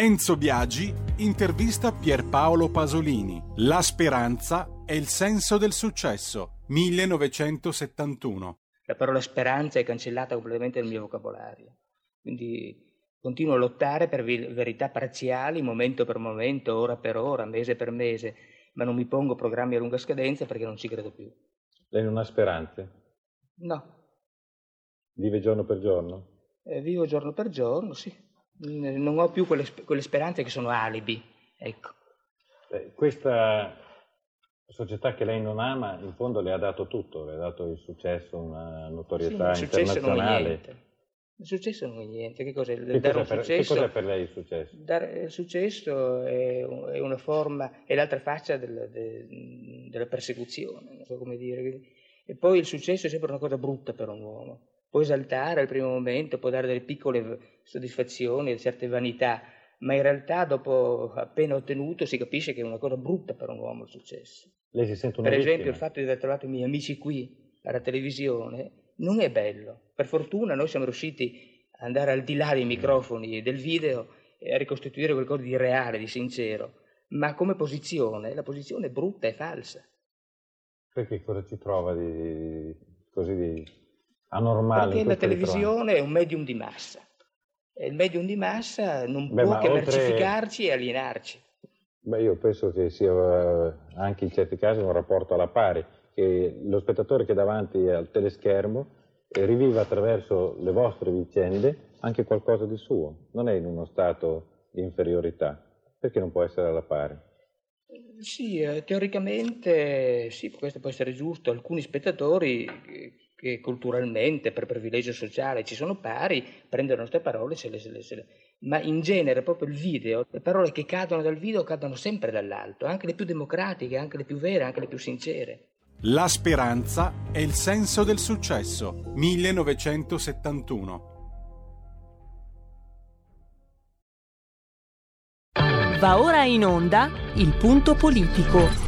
Enzo Biagi intervista Pierpaolo Pasolini. La speranza è il senso del successo. 1971. La parola speranza è cancellata completamente dal mio vocabolario. Quindi continuo a lottare per verità parziali, momento per momento, ora per ora, mese per mese, ma non mi pongo programmi a lunga scadenza perché non ci credo più. Lei non ha speranze? No. Vive giorno per giorno? Eh, vivo giorno per giorno, sì. Non ho più quelle, quelle speranze che sono alibi, ecco. Eh, questa società che lei non ama, in fondo le ha dato tutto, le ha dato il successo, una notorietà sì, il internazionale. Il successo non è niente. Che cos'è? Che, cos'è per, successo, che cos'è per lei il successo? Dare il successo è, è una forma, è l'altra faccia del, de, della persecuzione, non so come dire. E poi il successo è sempre una cosa brutta per un uomo. Può esaltare al primo momento, può dare delle piccole soddisfazioni, certe vanità, ma in realtà dopo appena ottenuto si capisce che è una cosa brutta per un uomo il successo. Lei si sente una Per vittima. esempio il fatto di aver trovato i miei amici qui alla televisione non è bello. Per fortuna noi siamo riusciti ad andare al di là dei microfoni e del video e a ricostituire qualcosa di reale, di sincero. Ma come posizione, la posizione è brutta e falsa. Perché cosa ci trova di così di anormale? Perché la televisione è un medium di massa. E il medium di massa non Beh, può che oltre... mercificarci e alienarci. Beh, io penso che sia eh, anche in certi casi un rapporto alla pari che lo spettatore che è davanti al teleschermo riviva attraverso le vostre vicende anche qualcosa di suo, non è in uno stato di inferiorità, perché non può essere alla pari? Sì, eh, teoricamente sì, questo può essere giusto. Alcuni spettatori che culturalmente, per privilegio sociale, ci sono pari, prendono le nostre parole, se le, se le, se le... ma in genere proprio il video, le parole che cadono dal video cadono sempre dall'alto, anche le più democratiche, anche le più vere, anche le più sincere. La speranza è il senso del successo. 1971. Va ora in onda il punto politico.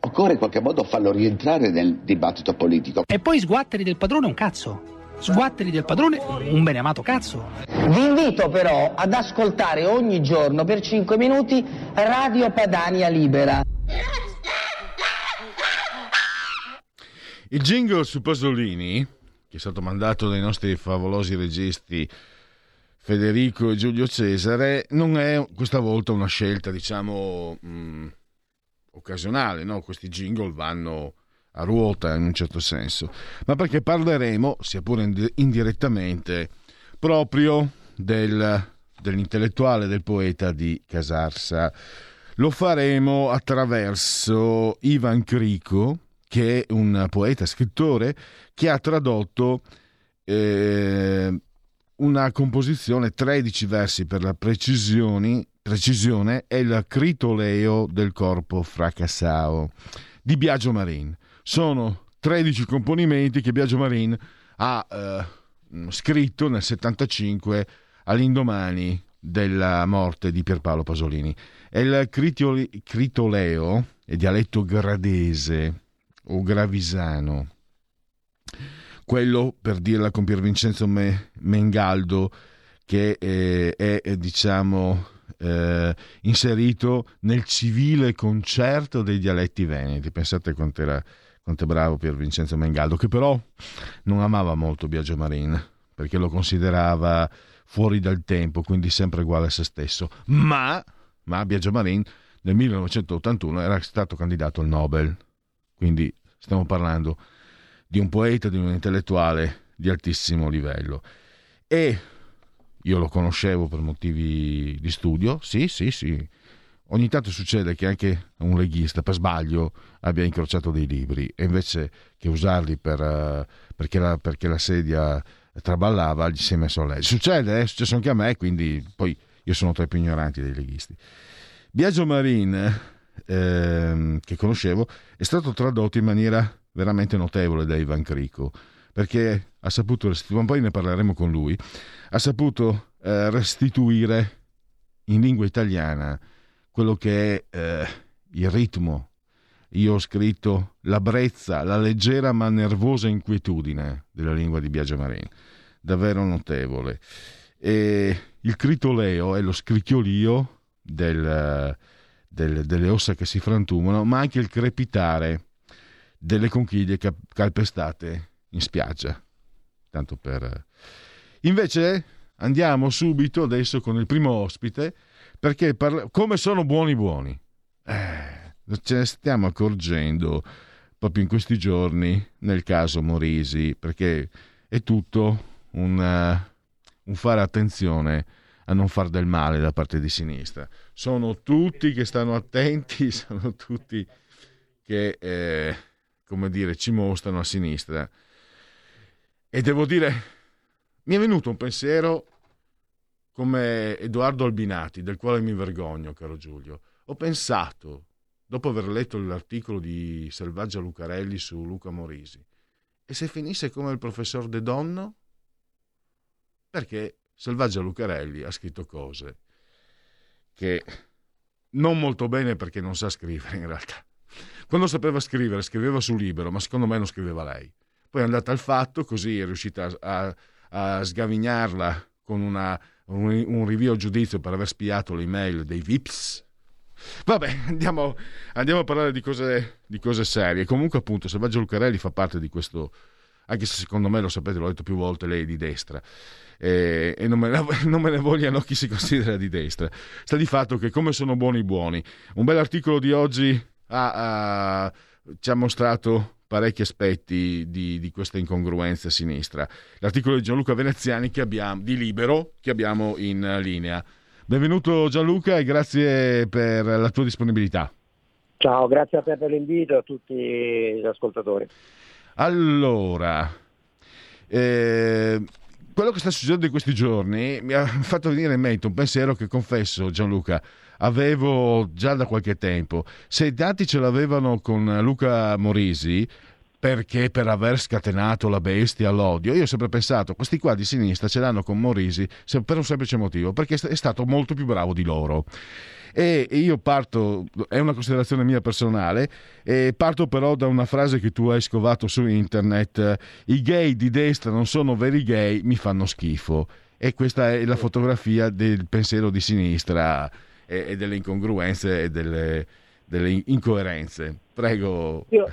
Occorre in qualche modo farlo rientrare nel dibattito politico. E poi sguatteri del padrone un cazzo. Sguatteri del padrone un beneamato cazzo. Vi invito però ad ascoltare ogni giorno per 5 minuti Radio Padania Libera. Il jingle su Pasolini, che è stato mandato dai nostri favolosi registi Federico e Giulio Cesare, non è questa volta una scelta, diciamo, mh, occasionale, no? Questi jingle vanno a ruota in un certo senso, ma perché parleremo, sia pure indirettamente, proprio del, dell'intellettuale, del poeta di Casarsa. Lo faremo attraverso Ivan Crico, che è un poeta scrittore che ha tradotto eh, una composizione 13 versi per la precisione e il critoleo del corpo fracassao di Biagio Marin. Sono 13 componimenti che Biagio Marin ha eh, scritto nel 75 all'indomani della morte di Pierpaolo Pasolini. È il critoleo, è dialetto gradese, o Gravisano. Quello, per dirla con Pier Vincenzo Mengaldo, che eh, è, è diciamo, eh, inserito nel civile concerto dei dialetti veneti. Pensate quanto era quanto è bravo Pier Vincenzo Mengaldo, che però non amava molto Biagio Marin, perché lo considerava fuori dal tempo, quindi sempre uguale a se stesso. Ma, ma Biagio Marin nel 1981 era stato candidato al Nobel quindi stiamo parlando di un poeta, di un intellettuale di altissimo livello. E io lo conoscevo per motivi di studio, sì, sì, sì. Ogni tanto succede che anche un leghista per sbaglio abbia incrociato dei libri e invece che usarli per, uh, perché, la, perché, la, sedia traballava gli si è messo a lei. Succede, eh? è successo anche a me, quindi poi io sono tra i più ignoranti dei leghisti. Biagio Marin, ehm, che conoscevo, è stato tradotto in maniera veramente notevole da Ivan Crico, perché ha saputo, poi ne parleremo con lui, ha saputo eh, restituire in lingua italiana quello che è eh, il ritmo. Io ho scritto la brezza, la leggera ma nervosa inquietudine della lingua di Biagio Marin, davvero notevole. E il critoleo è lo scricchiolio del, del, delle ossa che si frantumano, ma anche il crepitare delle conchiglie calpestate in spiaggia. Tanto per... Invece andiamo subito adesso con il primo ospite, perché parla... come sono buoni buoni. Eh, ce ne stiamo accorgendo proprio in questi giorni nel caso Morisi, perché è tutto un, uh, un fare attenzione a non far del male da parte di sinistra. Sono tutti che stanno attenti, sono tutti che, eh, come dire, ci mostrano a sinistra. E devo dire, mi è venuto un pensiero come Edoardo Albinati, del quale mi vergogno, caro Giulio. Ho pensato, dopo aver letto l'articolo di Selvaggia Lucarelli su Luca Morisi, e se finisse come il professor De Donno? Perché Selvaggia Lucarelli ha scritto cose che non molto bene perché non sa scrivere in realtà. Quando sapeva scrivere, scriveva sul libero, ma secondo me non scriveva lei. Poi è andata al fatto, così è riuscita a, a sgavignarla con una, un, un rinvio a giudizio per aver spiato l'email dei VIPs. Vabbè, andiamo, andiamo a parlare di cose, di cose serie. Comunque, appunto, Selvaggio Lucarelli fa parte di questo, anche se secondo me lo sapete, l'ho detto più volte, lei è di destra. E, e non, me ne, non, me ne, vogliano chi si considera di destra. Sta di fatto che come sono buoni i buoni. Un bel articolo di oggi ha, ha, ci ha mostrato parecchi aspetti di, di, questa incongruenza sinistra. L'articolo di Gianluca Veneziani abbiamo, di Libero che abbiamo in linea. Benvenuto Gianluca e grazie per la tua disponibilità. Ciao, grazie a te per l'invito e a tutti gli ascoltatori. Allora, eh, quello che sta succedendo in questi giorni mi ha fatto venire in mente un pensiero che confesso, Gianluca, avevo già da qualche tempo. Se i dati ce l'avevano con Luca Morisi, perché per aver scatenato la bestia, l'odio. Io ho sempre pensato, questi qua di sinistra ce l'hanno con Morisi per un semplice motivo, perché è stato molto più bravo di loro. E io parto, è una considerazione mia personale, parto però da una frase che tu hai scovato su internet, i gay di destra non sono veri gay, mi fanno schifo. E questa è la fotografia del pensiero di sinistra e, e delle incongruenze e delle, delle incoerenze. Prego. Io,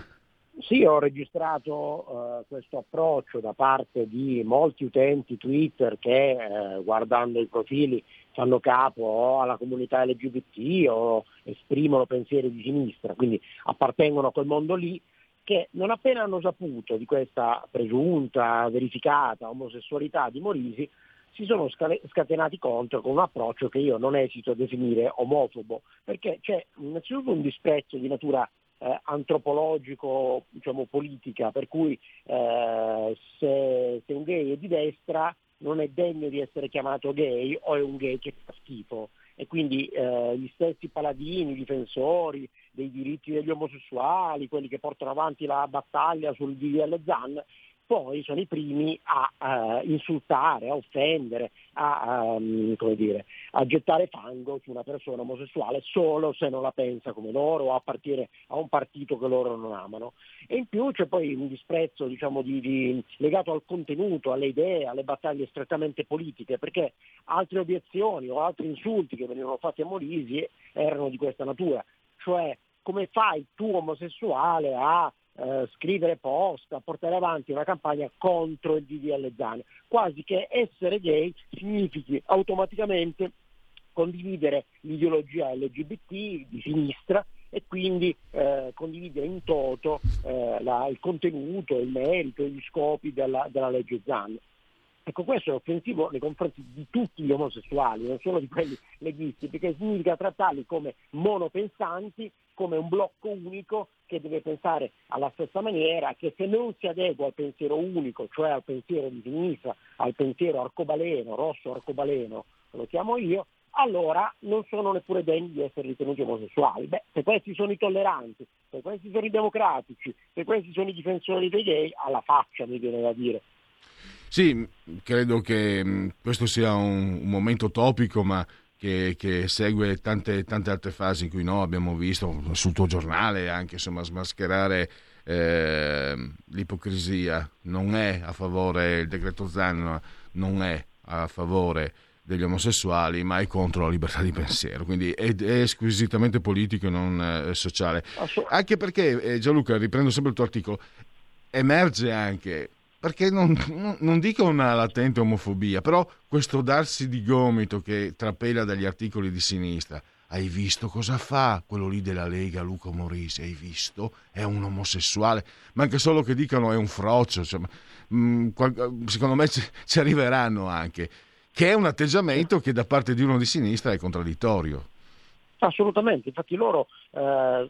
sì, ho registrato uh, questo approccio da parte di molti utenti Twitter che uh, guardando i profili fanno capo alla comunità LGBT o esprimono pensieri di sinistra, quindi appartengono a quel mondo lì, che non appena hanno saputo di questa presunta, verificata omosessualità di Morisi, si sono scatenati contro con un approccio che io non esito a definire omofobo, perché c'è innanzitutto un disprezzo di natura eh, antropologico, diciamo politica, per cui eh, se, se un gay è di destra non è degno di essere chiamato gay o è un gay che fa schifo. E quindi eh, gli stessi paladini, difensori dei diritti degli omosessuali, quelli che portano avanti la battaglia sul DDL ZAN, poi sono i primi a uh, insultare, a offendere, a, um, dire, a, gettare fango su una persona omosessuale solo se non la pensa come loro o a partire a un partito che loro non amano. E in più c'è poi un disprezzo diciamo, di, di, legato al contenuto, alle idee, alle battaglie strettamente politiche, perché altre obiezioni o altri insulti che venivano fatti a Morisi erano di questa natura, cioè come fai tu omosessuale a eh, scrivere post, portare avanti una campagna contro il DDL Zan, quasi che essere gay significhi automaticamente condividere l'ideologia LGBT di sinistra e quindi eh, condividere in toto eh, la, il contenuto, il merito, gli scopi della, della legge Zan. Ecco, questo è offensivo nei confronti di tutti gli omosessuali, non solo di quelli leghisti, perché significa trattarli come monopensanti, come un blocco unico che deve pensare alla stessa maniera, che se non si adegua al pensiero unico, cioè al pensiero di sinistra, al pensiero arcobaleno, rosso arcobaleno, lo chiamo io, allora non sono neppure degni di essere ritenuti omosessuali. Beh, se questi sono i tolleranti, se questi sono i democratici, se questi sono i difensori dei gay, alla faccia mi viene da dire. Sì, credo che mm, questo sia un, un momento topico, ma che, che segue tante, tante, altre fasi in cui noi abbiamo visto sul tuo giornale anche insomma, smascherare eh, l'ipocrisia. Non è a favore, il decreto Zan non è a favore degli omosessuali, ma è contro la libertà di pensiero, quindi è, è squisitamente politico e non eh, sociale. Anche perché, eh, Gianluca, riprendo sempre il tuo articolo, emerge anche perché non, non, dico una latente omofobia, però questo darsi di gomito che trapela dagli articoli di sinistra. Hai visto cosa fa quello lì della Lega, Luca Morisi? Hai visto? È un omosessuale. Ma anche solo che dicano è un froccio. Cioè, mh, secondo me ci, ci arriveranno anche. Che è un atteggiamento che da parte di uno di sinistra è contraddittorio. Assolutamente, infatti loro eh,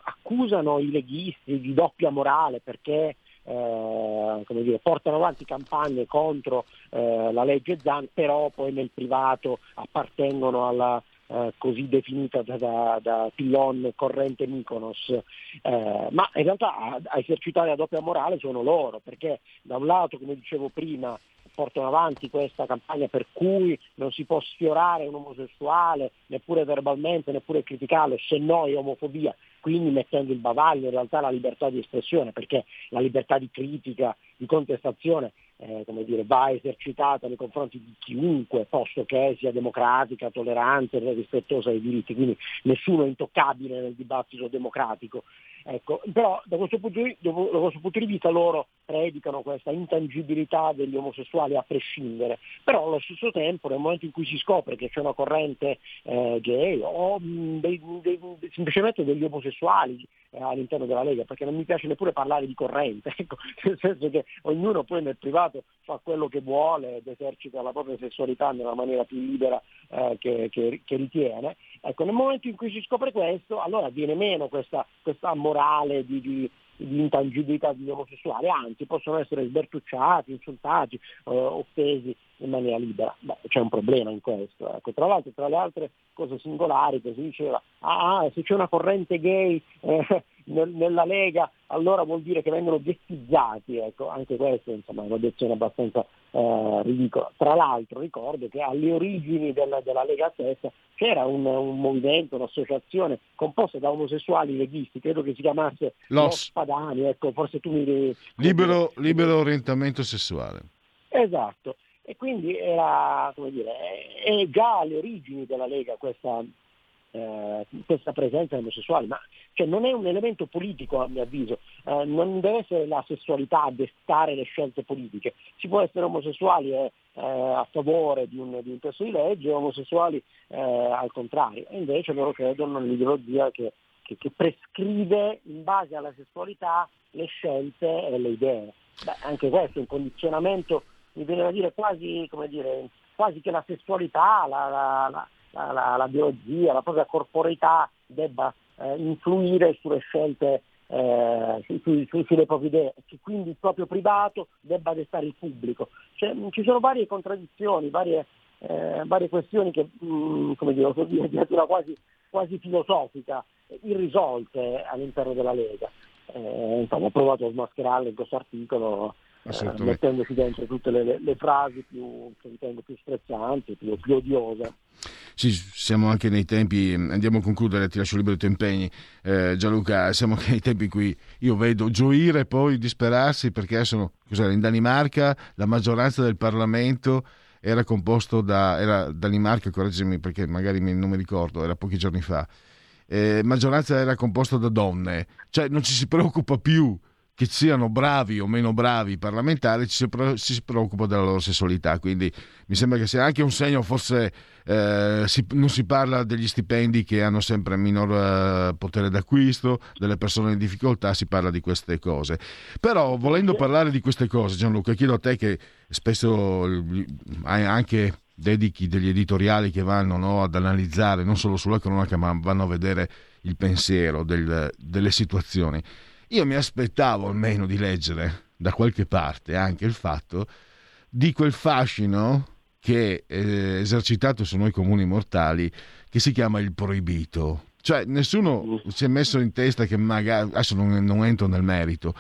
accusano i leghisti di doppia morale perché eh, dire, portano avanti campagne contro eh, la legge Zan, però poi nel privato appartengono alla eh, così definita da, da, da Pillon corrente Mykonos, eh, ma in realtà a, a esercitare la doppia morale sono loro, perché da un lato, come dicevo prima, portano avanti questa campagna per cui non si può sfiorare un omosessuale neppure verbalmente, neppure criticarlo, se no è omofobia, quindi mettendo il bavaglio in realtà la libertà di espressione, perché la libertà di critica, di contestazione eh, dire, va esercitata nei confronti di chiunque, posto che sia democratica, tollerante, rispettosa dei diritti, quindi nessuno è intoccabile nel dibattito democratico. Ecco, però da questo, di, da questo, punto di, vista loro predicano questa intangibilità degli omosessuali a prescindere, però allo stesso tempo nel momento in cui si scopre che c'è una corrente eh, gay o mh, dei, dei, semplicemente degli omosessuali eh, all'interno della Lega, perché non mi piace neppure parlare di corrente, ecco, nel senso che ognuno poi nel privato fa quello che vuole ed esercita la propria sessualità nella maniera più libera eh, che, che, che, ritiene. Ecco, nel momento in cui si scopre questo, allora viene meno questa, questa morale di, di, di, intangibilità degli omosessuali, anzi possono essere sbertucciati, insultati, eh, offesi in maniera libera. Beh, c'è un problema in questo. Ecco. Tra l'altro, tra le altre cose singolari che si diceva, ah, ah se c'è una corrente gay eh, nel, nella Lega allora vuol dire che vengono ghettizzati, ecco, anche questo insomma, è un'obiezione abbastanza eh, ridicola. Tra l'altro ricordo che alle origini della, della Lega stessa c'era un, un, movimento, un'associazione composta da omosessuali leghisti, credo che si chiamasse Los, Padani, ecco, forse tu mi... Libero, libero orientamento sessuale. Esatto, e quindi era, come dire, è già alle origini della Lega questa, eh, questa presenza omosessuale, ma cioè, non è un elemento politico a mio avviso, eh, non deve essere la sessualità a destare le scelte politiche, si può essere omosessuali eh, a favore di un, di un, testo di legge e omosessuali eh, al contrario, e invece loro credono nell'ideologia che, che, che prescrive in base alla sessualità le scelte e le idee. Beh, anche questo è un condizionamento mi viene da dire quasi, dire, quasi che la sessualità, la, la, la, la, biologia, la propria corporeità debba eh, influire sulle scelte, eh, su, su, sulle proprie idee, che quindi il proprio privato debba destare il pubblico. Cioè, ci sono varie contraddizioni, varie, eh, varie questioni che, mh, come dire, di natura quasi, quasi filosofica, irrisolte all'interno della Lega. Eh, insomma, ho provato a smascherarle in questo articolo eh, mettendoci dentro tutte le, le, frasi più, che ritengo più strezzanti, più, più odiose. Sì, siamo anche nei tempi, andiamo a concludere, ti lascio libero i tuoi impegni, eh, Gianluca, siamo anche nei tempi in cui io vedo gioire e poi disperarsi perché sono, in Danimarca la maggioranza del Parlamento era composto da, era Danimarca, correggimi perché magari non mi ricordo, era pochi giorni fa, eh, maggioranza era composta da donne, cioè non ci si preoccupa più che siano bravi o meno bravi parlamentari ci si, preoccupa della loro sessualità. Quindi mi sembra che sia anche un segno forse eh, si, non si parla degli stipendi che hanno sempre minor eh, potere d'acquisto delle persone in difficoltà si parla di queste cose. Però volendo parlare di queste cose Gianluca chiedo a te che spesso anche dedichi degli editoriali che vanno no, ad analizzare non solo sulla cronaca ma vanno a vedere il pensiero del, delle situazioni io mi aspettavo almeno di leggere da qualche parte anche il fatto di quel fascino che è esercitato su noi comuni mortali che si chiama il proibito. Cioè nessuno si è messo in testa che magari, adesso non, non entro nel merito,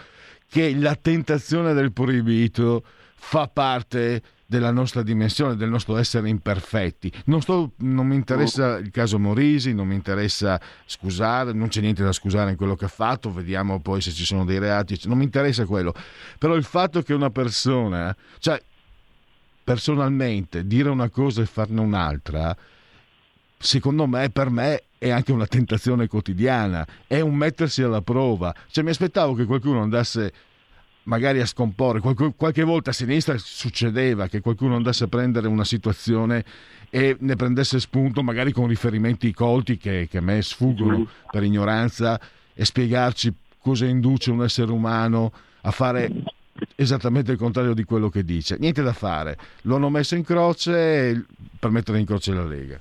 che la tentazione del proibito fa parte della nostra dimensione, del nostro essere imperfetti. Non, sto, non, mi interessa il caso Morisi, non mi interessa scusare, non c'è niente da scusare in quello che ha fatto, vediamo poi se ci sono dei reati, non mi interessa quello. Però il fatto che una persona, cioè personalmente dire una cosa e farne un'altra, secondo me, per me è anche una tentazione quotidiana, è un mettersi alla prova. Cioè mi aspettavo che qualcuno andasse magari a scomporre. Qualche, qualche, volta a sinistra succedeva che qualcuno andasse a prendere una situazione e ne prendesse spunto, magari con riferimenti colti che, che a me sfuggono per ignoranza, e spiegarci cosa induce un essere umano a fare esattamente il contrario di quello che dice. Niente da fare, lo hanno messo in croce per mettere in croce la Lega.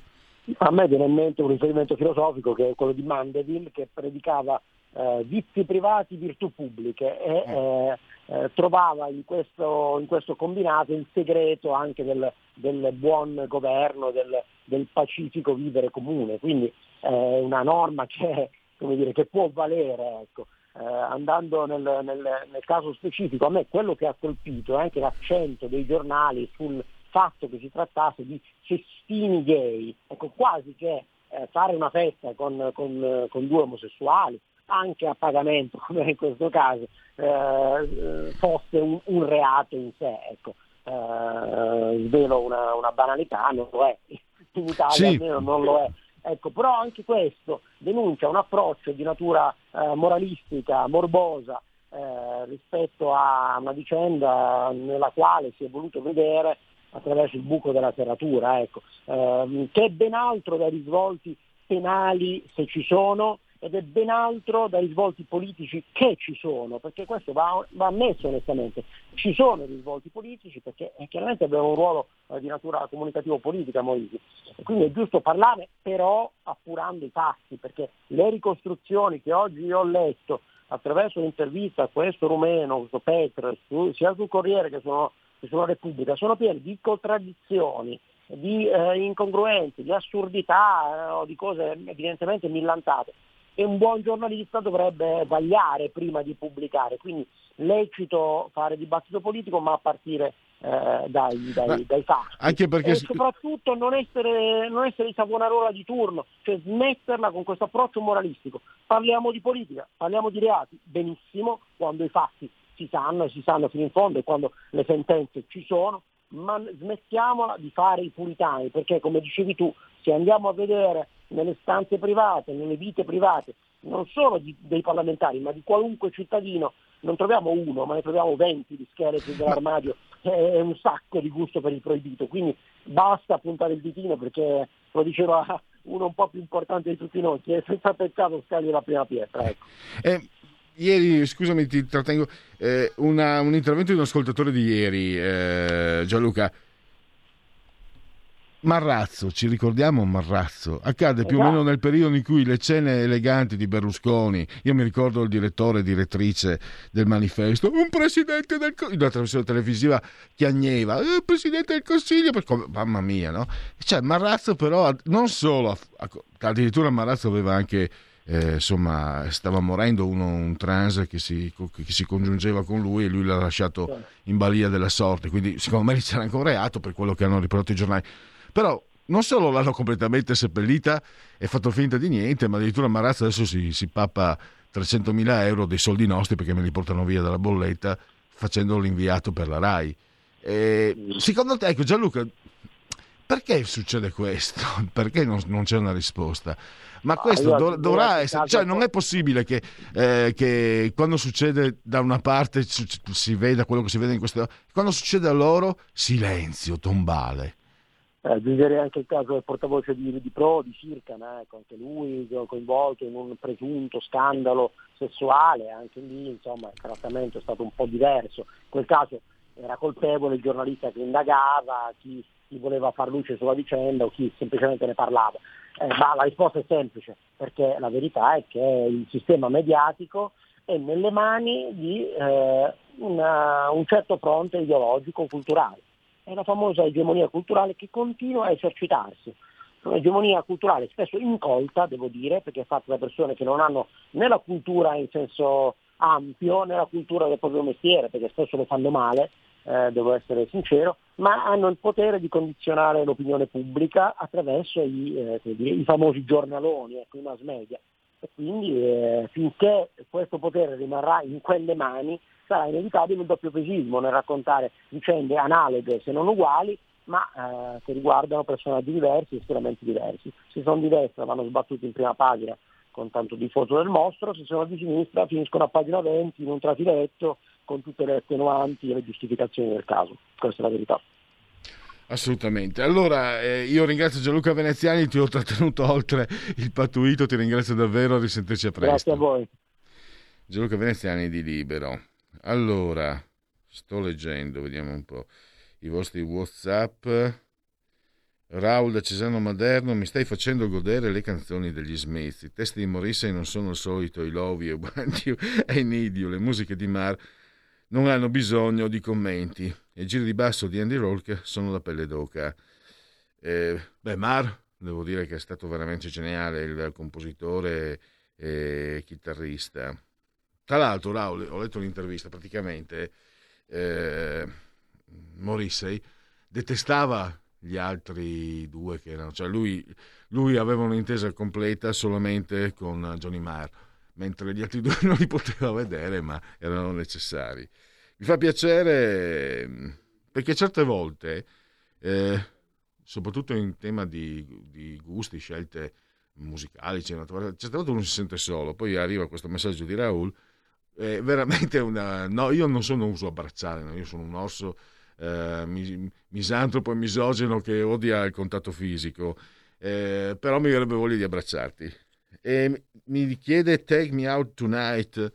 A me viene in mente un riferimento filosofico che è quello di Mandeville che predicava eh, vizi privati, virtù pubbliche e eh, eh, eh, trovava in questo, in questo, combinato il segreto anche del, del buon governo, del, del, pacifico vivere comune. Quindi è una norma che, dire, che può valere. Ecco. Eh, andando nel, nel, nel, caso specifico, a me quello che ha colpito è anche l'accento dei giornali sul fatto che si trattasse di festini gay, ecco, quasi che eh, fare una festa con, con, con due omosessuali anche a pagamento, come in questo caso, eh, fosse un, un, reato in sé. Ecco. Eh, svelo una, una, banalità, non lo è, in Italia sì. almeno non lo è. Ecco, però anche questo denuncia un approccio di natura eh, moralistica, morbosa, eh, rispetto a una vicenda nella quale si è voluto vedere attraverso il buco della serratura, ecco, ehm, che è ben altro dai risvolti penali se ci sono ed è ben altro dai risvolti politici che ci sono, perché questo va, va ammesso onestamente, ci sono risvolti politici perché eh, chiaramente abbiamo un ruolo eh, di natura comunicativo-politica Moisi, quindi è giusto parlare però appurando i fatti, perché le ricostruzioni che oggi ho letto attraverso un'intervista a questo rumeno, questo Petro, su, sia sul Corriere che, che sulla Repubblica, sono piene di contraddizioni, di eh, incongruenze, di assurdità eh, di cose evidentemente millantate e un buon giornalista dovrebbe vagliare prima di pubblicare. Quindi lecito fare dibattito politico, ma a partire eh, dai, dai, dai, fatti. Anche perché... E soprattutto non essere, non essere il savonarola di turno, cioè smetterla con questo approccio moralistico. Parliamo di politica, parliamo di reati, benissimo, quando i fatti si sanno e si sanno fino in fondo e quando le sentenze ci sono, ma smettiamola di fare i puritani, perché come dicevi tu, se andiamo a vedere nelle stanze private, nelle vite private, non solo di, dei parlamentari, ma di qualunque cittadino, non troviamo uno, ma ne troviamo 20 di scheletri dell'armadio, è un sacco di gusto per il proibito, quindi basta puntare il ditino perché lo diceva uno un po' più importante di tutti noi, che senza peccato scagli la prima pietra. Ecco. Eh, ieri, scusami, ti trattengo, eh, una, un intervento di un ascoltatore di ieri, eh, Gianluca, Marrazzo, ci ricordiamo Marrazzo, accade più o meno nel periodo in cui le cene eleganti di Berlusconi, io mi ricordo il direttore e direttrice del manifesto, un presidente del Consiglio, la trasmissione televisiva chiagneva, il eh, presidente del Consiglio, mamma mia, no? Cioè Marrazzo però non solo, addirittura Marrazzo aveva anche... Eh, insomma, stava morendo uno, un trans che si, che si, congiungeva con lui e lui l'ha lasciato in balia della sorte. Quindi, secondo me, c'era ancora reato per quello che hanno riportato i giornali. Però non solo l'hanno completamente seppellita e fatto finta di niente, ma addirittura Marazza adesso si, si pappa 300.000 euro dei soldi nostri perché me li portano via dalla bolletta facendo l'inviato per la RAI. E, secondo te, ecco Gianluca, perché succede questo? Perché non, non c'è una risposta? Ma questo dov- dovrà essere, cioè non è possibile che, eh, che, quando succede da una parte si veda quello che si vede in questo, quando succede a loro silenzio tombale aggiungerei anche il caso del portavoce di, di Pro, di Circana, ecco, anche lui coinvolto in un presunto scandalo sessuale, anche lì insomma, il trattamento è stato un po' diverso. In quel caso era colpevole il giornalista che indagava, chi, chi voleva far luce sulla vicenda o chi semplicemente ne parlava. Eh, ma la risposta è semplice, perché la verità è che il sistema mediatico è nelle mani di eh, una, un certo fronte ideologico-culturale è la famosa egemonia culturale che continua a esercitarsi. Un'egemonia culturale spesso incolta, devo dire, perché è fatta da persone che non hanno né la cultura in senso ampio, né la cultura del proprio mestiere, perché spesso lo fanno male, eh, devo essere sincero, ma hanno il potere di condizionare l'opinione pubblica attraverso i, eh, i famosi giornaloni, ecco, i mass media. E quindi eh, finché questo potere rimarrà in quelle mani sarà inevitabile il doppio pesismo nel raccontare vicende analoghe se non uguali, ma eh, che riguardano personaggi diversi e schieramenti diversi. Se sono di destra vanno sbattuti in prima pagina con tanto di foto del mostro, se sono di sinistra finiscono a pagina 20 in un trafiletto con tutte le attenuanti e le giustificazioni del caso. Questa è la verità. Assolutamente. Allora, eh, io ringrazio Gianluca Veneziani, ti ho trattenuto oltre il patuito, ti ringrazio davvero, risentirci a presto. Grazie a voi. Gianluca Veneziani di Libero. Allora, sto leggendo, vediamo un po' i vostri Whatsapp. Raul da Cesano Maderno, mi stai facendo godere le canzoni degli Smith. I testi di Morrissey non sono il solito I You, Want You e You. Le musiche di Mar non hanno bisogno di commenti. E i giri di basso di Andy Rolk sono la pelle d'oca. Eh, beh, Mar, devo dire che è stato veramente geniale il compositore e chitarrista. Tra l'altro, Raul, ho letto un'intervista, praticamente eh, Morrissey detestava gli altri due che erano, cioè lui, lui aveva un'intesa completa solamente con Johnny Marr, mentre gli altri due non li poteva vedere, ma erano necessari. Mi fa piacere perché certe volte, eh, soprattutto in tema di, di gusti, scelte musicali, certe volte uno si sente solo, poi arriva questo messaggio di Raul, è veramente una... No, io non sono uso abbracciare, no? io sono un orso eh, misantropo e misogeno che odia il contatto fisico, eh, però mi avrebbe voglia di abbracciarti. E mi chiede Take Me Out Tonight.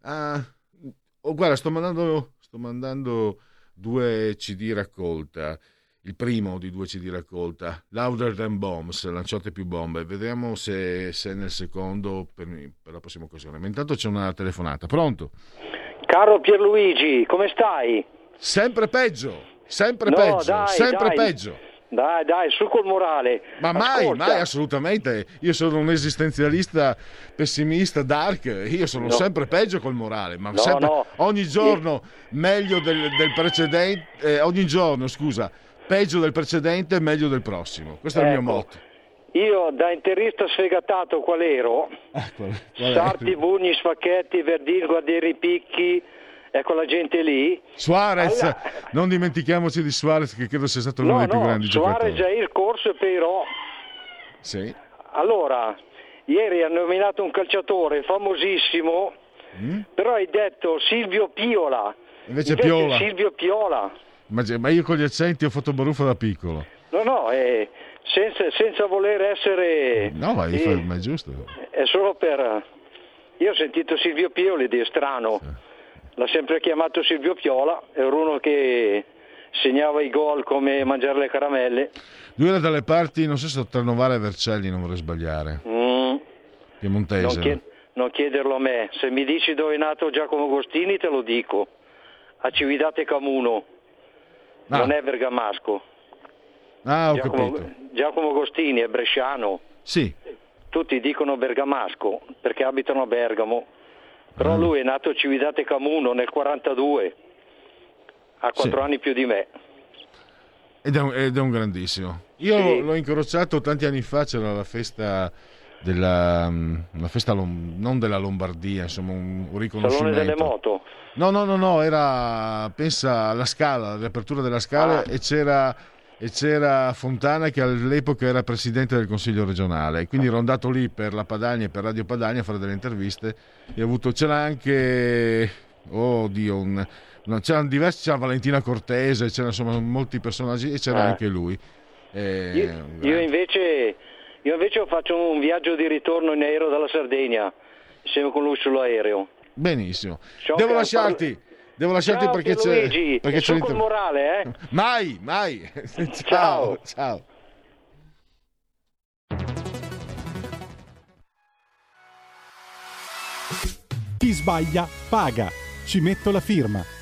Ah, oh, guarda, sto mandando, sto mandando due CD raccolta. Il primo di due CD raccolta, Louder Than Bombs, lanciate più bombe. Vediamo se, se nel secondo per, per la prossima occasione. Ma intanto c'è una telefonata. Pronto? Caro Pierluigi, come stai? Sempre peggio, sempre no, peggio, dai, sempre dai. peggio. Dai, dai, su col morale. Ma mai, Ascolta. mai, assolutamente. Io sono un esistenzialista pessimista, dark. Io sono no. sempre peggio col morale. Ma no, sempre, ogni giorno meglio del, del precedente. Eh, ogni giorno, scusa, peggio del precedente e meglio del prossimo. Questo ecco. è il mio ecco. motto. Io da interista sfegatato qual ero? Ah, qual, qual Sarti, Bugni, Spacchetti, Verdin, Guardieri, Picchi e quella gente lì. Suarez, allora... non dimentichiamoci di Suarez che credo sia stato uno no, dei più no, grandi Suarez giocatori. Suarez il corso e Peirò. Sì. Allora, ieri hanno nominato un calciatore famosissimo, mm? però hai detto Silvio Piola. Invece, Invece Piola. Silvio Piola. Ma, io con gli accenti ho fatto baruffa da piccolo. No, no, è senza, senza voler essere... No, ma, eh, ma è giusto. È solo per... Io ho sentito Silvio Pioli ed è strano. Sì l'ha sempre chiamato Silvio Piola, era uno che segnava i gol come mangiare le caramelle. Lui era dalle parti, non so se tra Novara e Vercelli, non vorrei sbagliare. Mm. Piemontese. Non, chied- non, chiederlo a me, se mi dici dove è nato Giacomo Agostini te lo dico. A Cividate Camuno, ah. non è bergamasco. Ah, ho Giacomo, capito. Giacomo Agostini è bresciano. Sì. Tutti dicono bergamasco perché abitano a Bergamo però lui è nato a Cividate Camuno nel 42, ha quattro Sì. anni più di me. Ed è un, ed è un grandissimo. Io Sì. l'ho incrociato tanti anni fa, c'era la festa della mm, festa non della Lombardia, insomma un, un riconoscimento. Salone delle moto. No, no, no, no, era pensa alla Scala, l'apertura della Scala Ah. e c'era e c'era Fontana che all'epoca era presidente del Consiglio regionale, quindi ero andato lì per la Padania e per Radio Padania a fare delle interviste e ho avuto c'era anche oh Dio, un, no, c'erano diversi, c'era Valentina Cortese, c'erano insomma molti personaggi e c'era Eh. anche lui. Eh, Io, io invece, io invece faccio un viaggio di ritorno in aereo dalla Sardegna, insieme con lui sull'aereo. Benissimo. So Devo lasciarti. Devo lasciarti Ciao, perché c'è Pierluigi, perché c'è l'inter- morale, eh? Mai, mai. Ciao. ciao. ciao. Chi sbaglia paga. Ci metto la firma.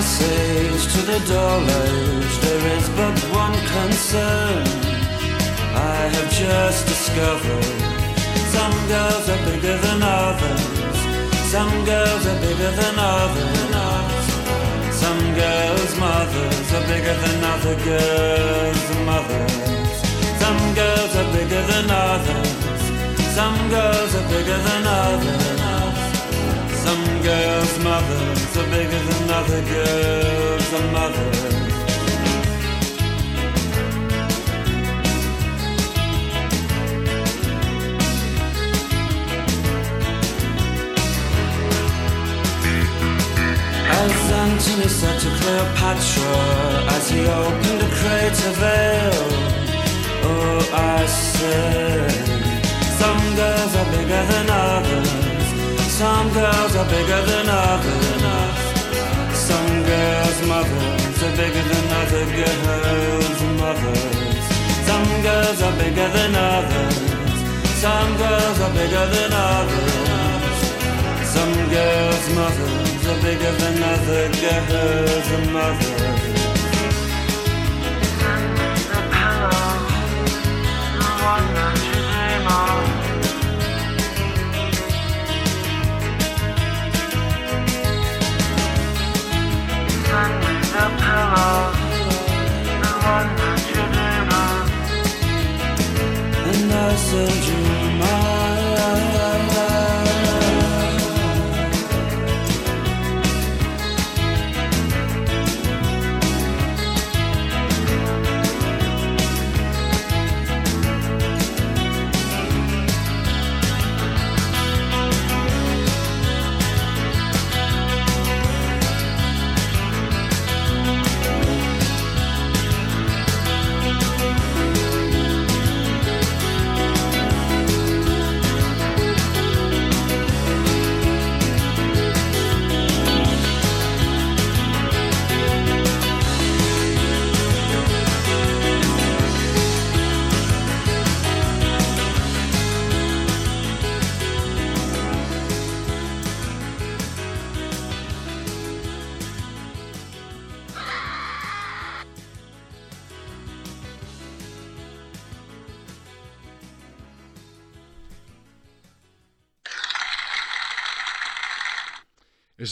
From the ice age to the dull age, there is but one concern. I have just discovered some girls are bigger than others. Some girls are bigger than others. Some girls' mothers are bigger than other girls' mothers. Some girls are bigger than others. Some girls are bigger than others. Some girls' mothers are bigger than other girls' mothers. As Antony said to Cleopatra as he opened a crater veil, Oh, I said, some girls are bigger than others. Some girls are bigger than others. Some girls' mothers are bigger than other girls' mothers. Some girls are bigger than others. Some girls are bigger than others. Some girls' mothers are bigger than other girls' mothers. One that the pillow, the one that you dream of. And I send you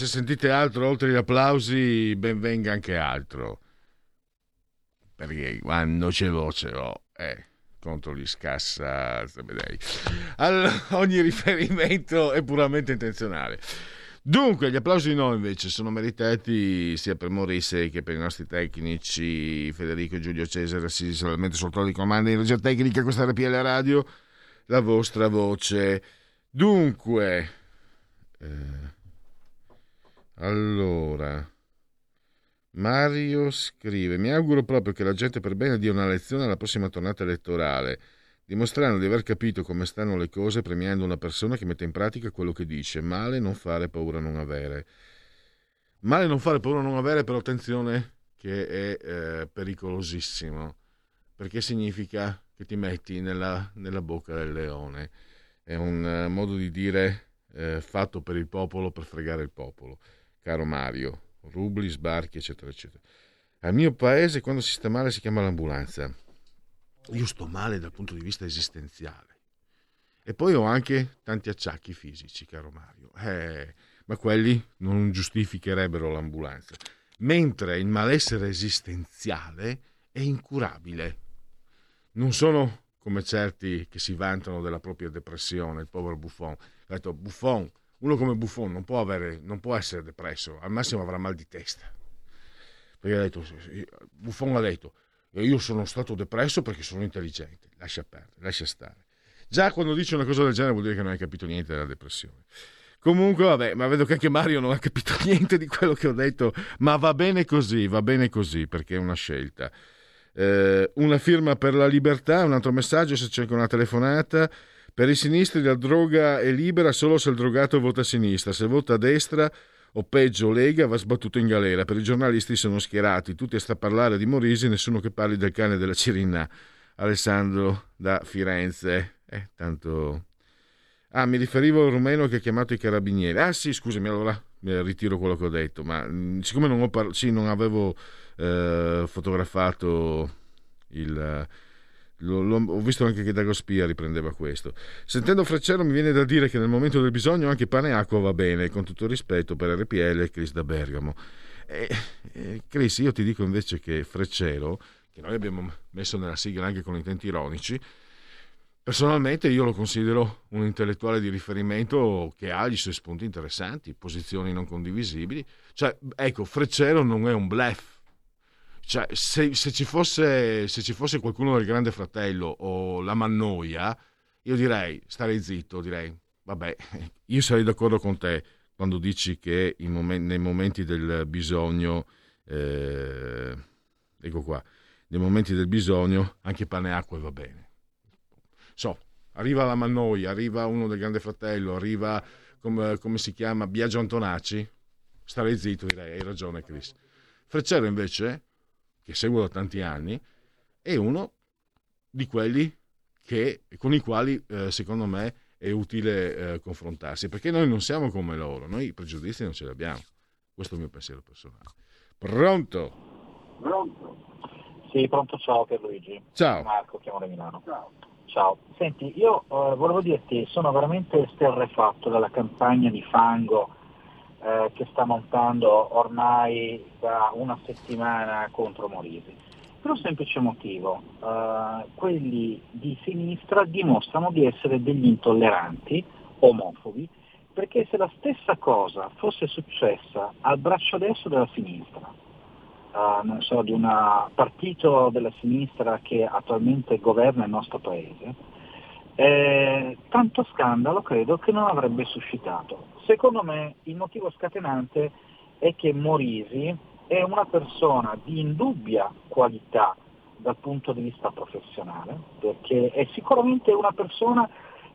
sentite altro oltre gli applausi, ben venga anche altro. Perché quando ce l'ho, ce l'ho. Eh, contro gli scassa. Allora, ogni riferimento è puramente intenzionale. Dunque, gli applausi di noi invece sono meritati sia per Morisse che per i nostri tecnici Federico e Giulio Cesare, sì, solamente soltanto di comando in regia tecnica, questa RPL Radio, la vostra voce. Dunque, eh, allora, Mario scrive, mi auguro proprio che la gente per bene dia una lezione alla prossima tornata elettorale dimostrando di aver capito come stanno le cose premiando una persona che mette in pratica quello che dice. Male non fare, paura non avere. Male non fare, paura non avere, però attenzione che è eh, pericolosissimo, perché significa che ti metti nella, nella bocca del leone. È un uh, modo di dire eh, fatto per il popolo, per fregare il popolo. Caro Mario, rubli, sbarchi, eccetera, eccetera. Al mio paese quando si sta male si chiama l'ambulanza io sto male dal punto di vista esistenziale. E poi ho anche tanti acciacchi fisici, caro Mario. Eh, ma quelli non giustificherebbero l'ambulanza. Mentre il malessere esistenziale è incurabile. Non sono come certi che si vantano della propria depressione, il povero Buffon. Ha detto, Buffon, uno come Buffon non può, avere, non può essere depresso, al massimo avrà mal di testa. Perché ha detto, Buffon ha detto, io sono stato depresso perché sono intelligente. Lascia perdere, lascia stare. Già quando dice una cosa del genere vuol dire che non hai capito niente della depressione. Comunque, vabbè, ma vedo che anche Mario non ha capito niente di quello che ho detto, ma va bene così, va bene così, perché è una scelta. Eh, una firma per la libertà, un altro messaggio se c'è anche una telefonata. Per i sinistri la droga è libera solo se il drogato vota a sinistra, se vota a destra o peggio Lega va sbattuto in galera. Per i giornalisti sono schierati, tutti a parlare di Morisi, nessuno che parli del cane della Cirinna. Alessandro da Firenze. Eh, tanto... Ah, mi riferivo al rumeno che ha chiamato i carabinieri. Ah sì, scusami, allora ritiro quello che ho detto, ma mm, siccome non, ho par- sì, non avevo eh, fotografato il lo, lo, ho visto anche che Dago Spia riprendeva questo. Sentendo Freccero mi viene da dire che nel momento del bisogno anche pane e acqua va bene, con tutto rispetto per RPL e Chris da Bergamo. E, e, Chris, io ti dico invece che Freccero, che noi abbiamo messo nella sigla anche con intenti ironici, personalmente io lo considero un intellettuale di riferimento che ha i suoi spunti interessanti, posizioni non condivisibili. Cioè, ecco, Freccero non è un bluff cioè, se, se, ci fosse, se, ci fosse, qualcuno del Grande Fratello o la Mannoia, io direi, starei zitto, direi, vabbè, io sarei d'accordo con te quando dici che momen- nei momenti del bisogno, eh, ecco qua, nei momenti del bisogno anche pane e acqua va bene. So, arriva la Mannoia, arriva uno del Grande Fratello, arriva, come, come si chiama, Biagio Antonacci, starei zitto, direi, hai ragione Chris. Freccero invece che seguo da tanti anni, è uno di quelli che, con i quali eh, secondo me è utile eh, confrontarsi, perché noi non siamo come loro, noi i pregiudizi non ce li abbiamo. Questo è il mio pensiero personale. Pronto? Pronto? Sì, pronto, ciao Pierluigi. Ciao. Marco, chiamo da Milano. Ciao. Ciao. Senti, io eh, volevo dirti, sono veramente sterrefatto dalla campagna di fango eh, che sta montando ormai da una settimana contro Morisi. Per un semplice motivo, eh, quelli di sinistra dimostrano di essere degli intolleranti, omofobi, perché se la stessa cosa fosse successa al braccio destro della sinistra, eh, non so, di un partito della sinistra che attualmente governa il nostro paese, eh, tanto scandalo credo che non avrebbe suscitato. Secondo me il motivo scatenante è che Morisi è una persona di indubbia qualità dal punto di vista professionale, perché è sicuramente una persona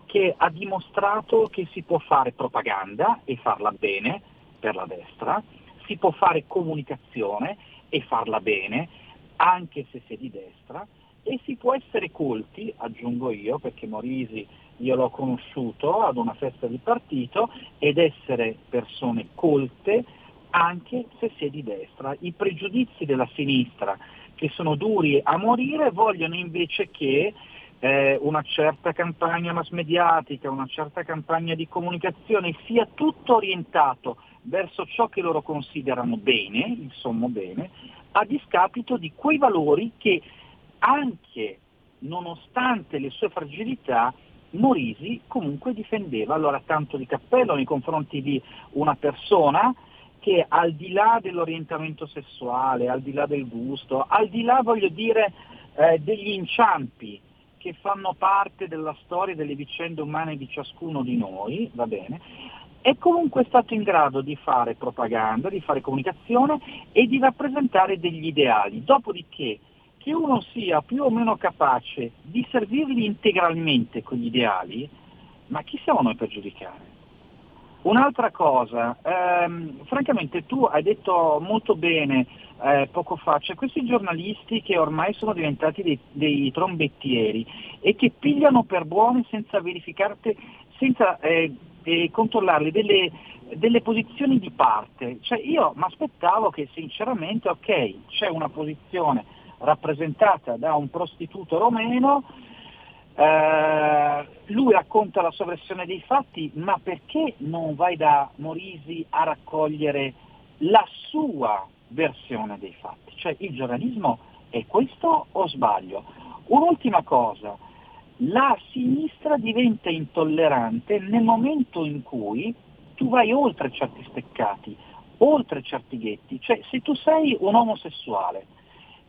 che ha dimostrato che si può fare propaganda e farla bene per la destra, si può fare comunicazione e farla bene anche se si è di destra, e si può essere colti, aggiungo io, perché Morisi io l'ho conosciuto ad una festa di partito, ed essere persone colte anche se si è di destra. I pregiudizi della sinistra, che sono duri a morire, vogliono invece che eh, una certa campagna mass mediatica, una certa campagna di comunicazione sia tutto orientato verso ciò che loro considerano bene, il sommo bene, a discapito di quei valori che anche nonostante le sue fragilità Morisi comunque difendeva allora tanto di cappello nei confronti di una persona che al di là dell'orientamento sessuale, al di là del gusto, al di là voglio dire eh, degli inciampi che fanno parte della storia e delle vicende umane di ciascuno di noi, va bene, è comunque stato in grado di fare propaganda, di fare comunicazione e di rappresentare degli ideali. Dopodiché che uno sia più o meno capace di servirli integralmente quegli ideali, ma chi siamo noi per giudicare? Un'altra cosa, ehm, francamente tu hai detto molto bene eh, poco fa, c'è questi giornalisti che ormai sono diventati dei, dei trombettieri e che pigliano per buone senza verificarte, senza eh, eh, controllarli delle, delle posizioni di parte. Cioè io mi aspettavo che sinceramente, ok, c'è una posizione rappresentata da un prostituto romeno, eh, lui racconta la sua versione dei fatti, ma perché non vai da Morisi a raccogliere la sua versione dei fatti? Cioè il giornalismo è questo o sbaglio? Un'ultima cosa, la sinistra diventa intollerante nel momento in cui tu vai oltre certi steccati, oltre certi ghetti, cioè se tu sei un omosessuale,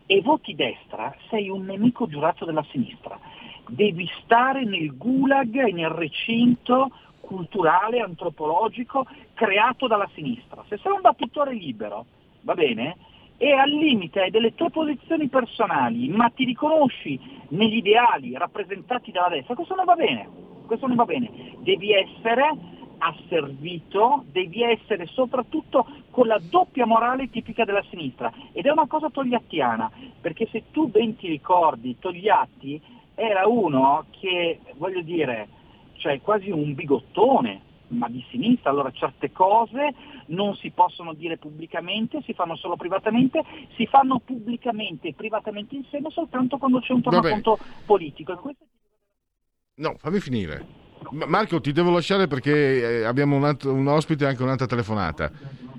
e voti destra, sei un nemico giurato della sinistra. Devi stare nel gulag e nel recinto culturale, antropologico creato dalla sinistra. Se sei un battutore libero, va bene? E al limite delle tue posizioni personali, ma ti riconosci negli ideali rappresentati dalla destra, questo non va bene. Questo non va bene. Devi essere asservito, devi essere soprattutto con la doppia morale tipica della sinistra ed è una cosa togliattiana, perché se tu ben ti ricordi, Togliatti era uno che, voglio dire, cioè quasi un bigottone, ma di sinistra, allora certe cose non si possono dire pubblicamente, si fanno solo privatamente, si fanno pubblicamente e privatamente insieme soltanto quando c'è un tornaconto politico. No, fammi finire. Marco, ti devo lasciare perché eh, abbiamo un, altro, un ospite e anche un'altra telefonata.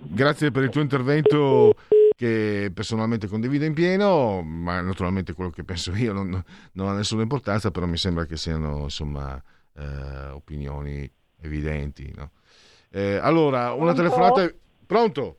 Grazie per il tuo intervento che personalmente condivido in pieno, ma naturalmente quello che penso io non, non ha nessuna importanza, però mi sembra che siano insomma eh, opinioni evidenti. No? Eh, allora, una Pronto? telefonata... Pronto?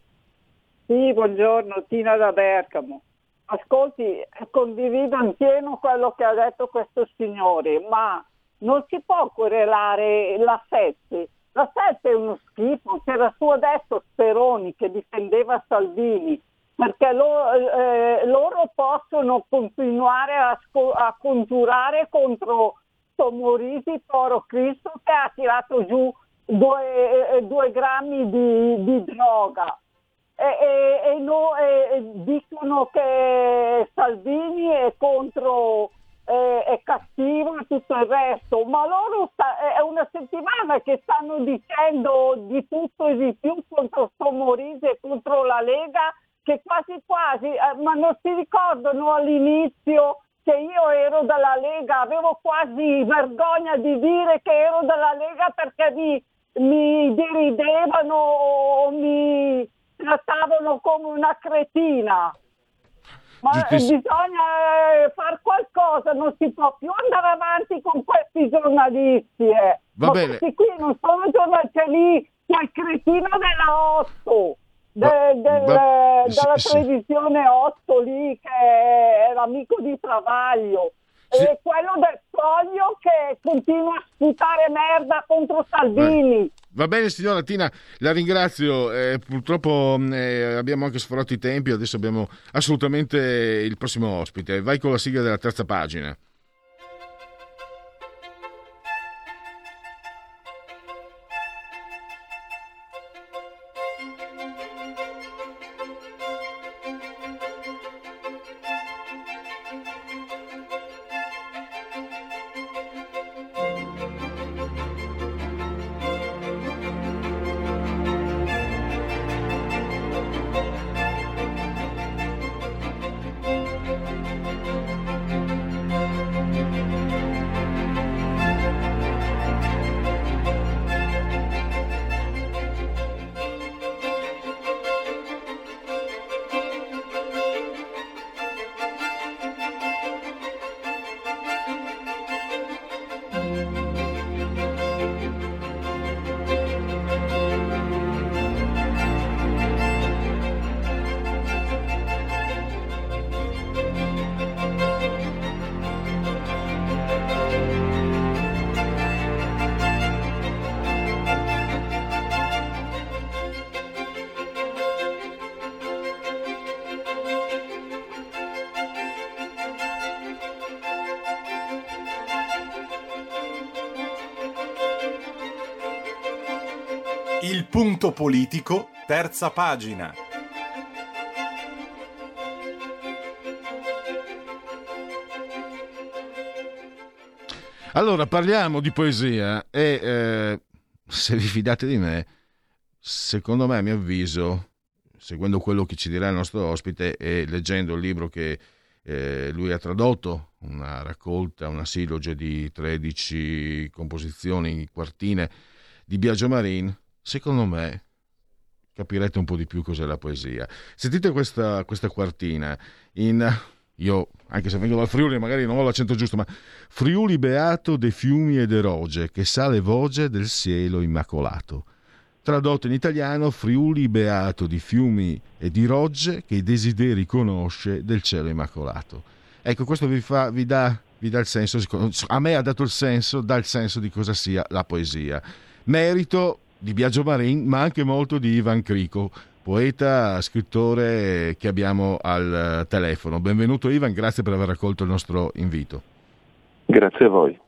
Sì, buongiorno, Tina da Bergamo. Ascolti, condivido in pieno quello che ha detto questo signore, ma non si può querelare la Sette. La Sette è uno schifo, c'era su adesso Speroni che difendeva Salvini, perché lo, eh, loro possono continuare a, sco- a congiurare contro Tomorisi, Poro Cristo, che ha tirato giù due, eh, due grammi di, di droga. E, e, e, no, e, dicono che Salvini è contro eh, è cattivo e tutto il resto, ma loro sta, è una settimana che stanno dicendo di tutto e di più contro Somorisi e contro la Lega, che quasi quasi, eh, ma non si ricordano all'inizio che io ero dalla Lega, avevo quasi vergogna di dire che ero dalla Lega perché mi, mi deridevano o mi trattavano come una cretina. Ma Giustiz... bisogna eh, fare qualcosa, non si può più andare avanti con questi giornalisti. Eh. Va Ma bene. questi qui non sono giornalisti, c'è lì quel cretino della 8. De, del, va- della sì, sì. televisione 8 lì che è l'amico di Travaglio e quello del foglio che continua a sputare merda contro Salvini. Va bene signora Tina, la ringrazio, eh, purtroppo mh, eh, abbiamo anche sforato i tempi, adesso abbiamo assolutamente il prossimo ospite, vai con la sigla della terza pagina. Il punto politico, terza pagina. Allora, parliamo di poesia e eh, se vi fidate di me, secondo me, a mio avviso, seguendo quello che ci dirà il nostro ospite e leggendo il libro che eh, lui ha tradotto, una raccolta, una siloge di 13 composizioni, quartine di Biagio Marin, secondo me capirete un po' di più cos'è la poesia. Sentite questa, questa quartina in io, anche se vengo dal Friuli, magari non ho l'accento giusto, ma Friuli beato de fiumi e de roge, che sale voce del cielo immacolato. Tradotto in italiano, Friuli beato di fiumi e di rogge, che i desideri conosce del cielo immacolato. Ecco, questo vi, fa, vi, dà, vi dà il senso, a me ha dato il senso, dà il senso di cosa sia la poesia. Merito di Biagio Marin, ma anche molto di Ivan Crico, poeta, scrittore che abbiamo al telefono. Benvenuto Ivan, grazie per aver accolto il nostro invito. Grazie a voi.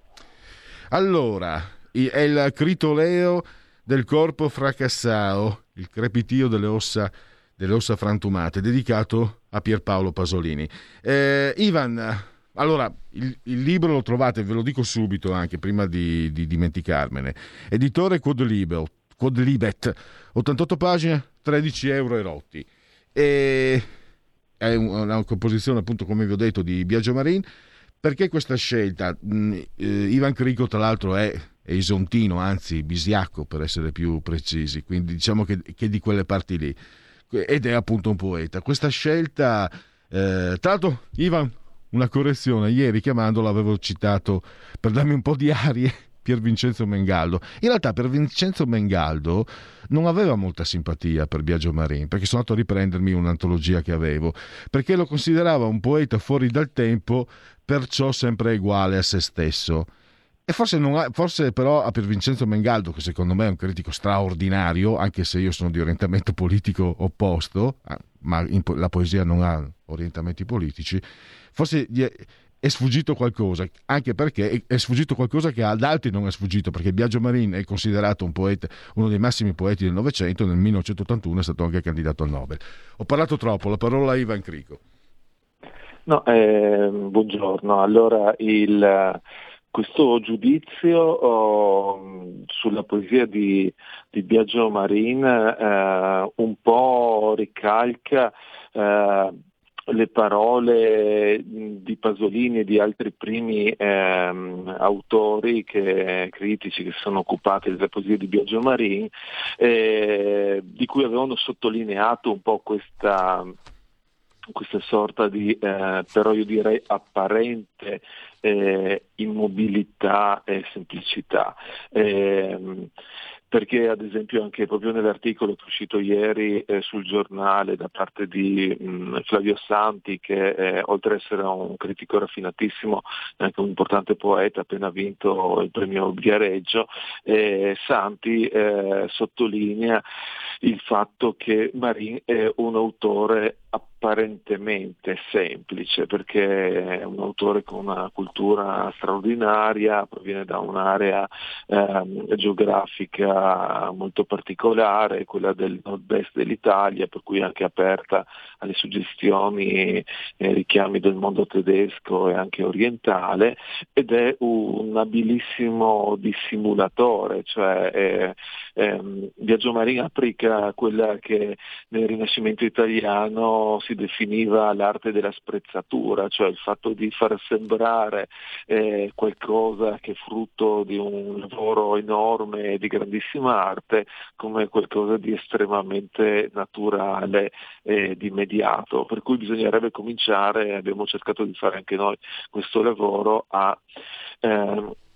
Allora, è il critoleo del corpo fracassao, il crepitio delle ossa, delle ossa frantumate, dedicato a Pierpaolo Pasolini. Eh, Ivan, allora, il, il, libro lo trovate, ve lo dico subito anche, prima di, di dimenticarmene. Editore Quodlibet, Quodlibet, 88 pagine, 13 euro e rotti. E è una composizione, appunto, come vi ho detto, di Biagio Marin. Perché questa scelta? Mm, eh, Ivan Crico, tra l'altro, è, isontino, anzi bisiacco per essere più precisi, quindi diciamo che, che di quelle parti lì. Ed è appunto un poeta. Questa scelta, eh, tra l'altro, Ivan, una correzione, ieri chiamandolo avevo citato per darmi un po' di arie Pier Vincenzo Mengaldo. In realtà per Vincenzo Mengaldo non aveva molta simpatia per Biagio Marin, perché sono andato a riprendermi un'antologia che avevo, perché lo considerava un poeta fuori dal tempo, perciò sempre uguale a se stesso. E forse, ha, forse, però a Pier Vincenzo Mengaldo, che secondo me è un critico straordinario, anche se io sono di orientamento politico opposto, ah, ma po- la poesia non ha orientamenti politici, forse gli è sfuggito qualcosa, anche perché è sfuggito qualcosa che ad altri non è sfuggito, perché Biagio Marin è considerato un poeta, uno dei massimi poeti del Novecento, nel 1981 è stato anche candidato al Nobel. Ho parlato troppo, la parola a Ivan Crico. No, eh, buongiorno. Allora, il, questo giudizio oh, sulla poesia di, di Biagio Marin eh, un po' ricalca eh, le parole di Pasolini e di altri primi ehm, autori che, critici che si sono occupati delle poesie di Biagio Marin, eh, di cui avevano sottolineato un po' questa, questa sorta di, eh, però io direi apparente eh, immobilità e semplicità. Eh, perché ad esempio anche proprio nell'articolo che è uscito ieri eh, sul giornale da parte di mh, Flavio Santi, che eh, oltre ad essere un critico raffinatissimo è anche un importante poeta, appena vinto il premio Viareggio, eh, Santi eh, sottolinea il fatto che Marin è un autore apparentemente semplice perché è un autore con una cultura straordinaria, proviene da un'area eh, geografica molto particolare, quella del nord-est dell'Italia, per cui anche aperta alle suggestioni e richiami del mondo tedesco e anche orientale ed è un abilissimo dissimulatore, cioè eh, eh, Biagio Marin applica quella che nel Rinascimento italiano si definiva l'arte della sprezzatura, cioè il fatto di far sembrare eh, qualcosa che è frutto di un lavoro enorme e di grandissima arte come qualcosa di estremamente naturale e di immediato, per cui bisognerebbe cominciare, abbiamo cercato di fare anche noi questo lavoro, a eh, a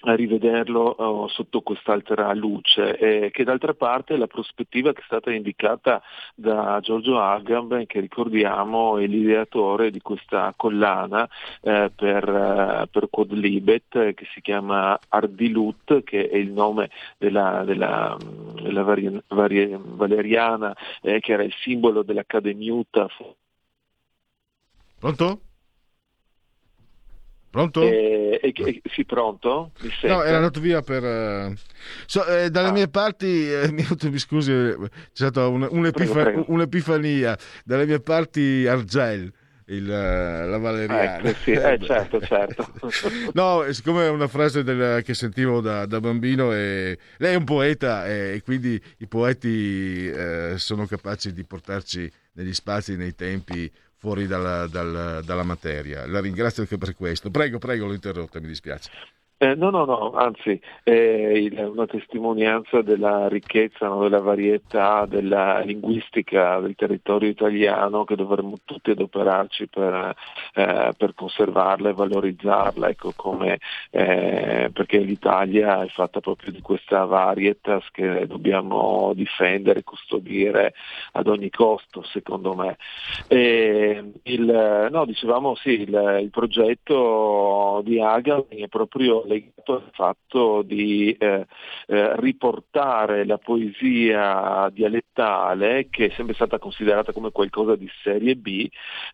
rivederlo oh, sotto quest'altra luce, eh, che d'altra parte la prospettiva che è stata indicata da Giorgio Agamben, che ricordiamo è l'ideatore di questa collana eh, per, uh, per Quadlibet, che si chiama Ardilut, che è il nome della, della, della vari, vari, valeriana, eh, che era il simbolo dell'Accademiuta. Pronto? Pronto? E, e, e, sì, pronto? No, era andato via per... Uh... So, eh, dalle ah. mie parti, eh, mi, scusi, c'è stata un, un'epifa- prego, prego. un'epifania. Dalle mie parti Argel il, eh, la valeriana. Ecco, sì, eh, certo, certo. no, siccome è una frase del, che sentivo da, da bambino, e, lei è un poeta e quindi i poeti eh, sono capaci di portarci negli spazi, nei tempi, fuori dalla, dalla, dalla materia. La ringrazio anche per questo. Prego, prego, l'ho interrotta, mi dispiace. Eh, no, no, no, anzi è una testimonianza della ricchezza, no, della varietà, della linguistica del territorio italiano che dovremmo tutti adoperarci per, eh, per conservarla e valorizzarla, ecco, come, eh, perché l'Italia è fatta proprio di questa varietas che dobbiamo difendere, custodire ad ogni costo, secondo me. E il, no, dicevamo sì, il, il progetto di Agami è proprio legato al fatto di eh, eh, riportare la poesia dialettale, che è sempre stata considerata come qualcosa di serie B,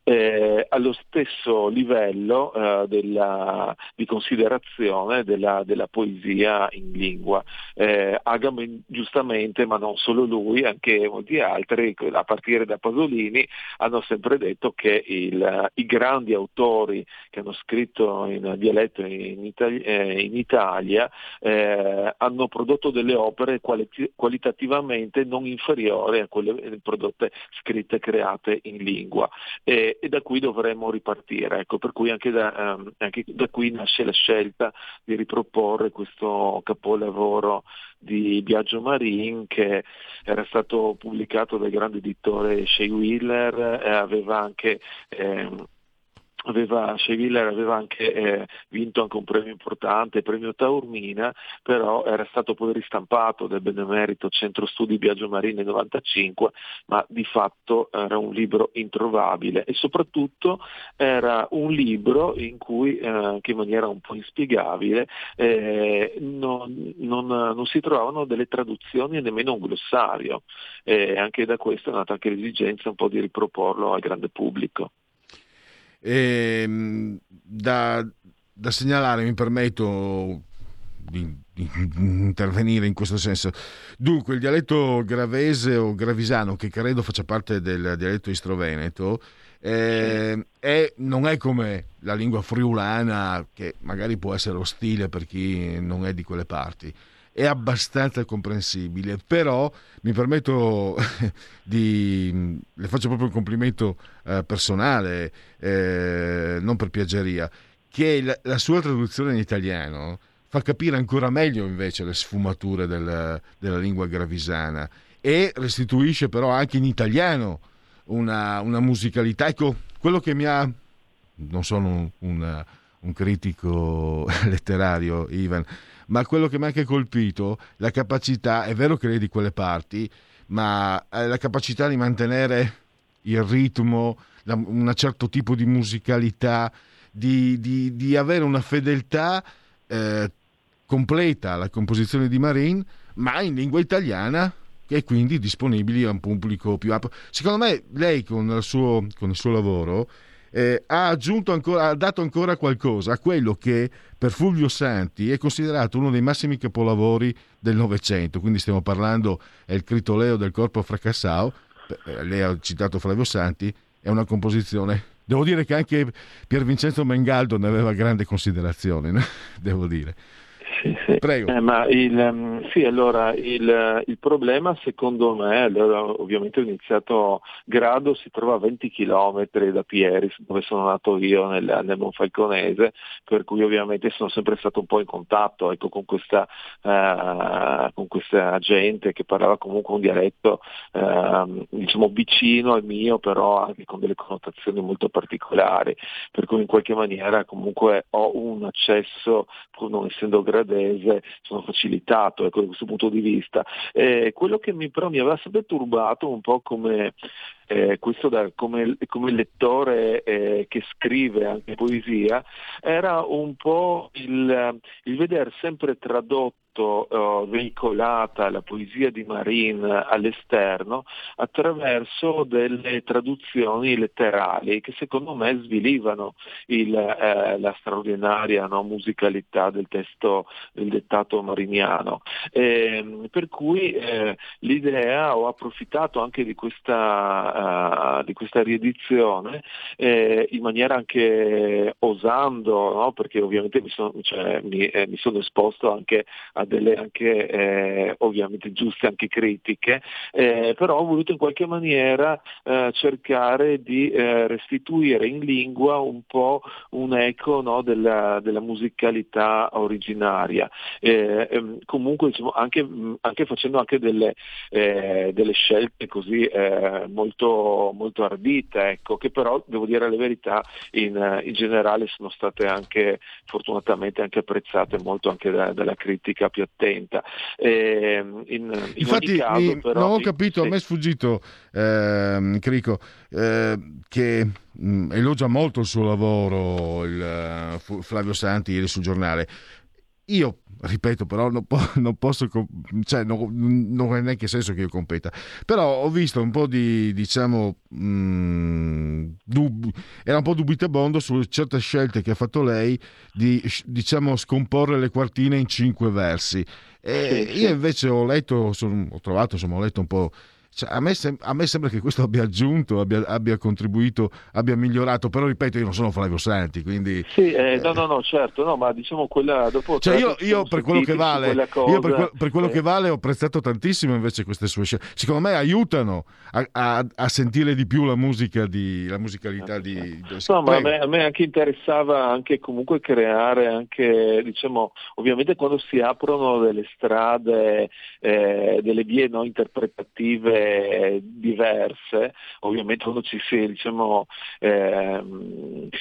eh, allo stesso livello eh, della, di considerazione della, della, poesia in lingua. Eh, Agame giustamente, ma non solo lui, anche molti altri, a partire da Pasolini, hanno sempre detto che il, i grandi autori che hanno scritto in dialetto in, Italia, eh, in Italia eh, hanno prodotto delle opere quali- qualitativamente non inferiori a quelle prodotte scritte e create in lingua e, e da qui dovremmo ripartire. Ecco, per cui anche da, ehm, anche da qui nasce la scelta di riproporre questo capolavoro di Biagio Marin che era stato pubblicato dal grande editore Shea Wheeler e aveva anche eh, aveva, Sheviller aveva anche eh, vinto anche un premio importante, il premio Taormina, però era stato poi ristampato dal benemerito Centro Studi Biagio Marini nel 95, ma di fatto era un libro introvabile e soprattutto era un libro in cui, eh, anche in maniera un po' inspiegabile, eh, non, non, non, si trovavano delle traduzioni e nemmeno un glossario. E anche da questo è nata anche l'esigenza un po' di riproporlo al grande pubblico. E, ehm, da, da segnalare, mi permetto di, di, intervenire in questo senso. Dunque, il dialetto gravese o gravisano, che credo faccia parte del dialetto istroveneto, eh, è, non è come la lingua friulana, che magari può essere ostile per chi non è di quelle parti è abbastanza comprensibile, però mi permetto di... le faccio proprio un complimento eh, personale, eh, non per piaggeria, che la, la, sua traduzione in italiano fa capire ancora meglio invece le sfumature del, della lingua gravisana e restituisce però anche in italiano una, una musicalità. Ecco, quello che mi ha... non sono un, un, un critico letterario, Ivan, ma quello che mi ha anche colpito, la capacità, è vero che lei è di quelle parti, ma eh, la capacità di mantenere il ritmo, un certo tipo di musicalità, di, di, di avere una fedeltà eh, completa alla composizione di Marin, ma in lingua italiana e quindi disponibili a un pubblico più ampio. Secondo me lei con il suo, con il suo lavoro eh, ha aggiunto ancora, ha dato ancora qualcosa a quello che per Fulvio Santi è considerato uno dei massimi capolavori del Novecento, quindi stiamo parlando del Critoleo del corpo fracassao, eh, lei ha citato Flavio Santi, è una composizione Devo dire che anche Pier Vincenzo Mengaldo ne aveva grande considerazione, devo dire. Sì, sì. Prego. Eh, ma il, um, sì, allora il, il, problema secondo me, allora, ovviamente ho iniziato, Grado si trova a 20 km da Pieris, dove sono nato io nel, nel Monfalconese, per cui ovviamente sono sempre stato un po' in contatto ecco, con, questa, uh, con, questa, gente che parlava comunque un dialetto uh, diciamo vicino al mio, però anche con delle connotazioni molto particolari, per cui in qualche maniera comunque ho un accesso, pur non essendo gradevole, canadese sono facilitato ecco, da questo punto di vista. Eh, quello che mi, però mi aveva sempre turbato un po' come, eh, da, come, come, lettore eh, che scrive anche poesia era un po' il, il vedere sempre tradotto stato uh, veicolata la poesia di Marin all'esterno attraverso delle traduzioni letterali che secondo me svilivano il, eh, la straordinaria no, musicalità del testo del dettato mariniano. Eh, per cui eh, l'idea, ho approfittato anche di questa, uh, di questa riedizione eh, in maniera anche osando, no, perché ovviamente mi sono, cioè, mi, eh, mi sono esposto anche a delle anche, eh, ovviamente giuste anche critiche, eh, però ho voluto in qualche maniera eh, cercare di eh, restituire in lingua un po' un eco no, della, della, musicalità originaria. Eh, ehm, comunque diciamo, anche, anche, facendo anche delle, delle scelte così molto, molto ardite, ecco, che però devo dire la verità in, in generale sono state anche fortunatamente anche apprezzate molto anche da, dalla critica più attenta. Eh, in, in Infatti, caso, mi, però, non ho capito, sì. a me è sfuggito, eh, Crico, eh, che mh, mm, elogia molto il suo lavoro il, uh, Flavio Santi ieri sul giornale. Io, ripeto, però non, po- non posso, cioè non, non, è neanche senso che io competa, però ho visto un po' di, diciamo, mh, mm, dub- era un po' dubitabondo su certe scelte che ha fatto lei di, diciamo, scomporre le quartine in cinque versi. E io invece ho letto, ho trovato, insomma, ho letto un po' Cioè, a, me sem- a, me sembra che questo abbia aggiunto, abbia, abbia, contribuito, abbia migliorato, però ripeto, io non sono Flavio Santi, quindi... Sì, eh, no, no, no, certo, no, ma diciamo quella dopo... Cioè io, io per quello, che vale, cosa, io per, que- per quello eh. che vale ho apprezzato tantissimo invece queste sue scelte. Secondo me aiutano a, a, a sentire di più la musica, di, la musicalità di... di... No, ma a me, a me, anche interessava anche comunque creare anche, diciamo, ovviamente quando si aprono delle strade, eh, delle vie no, interpretative diverse, ovviamente uno ci si, diciamo, eh,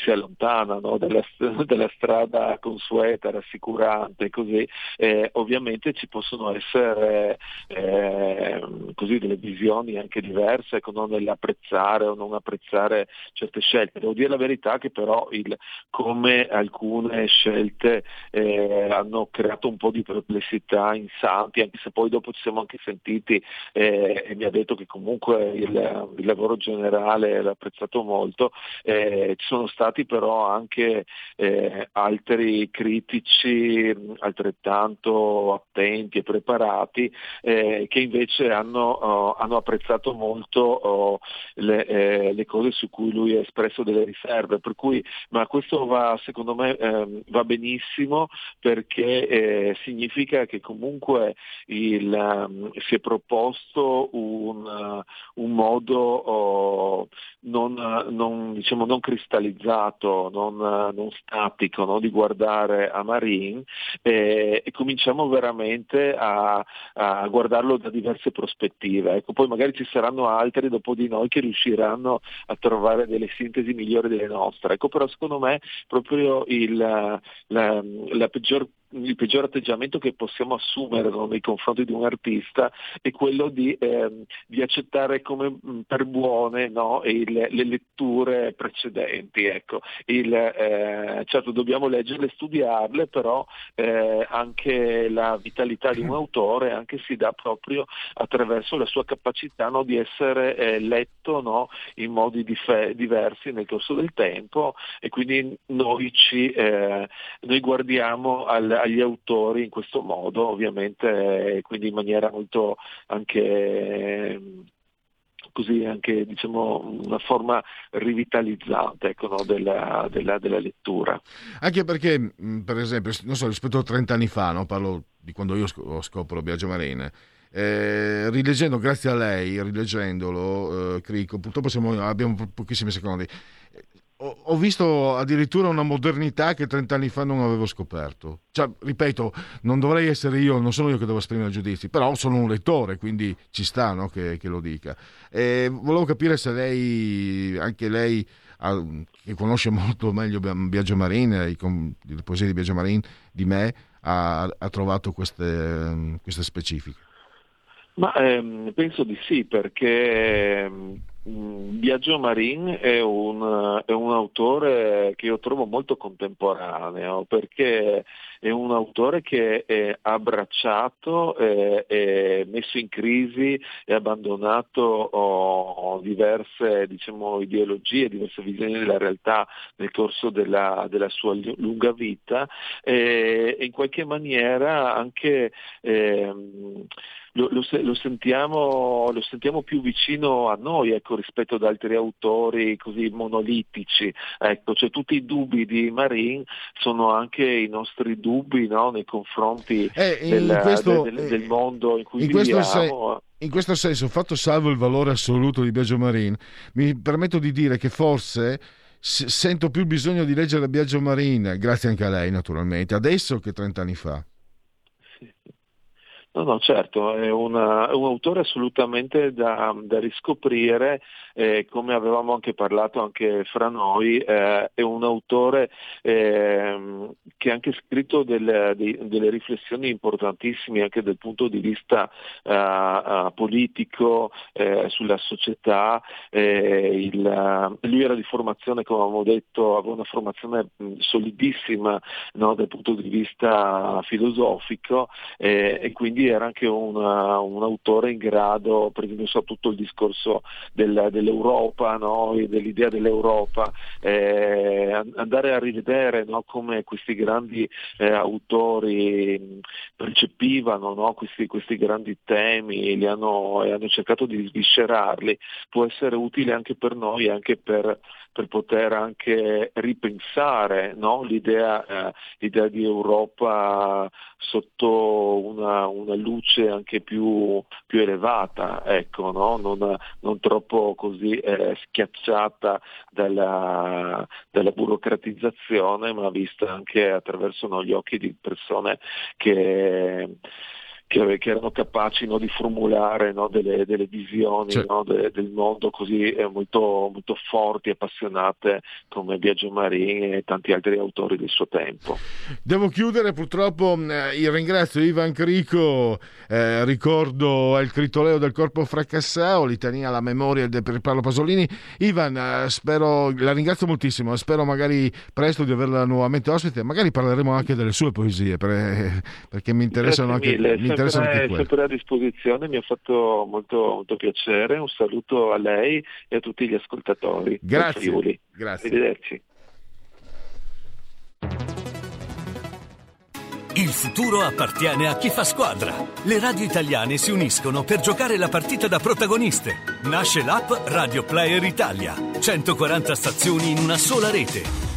si allontana no, dalla, dalla, strada consueta, rassicurante, così, eh, ovviamente ci possono essere eh, così delle visioni anche diverse ecco, nell'apprezzare o non apprezzare certe scelte. Devo dire la verità che però il, come alcune scelte eh, hanno creato un po' di perplessità in Santi, anche se poi dopo ci siamo anche sentiti eh, e mi ha detto che comunque il, il lavoro generale l'ha apprezzato molto, eh, ci sono stati però anche eh, altri critici altrettanto attenti e preparati eh, che invece hanno, oh, hanno apprezzato molto oh, le, eh, le, cose su cui lui ha espresso delle riserve, per cui ma questo va secondo me ehm, va benissimo perché eh, significa che comunque il, um, si è proposto un un, un modo oh, non, non, diciamo, non, cristallizzato, non, non statico no? di guardare a Marine eh, e cominciamo veramente a, a, guardarlo da diverse prospettive. Ecco, poi magari ci saranno altri dopo di noi che riusciranno a trovare delle sintesi migliori delle nostre. Ecco, però secondo me proprio il, la, la peggior il peggior atteggiamento che possiamo assumere no, nei confronti di un artista è quello di, eh, di accettare come mm, per buone no, il, le letture precedenti. Ecco. Il, eh, certo dobbiamo leggerle e studiarle, però eh, anche la vitalità di un autore anche si dà proprio attraverso la sua capacità no, di essere eh, letto in modi dif- diversi nel corso del tempo e quindi noi, ci, eh, noi guardiamo al, agli autori in questo modo, ovviamente, eh, quindi in maniera molto anche così anche diciamo, una forma rivitalizzante ecco, no, della, della, della, lettura. Anche perché, per esempio, so, rispetto a 30 anni fa, no, parlo di quando io scopro Biagio Marine, eh, rileggendo, grazie a lei, rileggendolo, eh, Crico, purtroppo siamo, abbiamo pochissimi secondi, ho visto addirittura una modernità che 30 anni fa non avevo scoperto. Cioè, ripeto, non dovrei essere io, non sono io che devo esprimere giudizi, però sono un lettore, quindi ci sta no, che, che, lo dica. E volevo capire se lei, anche lei, che conosce molto meglio Biagio Marin, le poesie di Biagio Marin di me, ha, ha trovato queste, queste specifiche. Ma ehm, penso di sì, perché ehm, Biagio Marin è un, è un autore che io trovo molto contemporaneo perché è un autore che è abbracciato, è, è messo in crisi, è abbandonato oh, diverse diciamo, ideologie, diverse visioni della realtà nel corso della, della sua lunga vita e, e in qualche maniera anche eh, lo, lo, lo, sentiamo, lo, sentiamo, più vicino a noi ecco, rispetto ad altri autori così monolitici. Ecco, cioè, tutti i dubbi di Marin sono anche i nostri dubbi no, nei confronti eh, del, questo, del, del, mondo in cui in viviamo. Se, in questo senso, fatto salvo il valore assoluto di Biagio Marin, mi permetto di dire che forse sento più bisogno di leggere Biagio Marin, grazie anche a lei naturalmente, adesso che 30 anni fa. No, no, certo, è, una, un autore assolutamente da, da riscoprire, eh, come avevamo anche parlato anche fra noi, eh, è un autore eh, che ha anche scritto delle, delle, riflessioni importantissime anche dal punto di vista uh, politico, eh, sulla società. Eh, il, lui era di formazione, come avevamo detto, aveva una formazione solidissima no, dal punto di vista filosofico e quindi quindi era anche una, un autore in grado, per esempio so tutto il discorso del, dell'Europa, no? dell'idea dell'Europa, eh, andare a rivedere no? come questi grandi eh, autori percepivano no? questi, questi, grandi temi li hanno, e hanno cercato di sviscerarli, può essere utile anche per noi, anche per per poter anche ripensare l'idea, eh, l'idea, di Europa sotto una, una luce anche più, più elevata, ecco, no? non, non, troppo così eh, schiacciata dalla, dalla, burocratizzazione, ma vista anche attraverso no, gli occhi di persone che che, che erano capaci no, di formulare no, delle, delle, visioni cioè. no, de, del mondo così eh, molto, molto, forti e appassionate come Biagio Marini e tanti altri autori del suo tempo. Devo chiudere purtroppo, eh, io ringrazio Ivan Crico, eh, ricordo il critoleo del corpo fracassao, l'Itania la memoria per Paolo Pasolini. Ivan, eh, spero, la ringrazio moltissimo, spero magari presto di averla nuovamente ospite, magari parleremo anche delle sue poesie per, perché mi interessano Grazie anche... Mille. Mi sempre, sempre a disposizione, mi ha fatto molto, molto, piacere. Un saluto a lei e a tutti gli ascoltatori. Grazie. Grazie. Arrivederci. Il futuro appartiene a chi fa squadra. Le radio italiane si uniscono per giocare la partita da protagoniste. Nasce l'app Radio Player Italia. 140 stazioni in una sola rete.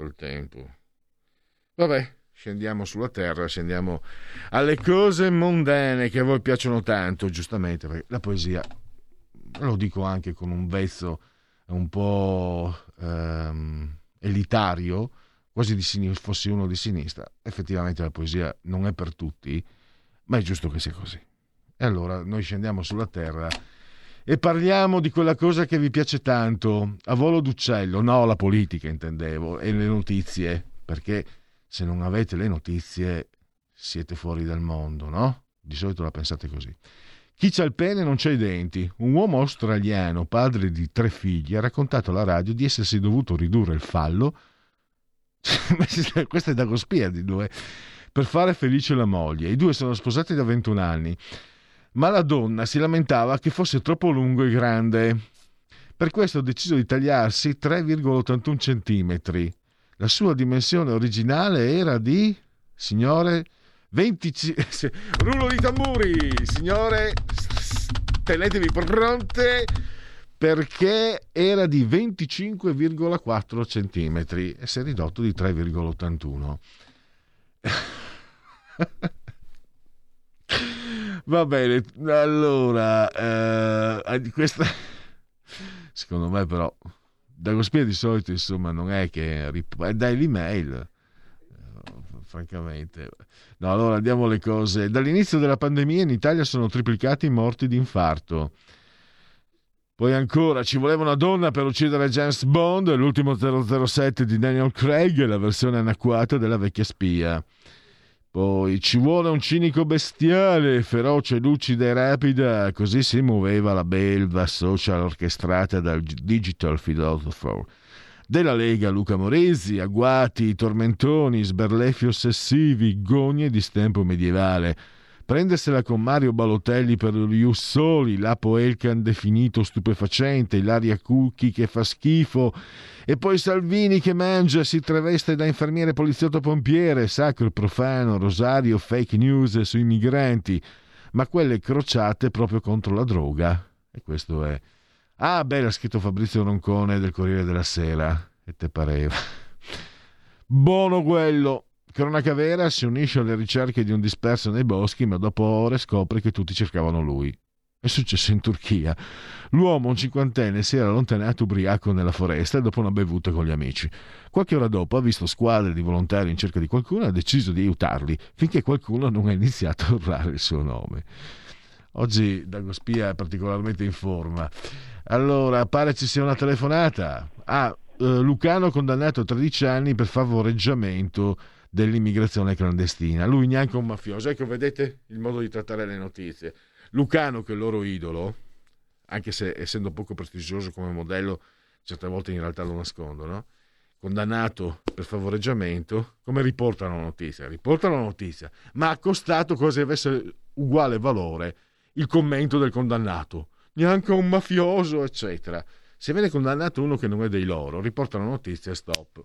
Volato il tempo. Vabbè, scendiamo sulla terra, scendiamo alle cose mondane che a voi piacciono tanto, giustamente, perché la poesia, lo dico anche con un vezzo un po' ehm, elitario, quasi di sin- fossi uno di sinistra, effettivamente la poesia non è per tutti, ma è giusto che sia così. E allora noi scendiamo sulla terra e parliamo di quella cosa che vi piace tanto, a volo d'uccello, no la politica intendevo, e le notizie, perché se non avete le notizie siete fuori dal mondo, no? Di solito la pensate così. Chi c'ha il pene non c'ha i denti. Un uomo australiano, padre di tre figli, ha raccontato alla radio di essersi dovuto ridurre il fallo. Questa è da Gospia di due. Per fare felice la moglie. I due sono sposati da 21 anni. Ma la donna si lamentava che fosse troppo lungo e grande. Per questo ha deciso di tagliarsi 3,81 cm. La sua dimensione originale era di, signore, 25 rullo di tamburi signore tenetevi pronte perché era di 25,4 cm e si è ridotto di 3,81 va bene allora eh, questa secondo me però Dagospia di solito insomma non è che dai l'email eh, francamente No, allora andiamo alle cose. Dall'inizio della pandemia in Italia sono triplicati i morti di infarto. Poi ancora, ci voleva una donna per uccidere James Bond, l'ultimo 007 di Daniel Craig, la versione anacquata della vecchia spia. Poi ci vuole un cinico bestiale, feroce, lucida e rapida, così si muoveva la belva social orchestrata dal Digital Philosopher della Lega Luca Moresi, agguati, tormentoni, sberleffi ossessivi, gogne di stempo medievale. Prendersela con Mario Balotelli per gli Ussoli, Lapo Elkan definito stupefacente, Ilaria Cucchi che fa schifo, e poi Salvini che mangia, si traveste da infermiere poliziotto pompiere, sacro profano, rosario, fake news sui migranti, ma quelle crociate proprio contro la droga. E questo è Ah, beh, l'ha scritto Fabrizio Roncone del Corriere della Sera. E te pareva. Buono quello. Cronaca vera si unisce alle ricerche di un disperso nei boschi, ma dopo ore scopre che tutti cercavano lui. È successo in Turchia. L'uomo, un cinquantenne, si era allontanato ubriaco nella foresta dopo una bevuta con gli amici. Qualche ora dopo ha visto squadre di volontari in cerca di qualcuno e ha deciso di aiutarli, finché qualcuno non ha iniziato a urlare il suo nome. Oggi Dagospia è particolarmente in forma. Allora, pare ci sia una telefonata. Ah, eh, Lucano condannato a 13 anni per favoreggiamento dell'immigrazione clandestina. Lui neanche un mafioso. Ecco, vedete il modo di trattare le notizie. Lucano, che è il loro idolo, anche se essendo poco prestigioso come modello, certe volte in realtà lo nascondono, condannato per favoreggiamento, come riportano la notizia? Riportano la notizia, ma ha costato quasi avesse uguale valore il commento del condannato neanche un mafioso, eccetera. Se viene condannato uno che non è dei loro, riportano notizie e stop.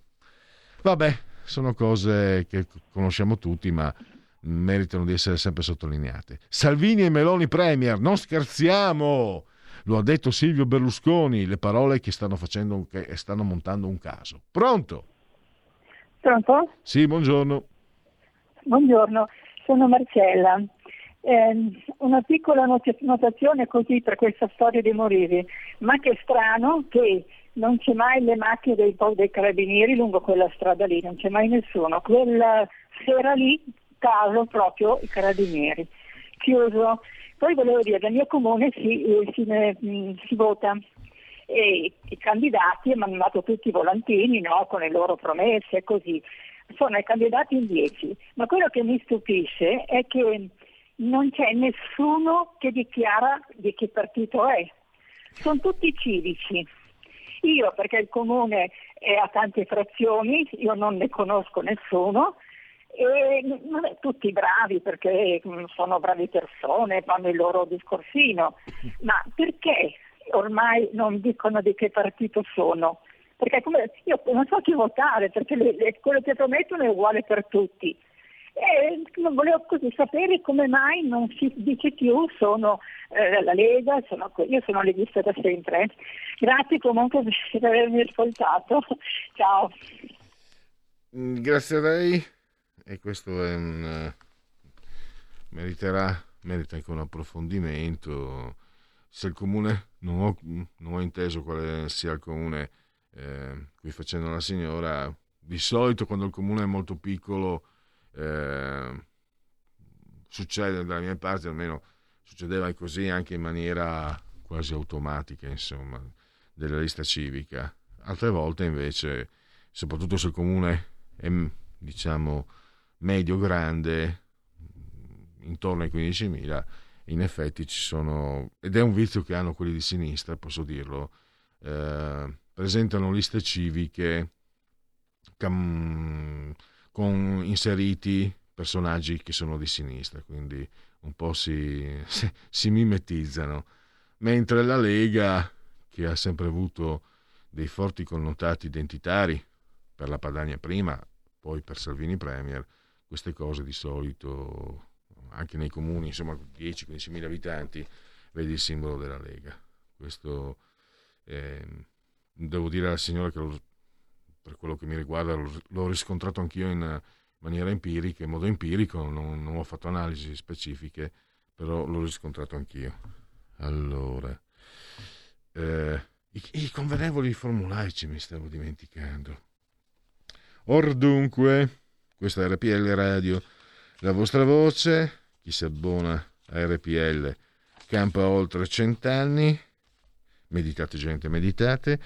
Vabbè, sono cose che conosciamo tutti, ma meritano di essere sempre sottolineate. Salvini e Meloni Premier, non scherziamo! Lo ha detto Silvio Berlusconi, le parole che stanno, facendo, che stanno montando un caso. Pronto? Pronto? Sì, buongiorno. Buongiorno, sono Marcella. Eh, una piccola notazione così per questa storia dei Morivi, ma che strano che non c'è mai le macchine dei, dei carabinieri lungo quella strada lì, non c'è mai nessuno. Quella sera lì, caso proprio i carabinieri. Chiuso. Poi volevo dire, nel mio comune si, eh, si, mm, si vota e i candidati hanno mandato tutti i volantini no, con le loro promesse e così. Sono i candidati in dieci, ma quello che mi stupisce è che non c'è nessuno che dichiara di che partito è. Sono tutti civici. Io, perché il comune ha tante frazioni, io non ne conosco nessuno, e tutti bravi perché mm, sono bravi persone, fanno il loro discorsino, ma perché ormai non dicono di che partito sono? Perché come, io non so chi votare, perché le, le, quello che promettono è uguale per tutti E volevo così sapere come mai non si dice più sono eh, la Lega, sono, io sono leghista da sempre. Grazie comunque per avermi ascoltato. Ciao. Mm, Grazie a lei e questo è un, eh, meriterà merita anche un approfondimento. Se il comune, non ho, non ho inteso quale sia il comune eh, qui facendo la signora, di solito quando il comune è molto piccolo eh, succede dalle mie parti almeno succedeva così anche in maniera quasi automatica insomma della lista civica. Altre volte invece soprattutto se il comune è diciamo medio grande intorno ai 15.000 in effetti ci sono ed è un vizio che hanno quelli di sinistra posso dirlo eh, presentano liste civiche cam, con inseriti personaggi che sono di sinistra quindi un po' si, si, mimetizzano mentre la Lega che ha sempre avuto dei forti connotati identitari per la Padania prima poi per Salvini Premier queste cose di solito anche nei comuni, insomma 10-15 mila abitanti, vedi il simbolo della Lega. Questo eh, devo dire alla signora che lo, per quello che mi riguarda l'ho, riscontrato anch'io in maniera empirica, in modo empirico, non, non ho fatto analisi specifiche, però l'ho riscontrato anch'io. Allora, eh, i, i convenevoli formulaici mi stavo dimenticando. Or dunque, questa è RPL Radio, la vostra voce, chi si abbona a RPL campa oltre cent'anni, meditate gente, meditate.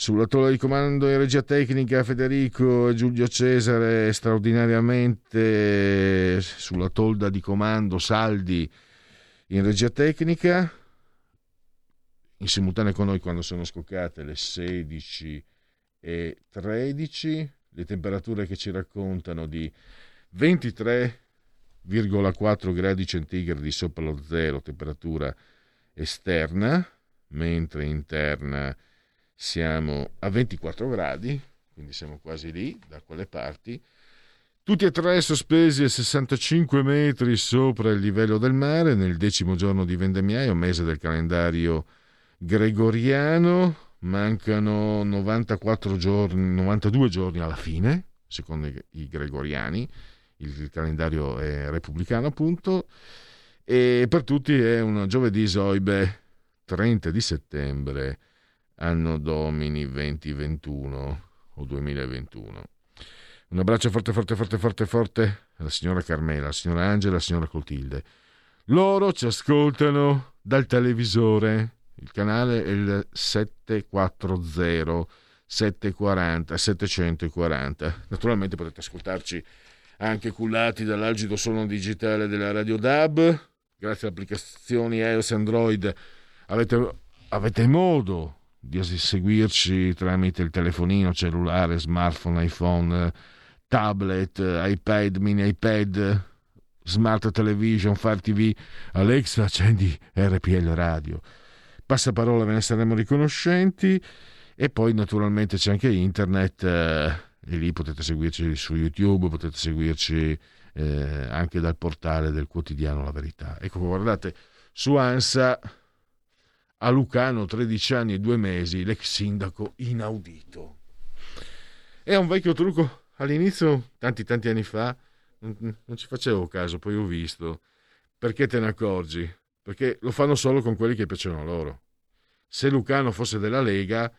Sulla tolla di comando e regia tecnica Federico e Giulio Cesare straordinariamente sulla tolda di comando Saldi in regia tecnica. In simultanea con noi quando sono scoccate le 16 e 13 le temperature che ci raccontano di 23,4 gradi centigradi sopra lo zero temperatura esterna mentre interna siamo a 24 gradi quindi siamo quasi lì da quelle parti. Tutti e tre sospesi a 65 metri sopra il livello del mare nel decimo giorno di vendemmiaio mese del calendario gregoriano. Mancano 94 giorni, 92 giorni alla fine, secondo i gregoriani, il calendario è repubblicano appunto, e per tutti è un giovedì soibe 30 di settembre, anno domini 2021 o 2021. Un abbraccio forte, forte, forte, forte, forte alla signora Carmela, alla signora Angela, alla signora Clotilde. Loro ci ascoltano dal televisore il canale è il 740 740 740. Naturalmente potete ascoltarci anche cullati dall'algido suono digitale della Radio DAB. Grazie alle applicazioni iOS e Android avete, avete modo di seguirci tramite il telefonino cellulare, smartphone, iPhone, tablet, iPad, mini iPad, smart television, Fire TV. Alexa, accendi RPL Radio passaparola ve ne saremo riconoscenti e poi naturalmente c'è anche internet eh, e lì potete seguirci su YouTube, potete seguirci eh, anche dal portale del quotidiano La Verità. Ecco, guardate, su ANSA a Lucano 13 anni e due mesi, l'ex sindaco inaudito. È un vecchio trucco, all'inizio, tanti tanti anni fa, non, ci facevo caso, poi ho visto. Perché te ne accorgi? perché lo fanno solo con quelli che piacciono loro. Se Lucano fosse della Lega,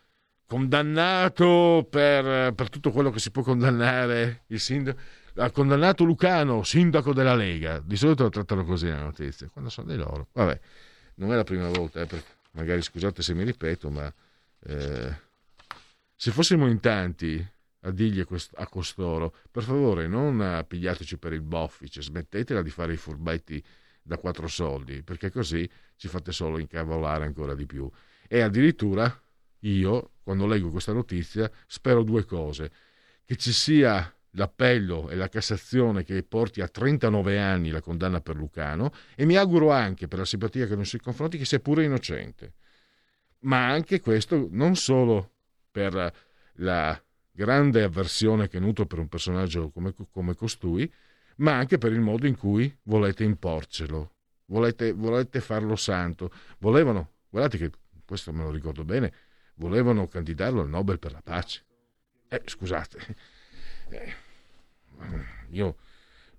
condannato per, per tutto quello che si può condannare, il sindaco, ha condannato Lucano, sindaco della Lega. Di solito lo trattano così la notizia, quando sono dei loro. Vabbè, non è la prima volta, eh, magari scusate se mi ripeto, ma eh, se fossimo in tanti a dirgli a costoro, per favore non pigliateci per il boffice, smettetela di fare i furbetti da quattro soldi, perché così ci fate solo incavolare ancora di più. E addirittura io, quando leggo questa notizia, spero due cose. Che ci sia l'appello e la Cassazione che porti a 39 anni la condanna per Lucano e mi auguro anche, per la simpatia che non si confronti, che sia pure innocente. Ma anche questo non solo per la grande avversione che nutro per un personaggio come, come costui, ma anche per il modo in cui volete imporcelo, volete, volete farlo santo. Volevano, guardate che questo me lo ricordo bene, volevano candidarlo al Nobel per la pace. Eh, scusate, eh, io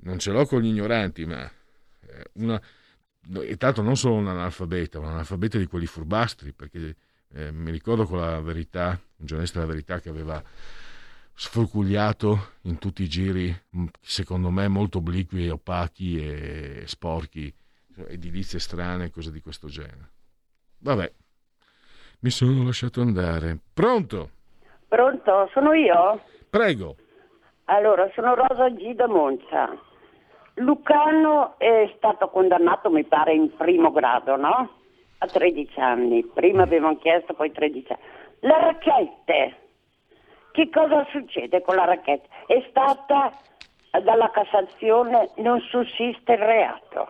non ce l'ho con gli ignoranti, ma eh, una, e tanto non solo un analfabeta, un analfabeta di quelli furbastri, perché eh, mi ricordo con la verità, un giornalista della verità che aveva sfrucugliato in tutti i giri, secondo me molto obliqui, opachi e sporchi, edilizie strane, cose di questo genere. Vabbè, mi sono lasciato andare. Pronto? Pronto, sono io? Prego. Allora, sono Rosa G da Monza. Lucano è stato condannato, mi pare, in primo grado, no? A 13 anni. Prima avevano chiesto, poi 13 anni. Le racchette. Che cosa succede con la racchetta? È stata dalla Cassazione, non sussiste il reato.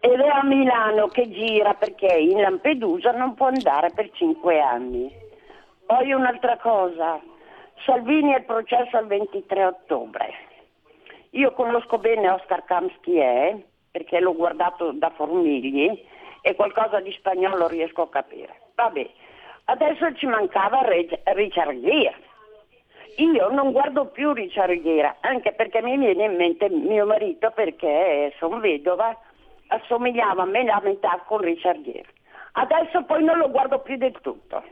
Ed è a Milano che gira perché in Lampedusa non può andare per 5 anni. Poi un'altra cosa. Salvini è il processo al 23 ottobre io conosco bene Oscar Camps chi è, perché l'ho guardato da Formigli e qualcosa di spagnolo riesco a capire. Vabbè, adesso ci mancava Richard Gere. Io non guardo più Richard Gere, anche perché mi viene in mente mio marito, perché sono vedova, assomigliava a me la metà con Richard Gere. Adesso poi non lo guardo più del tutto.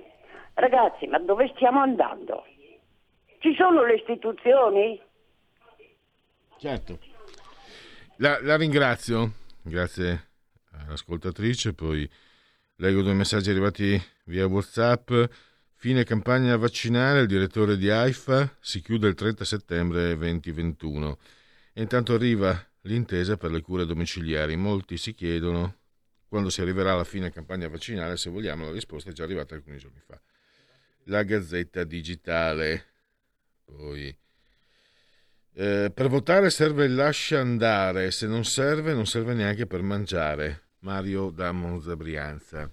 Ragazzi, ma dove stiamo andando? Ci sono le istituzioni? Certo. La, la ringrazio, grazie all'ascoltatrice, poi leggo due messaggi arrivati via Whatsapp. Fine campagna vaccinale, il direttore di AIFA si chiude il 30 settembre 2021 e intanto arriva l'intesa per le cure domiciliari. Molti si chiedono quando si arriverà alla fine campagna vaccinale, se vogliamo la risposta è già arrivata alcuni giorni fa. La Gazzetta Digitale, poi eh, per votare serve il lascia andare, se non serve non serve neanche per mangiare. Mario da Monza Brianza.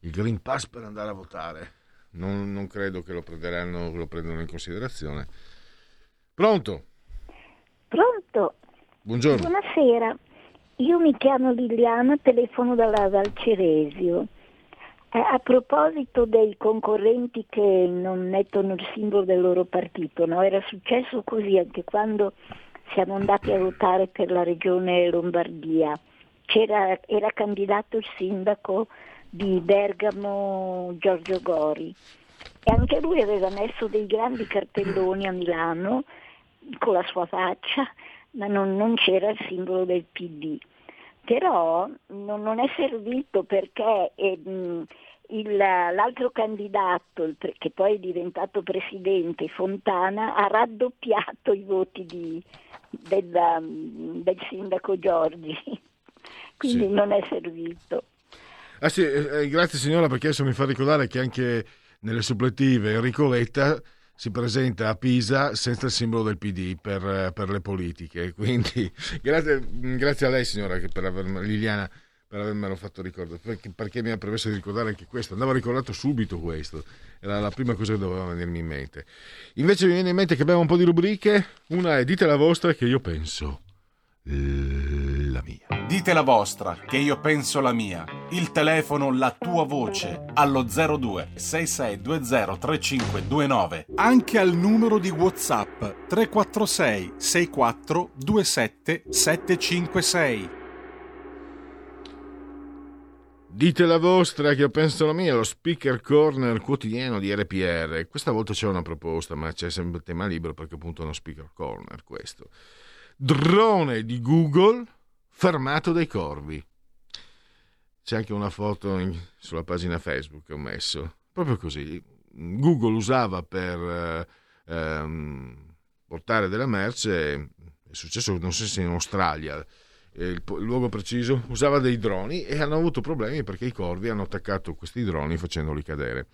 Il Green Pass per andare a votare. Non, non credo che lo prenderanno, lo prendano in considerazione. Pronto? Pronto? Buongiorno. Buonasera. Io mi chiamo Liliana, telefono dalla Val Ceresio. Eh, a proposito dei concorrenti che non mettono il simbolo del loro partito, no? era successo così anche quando siamo andati a votare per la regione Lombardia. C'era, era candidato il sindaco di Bergamo Giorgio Gori e anche lui aveva messo dei grandi cartelloni a Milano con la sua faccia, ma non, non c'era il simbolo del PD però non, non è servito perché eh, il, l'altro candidato, il, che poi è diventato presidente, Fontana, ha raddoppiato i voti di, del, del, sindaco Giorgi, quindi sì. non è servito. Ah sì, eh, eh, grazie signora perché adesso mi fa ricordare che anche nelle suppletive Enrico Letta si presenta a Pisa senza il simbolo del PD per, per le politiche. Quindi grazie, grazie, a lei signora per avermi, Liliana per avermelo fatto ricordare, perché, perché mi ha permesso di ricordare anche questo. Andava ricordato subito questo, era la prima cosa che doveva venirmi in mente. Invece mi viene in mente che abbiamo un po' di rubriche, una è dite la vostra che io penso la mia. Dite la vostra, che io penso la mia. Il telefono, la tua voce, allo 02 6620 3529. Anche al numero di WhatsApp 346 64 27 756. Dite la vostra, che penso la mia, lo speaker corner quotidiano di RPR. Questa volta c'è una proposta, ma c'è sempre il tema libero perché appunto è uno speaker corner questo drone di Google fermato dai corvi. C'è anche una foto in, sulla pagina Facebook che ho messo. Proprio così. Google usava per eh, ehm, portare della merce, è successo non so se in Australia, il, il, luogo preciso, usava dei droni e hanno avuto problemi perché i corvi hanno attaccato questi droni facendoli cadere.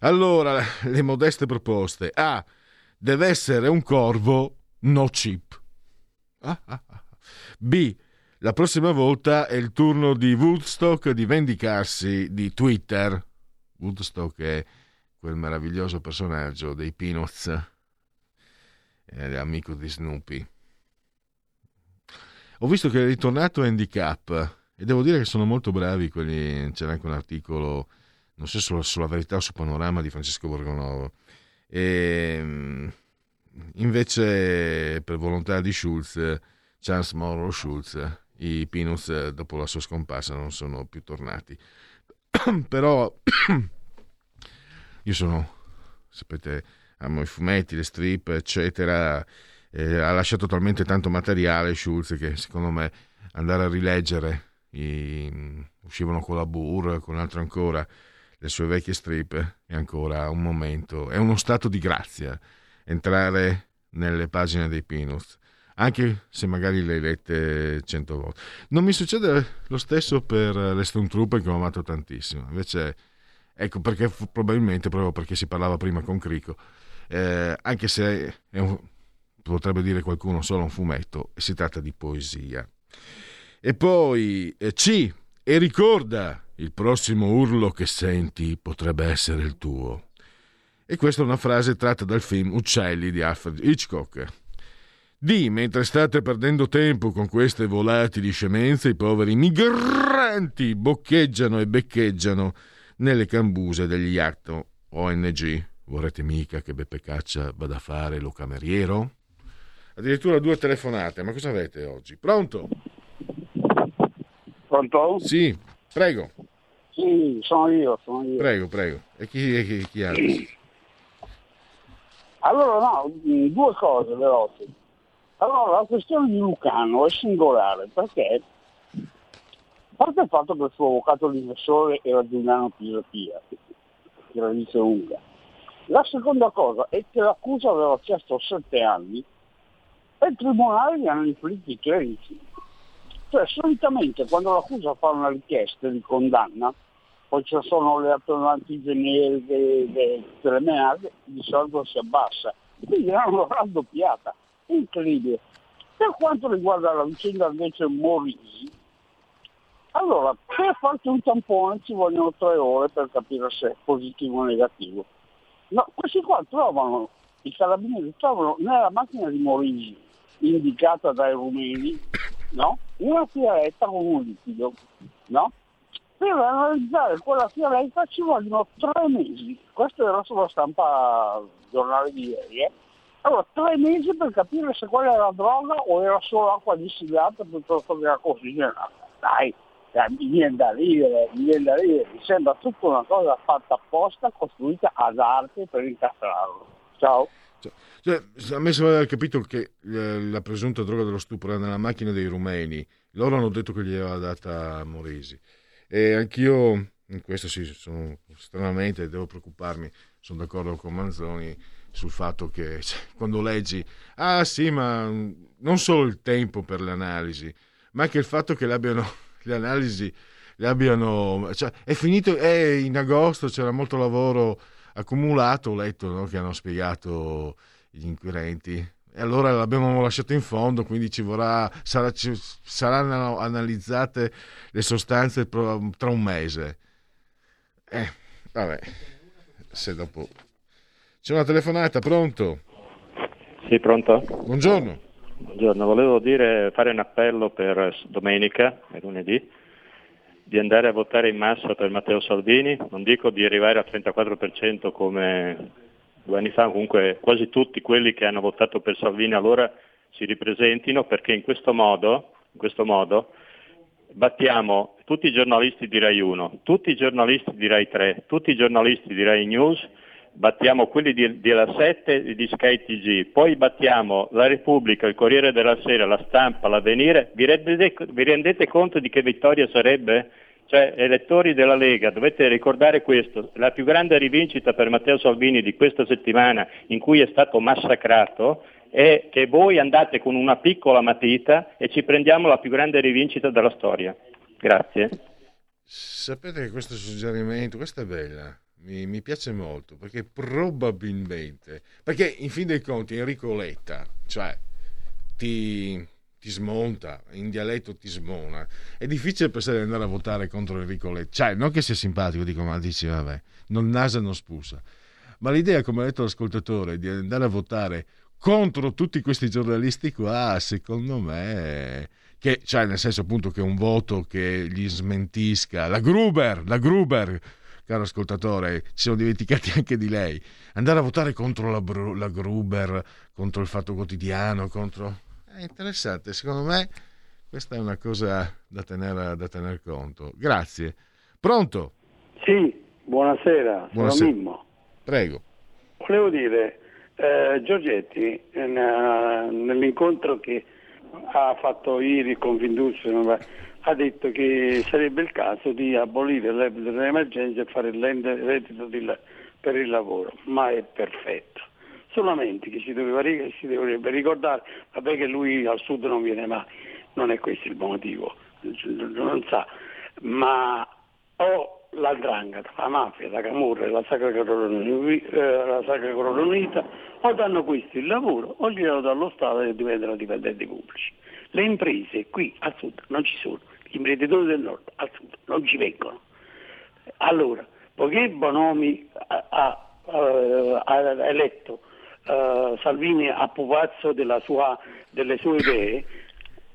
Allora, le modeste proposte. A. Deve essere un corvo no chip. B. La prossima volta è il turno di Woodstock di vendicarsi di Twitter. Woodstock è quel meraviglioso personaggio dei Peanuts, è amico di Snoopy. Ho visto che è ritornato handicap e devo dire che sono molto bravi quelli, c'era anche un articolo, non so sulla, sulla verità o su Panorama di Francesco Borgonovo. E, mm, invece, per volontà di Schulz, Charles Morrow Schulz, i Peanuts dopo la sua scomparsa non sono più tornati. Però io sono, sapete, amo i fumetti, le strip, eccetera. Eh, ha lasciato talmente tanto materiale Schulz che secondo me andare a rileggere i, uscivano con la Burr, con altro ancora, le sue vecchie strip è ancora un momento, è uno stato di grazia entrare nelle pagine dei Peanuts anche se magari le hai lette cento volte. Non mi succede lo stesso per le Stone Trooper che ho amato tantissimo, invece ecco perché probabilmente proprio perché si parlava prima con Crico, eh, anche se un, potrebbe dire qualcuno solo un fumetto, si tratta di poesia. E poi eh, C, e ricorda, il prossimo urlo che senti potrebbe essere il tuo. E questa è una frase tratta dal film Uccelli di Alfred Hitchcock. D, mentre state perdendo tempo con queste volatili scemenze, i poveri migranti boccheggiano e beccheggiano nelle cambuse degli yacht ONG. Vorrete mica che Beppe Caccia vada a fare lo cameriero? Addirittura due telefonate, ma cosa avete oggi? Pronto? Pronto? Sì, prego. Sì, sono io, sono io. Prego, prego. E chi, e chi, chi altro? Allora, no, due cose veloci. Allora, la questione di Lucano è singolare perché, a parte il fatto che il suo avvocato difensore era Giuliano Pisapia, che radice lunga, la seconda cosa è che l'accusa aveva chiesto sette anni e il tribunale gli hanno inflitti 13. Cioè, solitamente quando l'accusa fa una richiesta di condanna, poi ci sono le attenuanti generiche delle menate, di solito si abbassa. Quindi l'hanno raddoppiata incredibile. Per quanto riguarda la vicenda invece Morisi, allora per farti un tampone ci vogliono tre ore per capire se è positivo o negativo. No, questi qua trovano, i carabinieri trovano nella macchina di Morisi indicata dai rumeni, no? una fialetta con un liquido, no? Per analizzare quella fialetta ci vogliono tre mesi. Questo era sulla stampa giornale di ieri. Eh? Allora, tre mesi per capire se quella era droga o era solo acqua distillata piuttosto che acqua ossigenata. Dai, dai mi viene da ridere, mi viene da ridere, mi sembra tutta una cosa fatta apposta, costruita ad arte per incastrarlo. Ciao. Cioè, a me sembra aver capito che eh, la presunta droga dello stupro era nella macchina dei rumeni. Loro hanno detto che gli aveva data Morisi. E anch'io, in questo sì, sono, stranamente devo preoccuparmi, sono d'accordo con Manzoni sul fatto che cioè, quando leggi, ah sì, ma non solo il tempo per le analisi, ma anche il fatto che le, abbiano, le analisi le abbiano... Cioè, è finito, è in agosto, c'era molto lavoro accumulato, ho letto no, che hanno spiegato gli inquirenti. E allora l'abbiamo lasciato in fondo, quindi ci vorrà, sarà, ci, saranno analizzate le sostanze tra un mese. Eh, vabbè, se dopo c'è una telefonata, pronto? Sì, pronto? Buongiorno. Buongiorno, volevo dire, fare un appello per domenica e lunedì di andare a votare in massa per Matteo Salvini, non dico di arrivare al 34% come due anni fa, comunque quasi tutti quelli che hanno votato per Salvini allora si ripresentino perché in questo modo, in questo modo battiamo tutti i giornalisti di Rai 1, tutti i giornalisti di Rai 3, tutti i giornalisti di Rai News battiamo quelli di, della 7 e di Sky TG, poi battiamo la Repubblica, il Corriere della Sera, la Stampa, l'Avvenire, vi rendete, vi rendete conto di che vittoria sarebbe? Cioè, elettori della Lega, dovete ricordare questo, la più grande rivincita per Matteo Salvini di questa settimana in cui è stato massacrato è che voi andate con una piccola matita e ci prendiamo la più grande rivincita della storia. Grazie. Sapete che questo suggerimento, questa è bella, mi, mi, piace molto perché probabilmente, perché in fin dei conti Enrico Letta, cioè ti, ti smonta, in dialetto ti smona, è difficile pensare di andare a votare contro Enrico Letta, cioè non che sia simpatico, dico ma dici vabbè, non nasa non spusa, ma l'idea come ha detto l'ascoltatore di andare a votare contro tutti questi giornalisti qua, secondo me che, cioè nel senso appunto che un voto che gli smentisca la Gruber, la Gruber, caro ascoltatore, ci siamo dimenticati anche di lei. Andare a votare contro la, la Gruber, contro il Fatto Quotidiano, contro... È interessante, secondo me questa è una cosa da tenere, da tener conto. Grazie. Pronto? Sì, buonasera, Buonasera. sono Mimmo. Prego. Volevo dire, eh, Giorgetti, nell'incontro che ha fatto ieri con Confindustria, ha detto che sarebbe il caso di abolire dell'emergenza e fare il reddito di, per il lavoro, ma è perfetto. Solamente che si, doveva, si dovrebbe ricordare, vabbè che lui al sud non viene mai, non è questo il motivo, non sa, ma o la drangheta, la mafia, la camorra, la Sacra Croce Unita, o danno questi il lavoro o glielo dallo Stato e diventano dipendenti pubblici. Le imprese qui al sud non ci sono, gli imprenditori del nord al sud non ci vengono. Allora, poiché Bonomi ha, ha, ha eletto uh, Salvini a pupazzo sua, delle sue idee,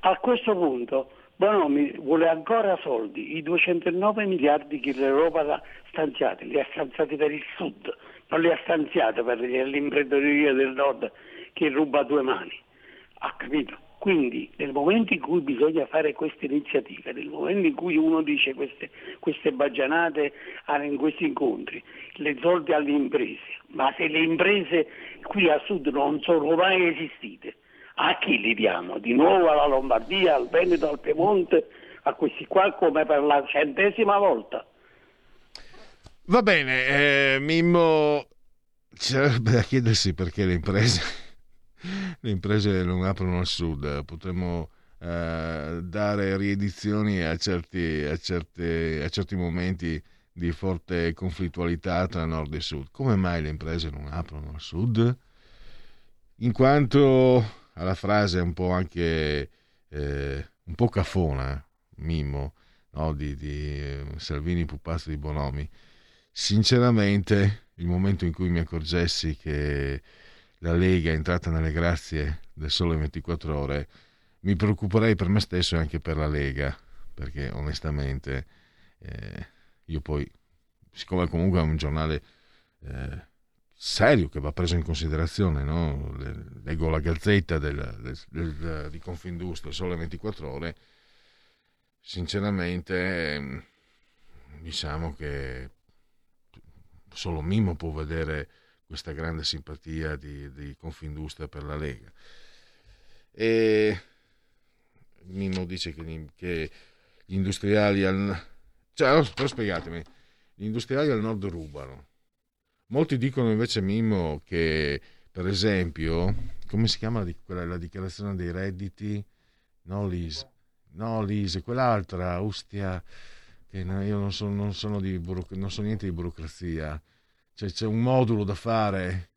a questo punto Bonomi vuole ancora soldi, i 209 miliardi che l'Europa ha stanziati, li ha stanziati per il sud, non li ha stanziati per l'imprenditoria del nord che ruba due mani. Ha capito? Quindi nel momento in cui bisogna fare queste iniziative, nel momento in cui uno dice queste, queste baggianate in questi incontri, le soldi alle imprese, ma se le imprese qui a sud non sono mai esistite, a chi li diamo? Di nuovo alla Lombardia, al Veneto, al Piemonte, a questi qua come per la centesima volta. Va bene, eh, Mimmo, c'è da chiedersi perché le imprese, le imprese non aprono al sud, potremmo eh, dare riedizioni a certi, a, certi, a certi momenti di forte conflittualità tra nord e sud. Come mai le imprese non aprono al sud? In quanto alla frase un po' anche eh, un po' cafona, Mimmo, no? di, di eh, Salvini Pupazzo di Bonomi. Sinceramente, il momento in cui mi accorgessi che la Lega è entrata nelle grazie del sole 24 ore, mi preoccuperei per me stesso e anche per la Lega, perché onestamente eh, io poi, siccome comunque è un giornale eh, serio che va preso in considerazione. No? Leggo la gazzetta del, del, del, di Confindustria sole 24 ore. Sinceramente, ehm, diciamo che solo Mimo può vedere questa grande simpatia di, di Confindustria per la Lega. E Mimo dice che, che gli industriali al... Cioè, però spiegatemi, gli industriali al nord rubano Molti dicono invece, Mimmo, che per esempio, come si chiama quella, la dichiarazione dei redditi? No, Lise, no, Lise quell'altra, Ustia, che io non so, non, sono di non so niente di burocrazia. Cioè, c'è un modulo da fare.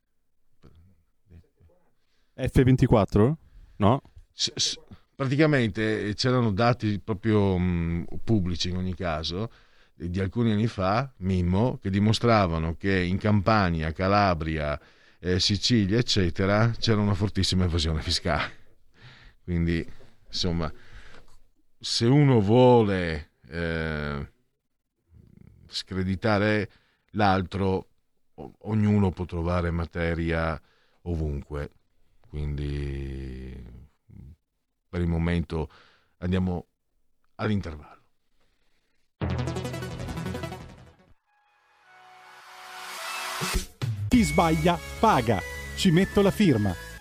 F24? No? S- s- praticamente c'erano dati proprio mh, pubblici in ogni caso di alcuni anni fa, Mimmo, che dimostravano che in Campania, Calabria, eh, Sicilia, eccetera, c'era una fortissima evasione fiscale. Quindi, insomma, se uno vuole eh, screditare l'altro, ognuno può trovare materia ovunque. Quindi, per il momento, andiamo all'intervallo. Chi sbaglia paga. Ci metto la firma.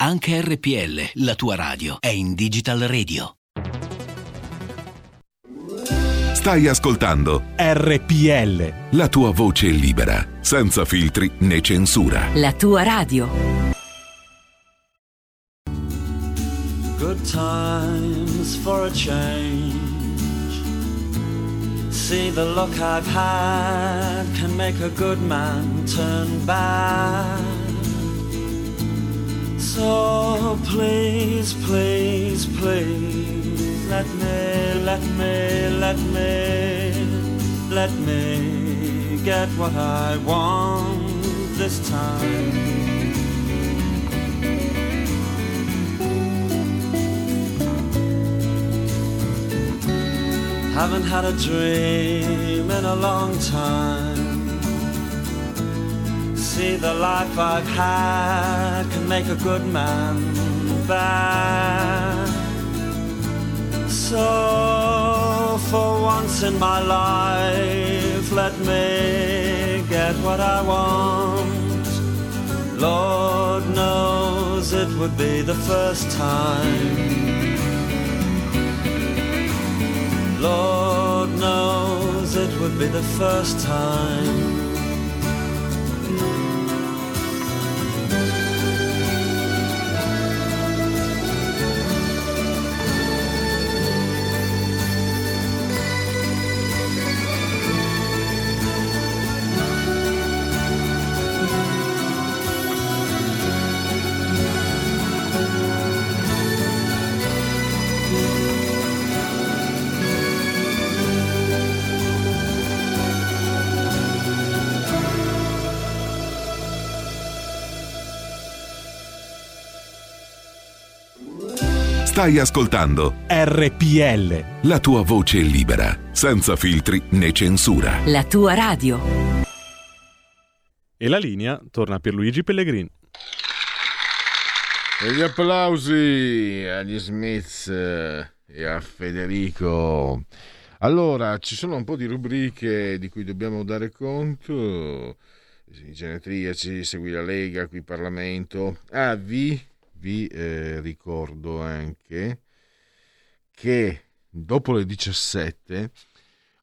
Anche RPL, la tua radio, è in Digital Radio. Stai ascoltando RPL. La tua voce libera, senza filtri né censura. La tua radio. Good times for a change. See the look I've had can make a good man turn bad. So please, please, please, let me, let me, let me, let me get what I want this time. Haven't had a dream in a long time. See, the life I've had can make a good man bad. So, for once in my life, let me get what I want. Lord knows it would be the first time. Lord knows it would be the first time. Stai ascoltando RPL. la tua voce libera, senza filtri né censura. La tua radio. E la linea torna a Pierluigi Pellegrini. E gli applausi agli Smith eh, e a Federico. Allora, ci sono un po' di rubriche di cui dobbiamo dare conto. I genetriaci, segui la Lega, qui Parlamento. Ah, vi, eh, ricordo anche che dopo le 17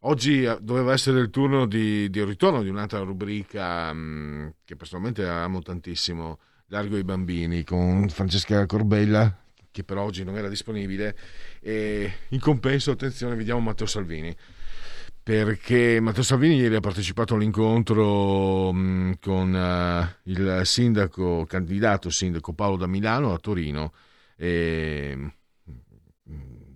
oggi eh, doveva essere il turno di, di ritorno di un'altra rubrica mh, che personalmente amo tantissimo, Largo i bambini, con Francesca Corbella, che per oggi non era disponibile. E in compenso, attenzione, vediamo Matteo Salvini. Perché Matteo Salvini ieri ha partecipato all'incontro mh, con eh, il sindaco, candidato sindaco Paolo da Milano a Torino e mh,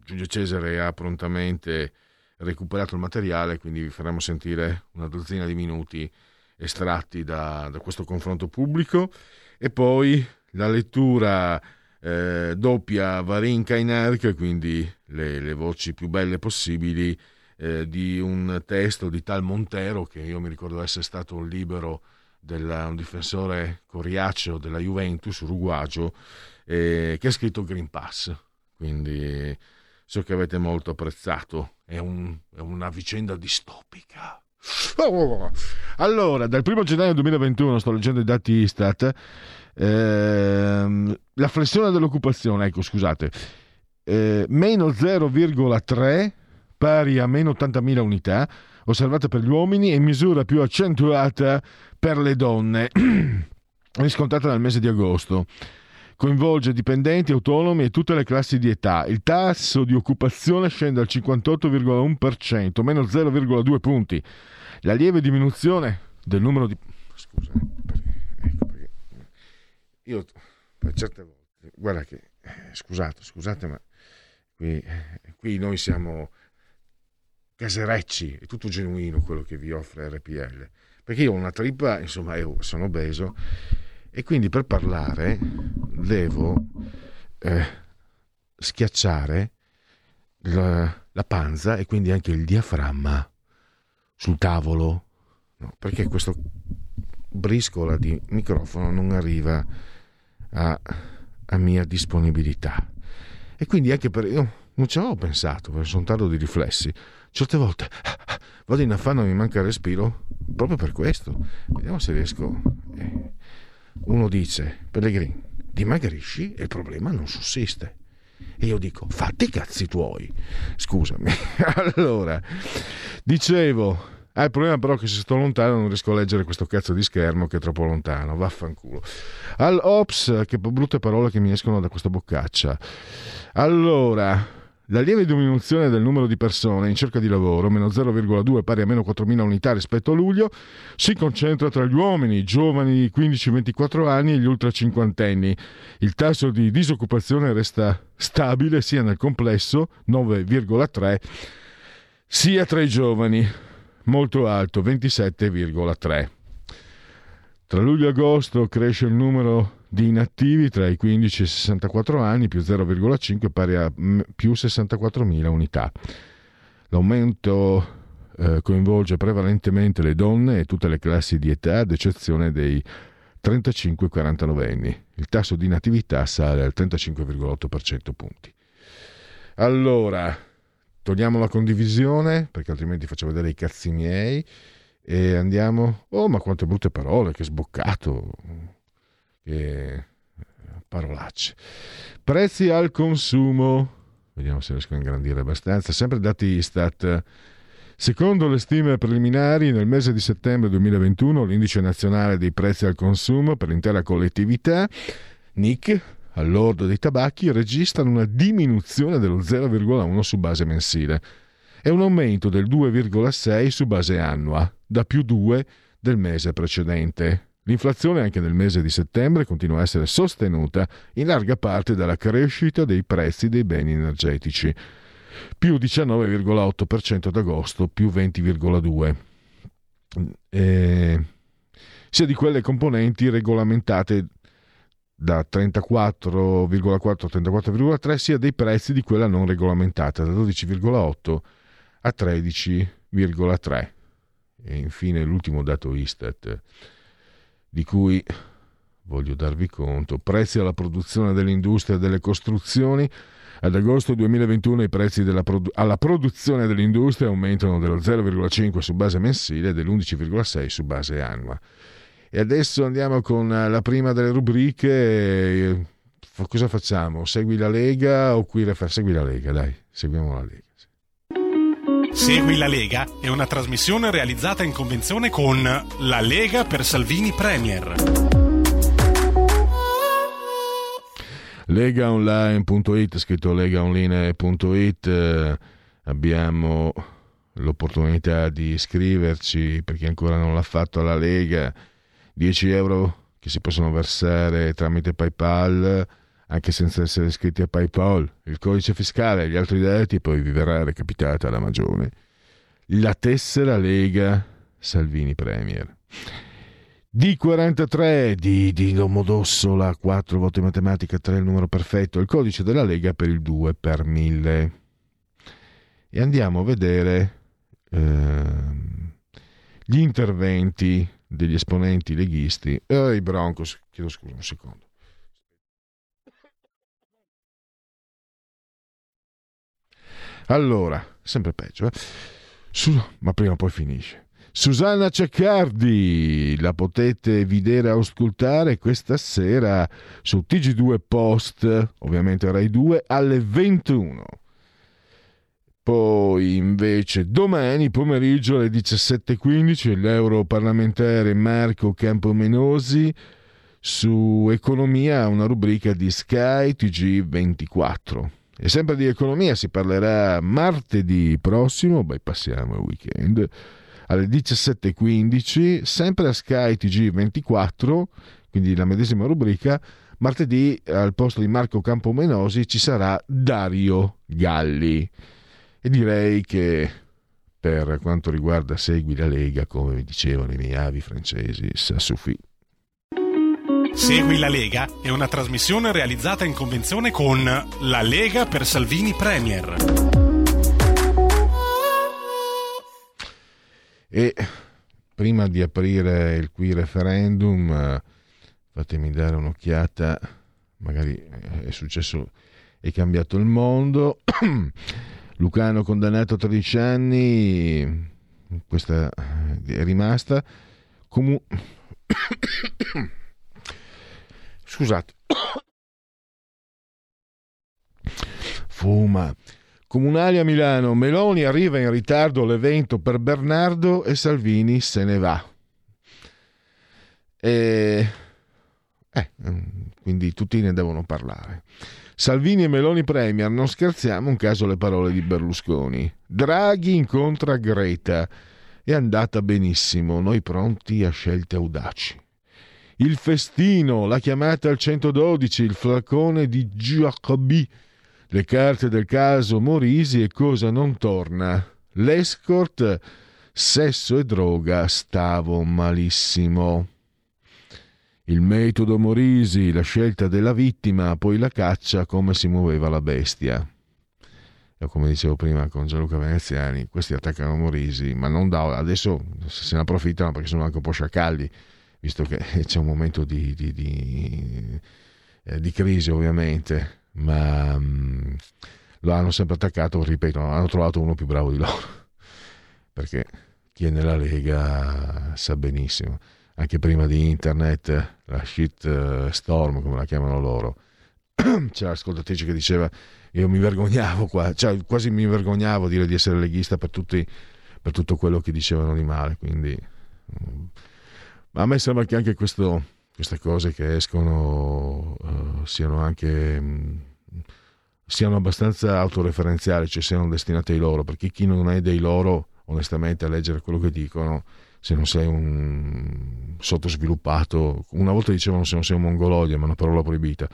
Giulio Cesare ha prontamente recuperato il materiale, quindi vi faremo sentire una dozzina di minuti estratti da, da questo confronto pubblico. E poi la lettura eh, doppia Varin Kainerk, quindi le, le voci più belle possibili eh, di un testo di tal Montero che io mi ricordo essere stato un libero della, un difensore coriaceo della Juventus uruguagio eh, che ha scritto Green Pass. Quindi so che avete molto apprezzato. È, un, è una vicenda distopica. Allora, dal 1 gennaio 2021, sto leggendo i dati Istat, ehm, la flessione dell'occupazione, ecco scusate, eh, meno 0,3 pari a meno 80.000 unità, osservata per gli uomini e misura più accentuata per le donne, riscontrata nel mese di agosto. Coinvolge dipendenti, autonomi e tutte le classi di età. Il tasso di occupazione scende al 58,1%, meno 0,2 punti. La lieve diminuzione del numero di... Scusa, ecco perché io per certe volte, guarda che, scusate, scusate, ma qui, qui noi siamo caserecci, è tutto genuino quello che vi offre RPL. Perché io ho una trippa, insomma, sono obeso e quindi per parlare devo eh, schiacciare la, la, panza e quindi anche il diaframma sul tavolo, no, perché questo briscola di microfono non arriva a, a mia disponibilità. E quindi anche per... Io non ci avevo pensato, perché sono tardo di riflessi. Certe volte vado in affanno e mi manca il respiro proprio per questo. Vediamo se riesco... Eh uno dice, Pellegrini, dimagrisci e il problema non sussiste. E io dico, fatti i cazzi tuoi. Scusami. allora, dicevo, Ah, il problema però è che se sto lontano non riesco a leggere questo cazzo di schermo che è troppo lontano. Vaffanculo. Al ops, che brutte parole che mi escono da questa boccaccia. Allora, la lieve diminuzione del numero di persone in cerca di lavoro, meno 0,2 pari a meno 4.000 unità rispetto a luglio, si concentra tra gli uomini, giovani di 15-24 anni e gli ultra cinquantenni. Il tasso di disoccupazione resta stabile sia nel complesso, 9,3, sia tra i giovani, molto alto, 27,3. Tra luglio e agosto cresce il numero di inattivi tra i 15 e i 64 anni, più 0,5 pari a più 64.000 unità. L'aumento eh, coinvolge prevalentemente le donne e tutte le classi di età, ad eccezione dei 35-49 anni. Il tasso di natività sale al 35,8% punti. Allora, togliamo la condivisione, perché altrimenti faccio vedere i cazzi miei, e andiamo... Oh, ma quante brutte parole, che sboccato! Che parolacce. Prezzi al consumo, vediamo se riesco a ingrandire abbastanza, sempre dati Istat. Secondo le stime preliminari, nel mese di settembre 2021 l'indice nazionale dei prezzi al consumo per l'intera collettività, NIC, all'ordo dei tabacchi, registra una diminuzione dello 0,1 su base mensile e un aumento del 2,6 su base annua, da più 2 del mese precedente. L'inflazione anche nel mese di settembre continua a essere sostenuta in larga parte dalla crescita dei prezzi dei beni energetici, più 19,8% ad agosto, più 20,2%. E sia di quelle componenti regolamentate da 34,4 a 34,3 sia dei prezzi di quella non regolamentata da 12,8 a 13,3 e infine l'ultimo dato Istat di cui voglio darvi conto, prezzi alla produzione dell'industria e delle costruzioni. Ad agosto 2021 i prezzi produ- alla produzione dell'industria aumentano dello 0,5 su base mensile e dell'11,6 su base annua. E adesso andiamo con la prima delle rubriche. Cosa facciamo? Segui la Lega o qui refer- segui la Lega, dai, seguiamo la Lega. Segui la Lega è una trasmissione realizzata in convenzione con La Lega per Salvini Premier. Legaonline.it, scritto legaonline.it, eh, abbiamo l'opportunità di iscriverci per chi ancora non l'ha fatto alla Lega, 10 euro che si possono versare tramite PayPal anche senza essere iscritti a PayPal, il codice fiscale e gli altri dati poi vi verrà recapitata la magione. La tessera Lega Salvini Premier. D43 di, di Domodossola, 4 voti matematica, 3 il numero perfetto, il codice della Lega per il 2 per 1000. E andiamo a vedere eh, gli interventi degli esponenti leghisti. Eh, i Broncos, chiedo scusa un secondo. Allora, sempre peggio, eh? Su, ma prima o poi finisce. Susanna Ceccardi, la potete vedere o ascoltare questa sera su TG2 Post, ovviamente Rai 2, alle 21. Poi invece domani pomeriggio alle 17.15 l'europarlamentare Marco Campomenosi su economia una rubrica di Sky TG24. E sempre di economia si parlerà martedì prossimo, beh passiamo il weekend, alle 17.15, sempre a Sky TG24, quindi la medesima rubrica, martedì al posto di Marco Campomenosi ci sarà Dario Galli. E direi che per quanto riguarda Segui la Lega, come dicevano i miei avi francesi, ça suffit. Segui la Lega è una trasmissione realizzata in convenzione con La Lega per Salvini Premier. E prima di aprire il qui referendum, eh, fatemi dare un'occhiata, magari è successo, è cambiato il mondo. Lucano condannato a 13 anni, questa è rimasta. Comu- Scusate. Fuma. Comunali a Milano. Meloni arriva in ritardo all'evento per Bernardo e Salvini se ne va. E... Eh, quindi tutti ne devono parlare. Salvini e Meloni Premier, non scherziamo, un caso le parole di Berlusconi. Draghi incontra Greta. È andata benissimo, noi pronti a scelte audaci il festino, la chiamata al 112, il flacone di Giacobbi, le carte del caso Morisi e cosa non torna. L'escort, sesso e droga, stavo malissimo. Il metodo Morisi, la scelta della vittima, poi la caccia, come si muoveva la bestia. E come dicevo prima con Gianluca Veneziani, questi attaccano Morisi, ma non da adesso se ne approfittano perché sono anche un po' sciacalli visto che c'è un momento di, di, di, eh, di crisi ovviamente, ma mh, mm, lo hanno sempre attaccato, ripeto, hanno trovato uno più bravo di loro, perché chi è nella Lega sa benissimo, anche prima di internet, la shit eh, storm come la chiamano loro, c'era l'ascoltatrice che diceva io mi vergognavo qua, cioè quasi mi vergognavo dire di essere leghista per, tutti, per tutto quello che dicevano di male, quindi... Mh, mm, ma a me sembra che anche questo, queste cose che escono uh, siano anche mh, siano abbastanza autoreferenziali, cioè siano destinate ai loro, perché chi non è dei loro, onestamente, a leggere quello che dicono, se non sei un sottosviluppato, una volta dicevano se non sei un mongoloide, ma è una parola proibita,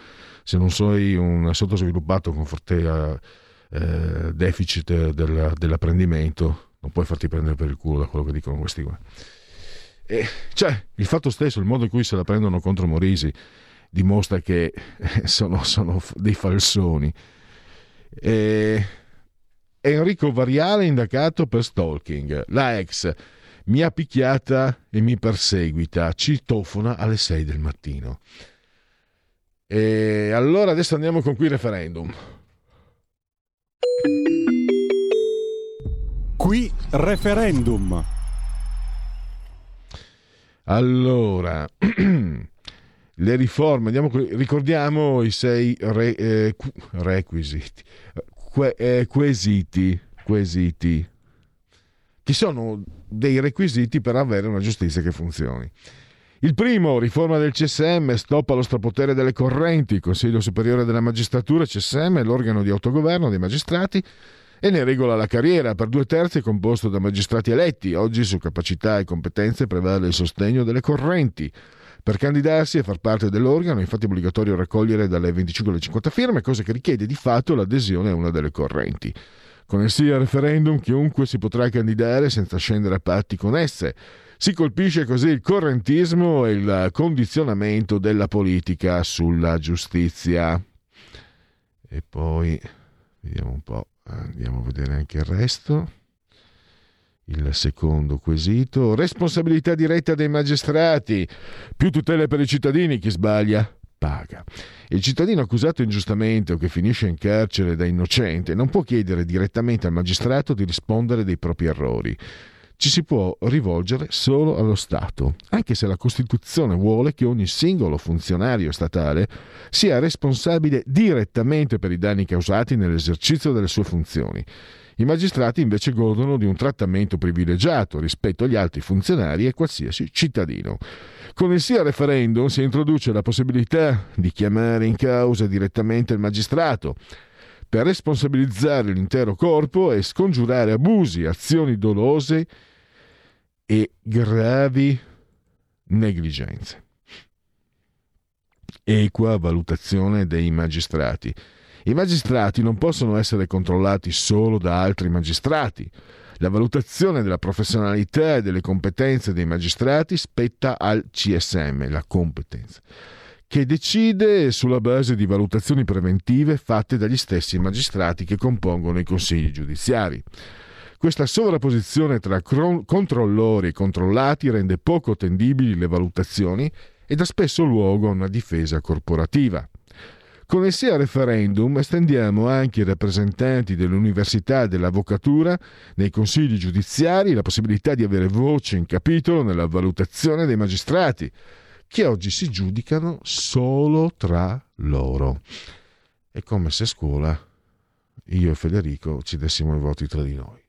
se non sei un sottosviluppato con forte eh, deficit del, dell'apprendimento, non puoi farti prendere per il culo da quello che dicono questi qua. E, cioè, il fatto stesso, il modo in cui se la prendono contro Morisi, dimostra che sono, sono dei falsoni. E, Enrico Variale indagato per stalking. La ex mi ha picchiata e mi perseguita, citofona alle 6 del mattino. E allora adesso andiamo con qui referendum. Qui referendum. Allora, le riforme, andiamo, ricordiamo i sei re, eh, requisiti, que, eh, quesiti, quesiti, che sono dei requisiti per avere una giustizia che funzioni. Il primo, riforma del CSM, stop allo strapotere delle correnti, Consiglio Superiore della Magistratura, CSM, l'organo di autogoverno dei magistrati, e ne regola la carriera. Per due terzi è composto da magistrati eletti. Oggi su capacità e competenze prevale il sostegno delle correnti. Per candidarsi e far parte dell'organo è infatti obbligatorio raccogliere dalle 25 alle 50 firme, cosa che richiede di fatto l'adesione a una delle correnti. Con il sì al referendum chiunque si potrà candidare senza scendere a patti con esse. Si colpisce così il correntismo e il condizionamento della politica sulla giustizia. E poi vediamo un po'. Andiamo a vedere anche il resto. Il secondo quesito, responsabilità diretta dei magistrati, più tutele per i cittadini, chi sbaglia paga. Il cittadino accusato ingiustamente o che finisce in carcere da innocente non può chiedere direttamente al magistrato di rispondere dei propri errori. Ci si può rivolgere solo allo Stato, anche se la Costituzione vuole che ogni singolo funzionario statale sia responsabile direttamente per i danni causati nell'esercizio delle sue funzioni. I magistrati invece godono di un trattamento privilegiato rispetto agli altri funzionari e qualsiasi cittadino. Con il sì al referendum si introduce la possibilità di chiamare in causa direttamente il magistrato per responsabilizzare l'intero corpo e scongiurare abusi, azioni dolose e gravi negligenze. Equa valutazione dei magistrati. I magistrati non possono essere controllati solo da altri magistrati. La valutazione della professionalità e delle competenze dei magistrati spetta al CSM, la competenza, che decide sulla base di valutazioni preventive fatte dagli stessi magistrati che compongono i consigli giudiziari. Questa sovrapposizione tra controllori e controllati rende poco attendibili le valutazioni e dà spesso luogo a una difesa corporativa. Con il sì al referendum estendiamo anche ai rappresentanti dell'università e dell'avvocatura nei consigli giudiziari la possibilità di avere voce in capitolo nella valutazione dei magistrati, che oggi si giudicano solo tra loro. È come se a scuola io e Federico ci dessimo i voti tra di noi.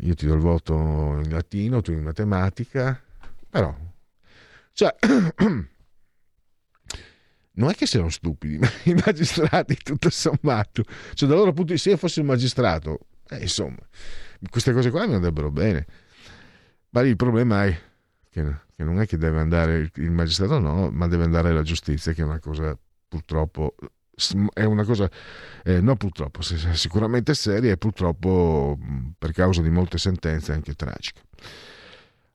Io ti do il voto in latino, tu in matematica, però... Cioè, non è che siano stupidi, ma i magistrati, tutto sommato, cioè dal loro punto di vista, se io fossi un magistrato, eh, insomma, queste cose qua mi andrebbero bene. Ma il problema è che, che, non è che deve andare il magistrato, no, ma deve andare la giustizia, che è una cosa purtroppo è una cosa, eh, no purtroppo, sicuramente seria e purtroppo per causa di molte sentenze anche tragica.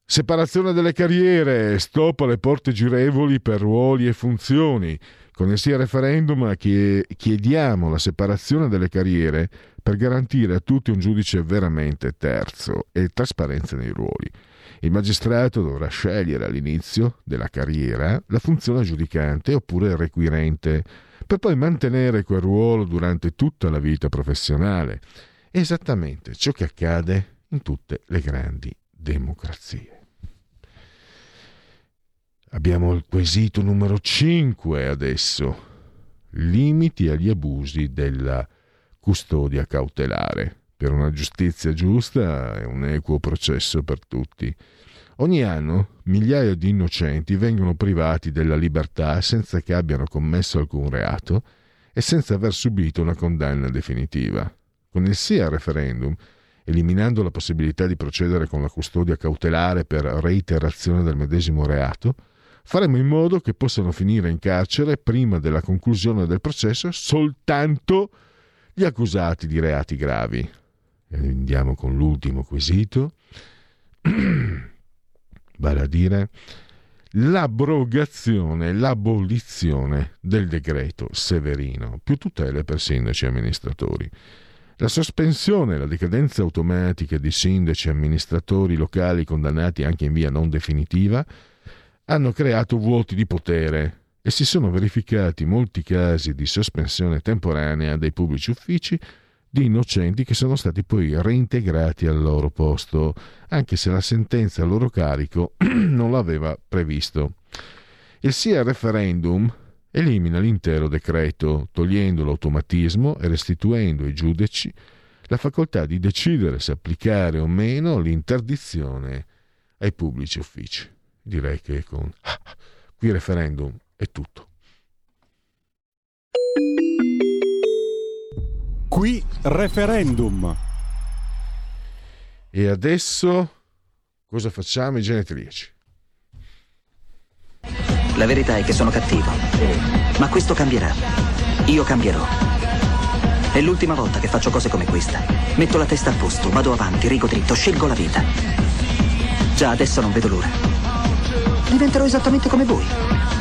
Separazione delle carriere, stop alle porte girevoli per ruoli e funzioni. Con il sia referendum chiediamo la separazione delle carriere per garantire a tutti un giudice veramente terzo e trasparenza nei ruoli. Il magistrato dovrà scegliere all'inizio della carriera la funzione giudicante oppure requirente per poi mantenere quel ruolo durante tutta la vita professionale. Esattamente ciò che accade in tutte le grandi democrazie. Abbiamo il quesito numero 5 adesso. Limiti agli abusi della custodia cautelare. Per una giustizia giusta e un equo processo per tutti. Ogni anno migliaia di innocenti vengono privati della libertà senza che abbiano commesso alcun reato e senza aver subito una condanna definitiva. Con il sì al referendum, eliminando la possibilità di procedere con la custodia cautelare per reiterazione del medesimo reato, faremo in modo che possano finire in carcere prima della conclusione del processo soltanto gli accusati di reati gravi. Andiamo con l'ultimo quesito. vale a dire l'abrogazione, l'abolizione del decreto Severino, più tutele per sindaci e amministratori. La sospensione e la decadenza automatica di sindaci e amministratori locali condannati anche in via non definitiva hanno creato vuoti di potere e si sono verificati molti casi di sospensione temporanea dei pubblici uffici di innocenti che sono stati poi reintegrati al loro posto, anche se la sentenza a loro carico non l'aveva previsto. Il sì referendum elimina l'intero decreto, togliendo l'automatismo e restituendo ai giudici la facoltà di decidere se applicare o meno l'interdizione ai pubblici uffici. Direi che con qui il referendum è tutto. Qui referendum. E adesso cosa facciamo i genetriaci? La verità è che sono cattivo. Ma questo cambierà. Io cambierò. È l'ultima volta che faccio cose come questa. Metto la testa a posto, vado avanti, rigo dritto, scelgo la vita. Già adesso non vedo l'ora. Diventerò esattamente come voi.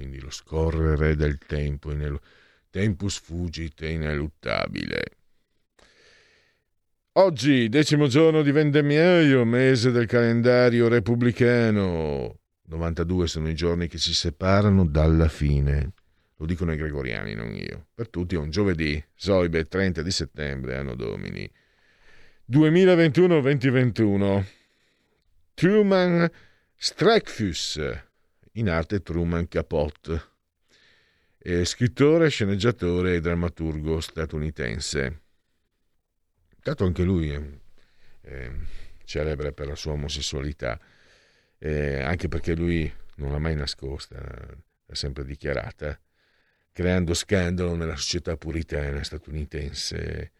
quindi lo scorrere del tempo, inelu- tempus fugit ineluttabile. Oggi, decimo giorno di vendemmiaio, mese del calendario repubblicano. 92 sono i giorni che ci separano dalla fine. Lo dicono i gregoriani, non io. Per tutti è un giovedì, Zoibe, 30 di settembre, anno domini. 2021-2021. Truman Streckfus, in arte Truman Capote, è scrittore, sceneggiatore e drammaturgo statunitense. Intanto anche lui è, è celebre per la sua omosessualità, eh, anche perché lui non l'ha mai nascosta, l'ha sempre dichiarata, creando scandalo nella società puritana statunitense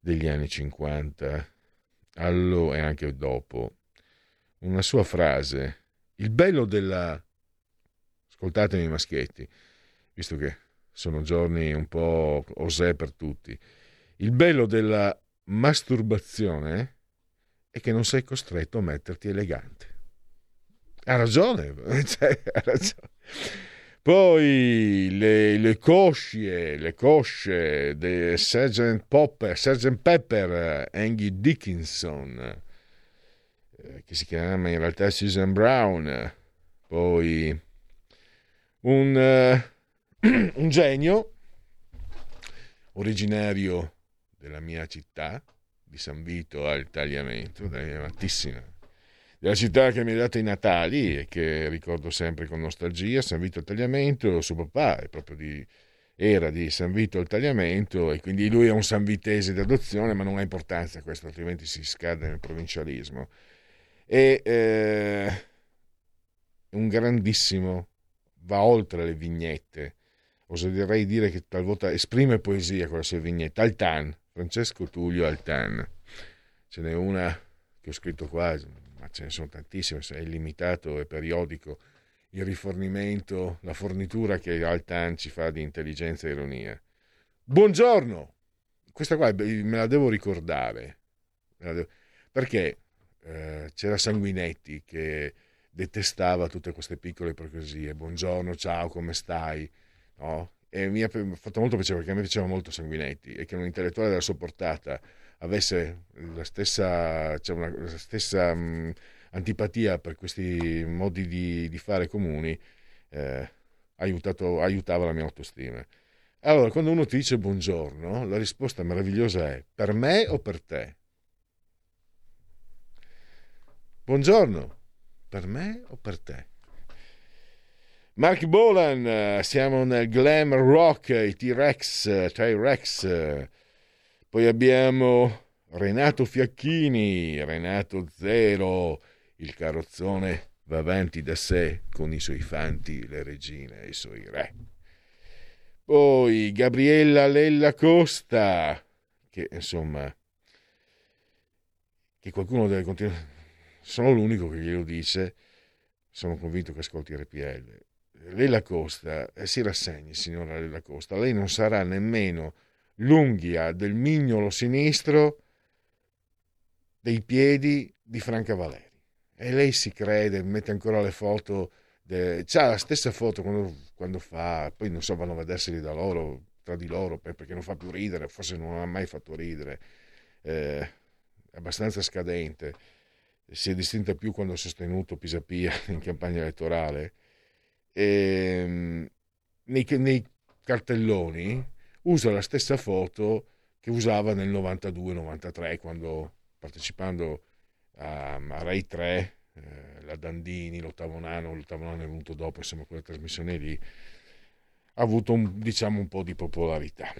degli anni 50 allo, e anche dopo. Una sua frase, il bello della... Ascoltatemi maschietti, visto che sono giorni un po' osè per tutti. Il bello della masturbazione è che non sei costretto a metterti elegante. Ha ragione, cioè, ha ragione. Poi le, le cosce, le cosce di Sgt. Popper. Pepper, Angie Dickinson, eh, che si chiama in realtà Susan Brown. Poi un, uh, un genio originario della mia città, di San Vito al Tagliamento, della città che mi ha dato i Natali e che ricordo sempre con nostalgia, San Vito al Tagliamento, suo papà è proprio di, era di San Vito al Tagliamento e quindi lui è un sanvitese d'adozione, ma non ha importanza questo, altrimenti si scade nel provincialismo. E eh, un grandissimo, va oltre le vignette, oserei dire che talvolta esprime poesia con la sua vignetta, Altan, Francesco Tullio Altan. Ce n'è una che ho scritto qua, ma ce ne sono tantissime, è illimitato, è periodico. Il rifornimento, la fornitura che Altan ci fa di intelligenza e ironia. Buongiorno! Questa qua me la devo ricordare. La devo... Perché eh, c'era Sanguinetti che detestava tutte queste piccole ipocrisie. Buongiorno, ciao, come stai? No? E mi ha fatto molto piacere perché a me piaceva molto Sanguinetti e che un intellettuale della sua portata avesse la stessa, cioè una, la stessa mh, antipatia per questi modi di, di fare comuni eh, aiutato, aiutava la mia autostima. Allora, quando uno ti dice buongiorno, la risposta meravigliosa è per me o per te? Buongiorno, per me o per te? Mark Bolan, siamo nel glam rock, i T-Rex, T-Rex. Poi abbiamo Renato Fiacchini, Renato Zero, il carrozzone va avanti da sé con i suoi fanti, le regine e i suoi re. Poi Gabriella Lella Costa, che insomma, che qualcuno deve continuare sono l'unico che glielo dice, sono convinto che ascolti RPL. Lei Costa, eh, si rassegni, signora Lella Costa, lei non sarà nemmeno l'unghia del mignolo sinistro dei piedi di Franca Valeri. E lei si crede, mette ancora le foto, de... c'ha la stessa foto quando, quando, fa, poi non so, vanno a vederseli da loro, tra di loro, perché non fa più ridere, forse non ha mai fatto ridere, eh, è abbastanza scadente si è distinta più quando ha sostenuto Pisapia in campagna elettorale, e, ehm, nei, nei, cartelloni usa la stessa foto che usava nel 92-93 quando partecipando a, a Rai 3, eh, la Dandini, l'ottavo nano, l'ottavo nano è venuto dopo, insomma quella trasmissione lì, ha avuto un, diciamo un po' di popolarità.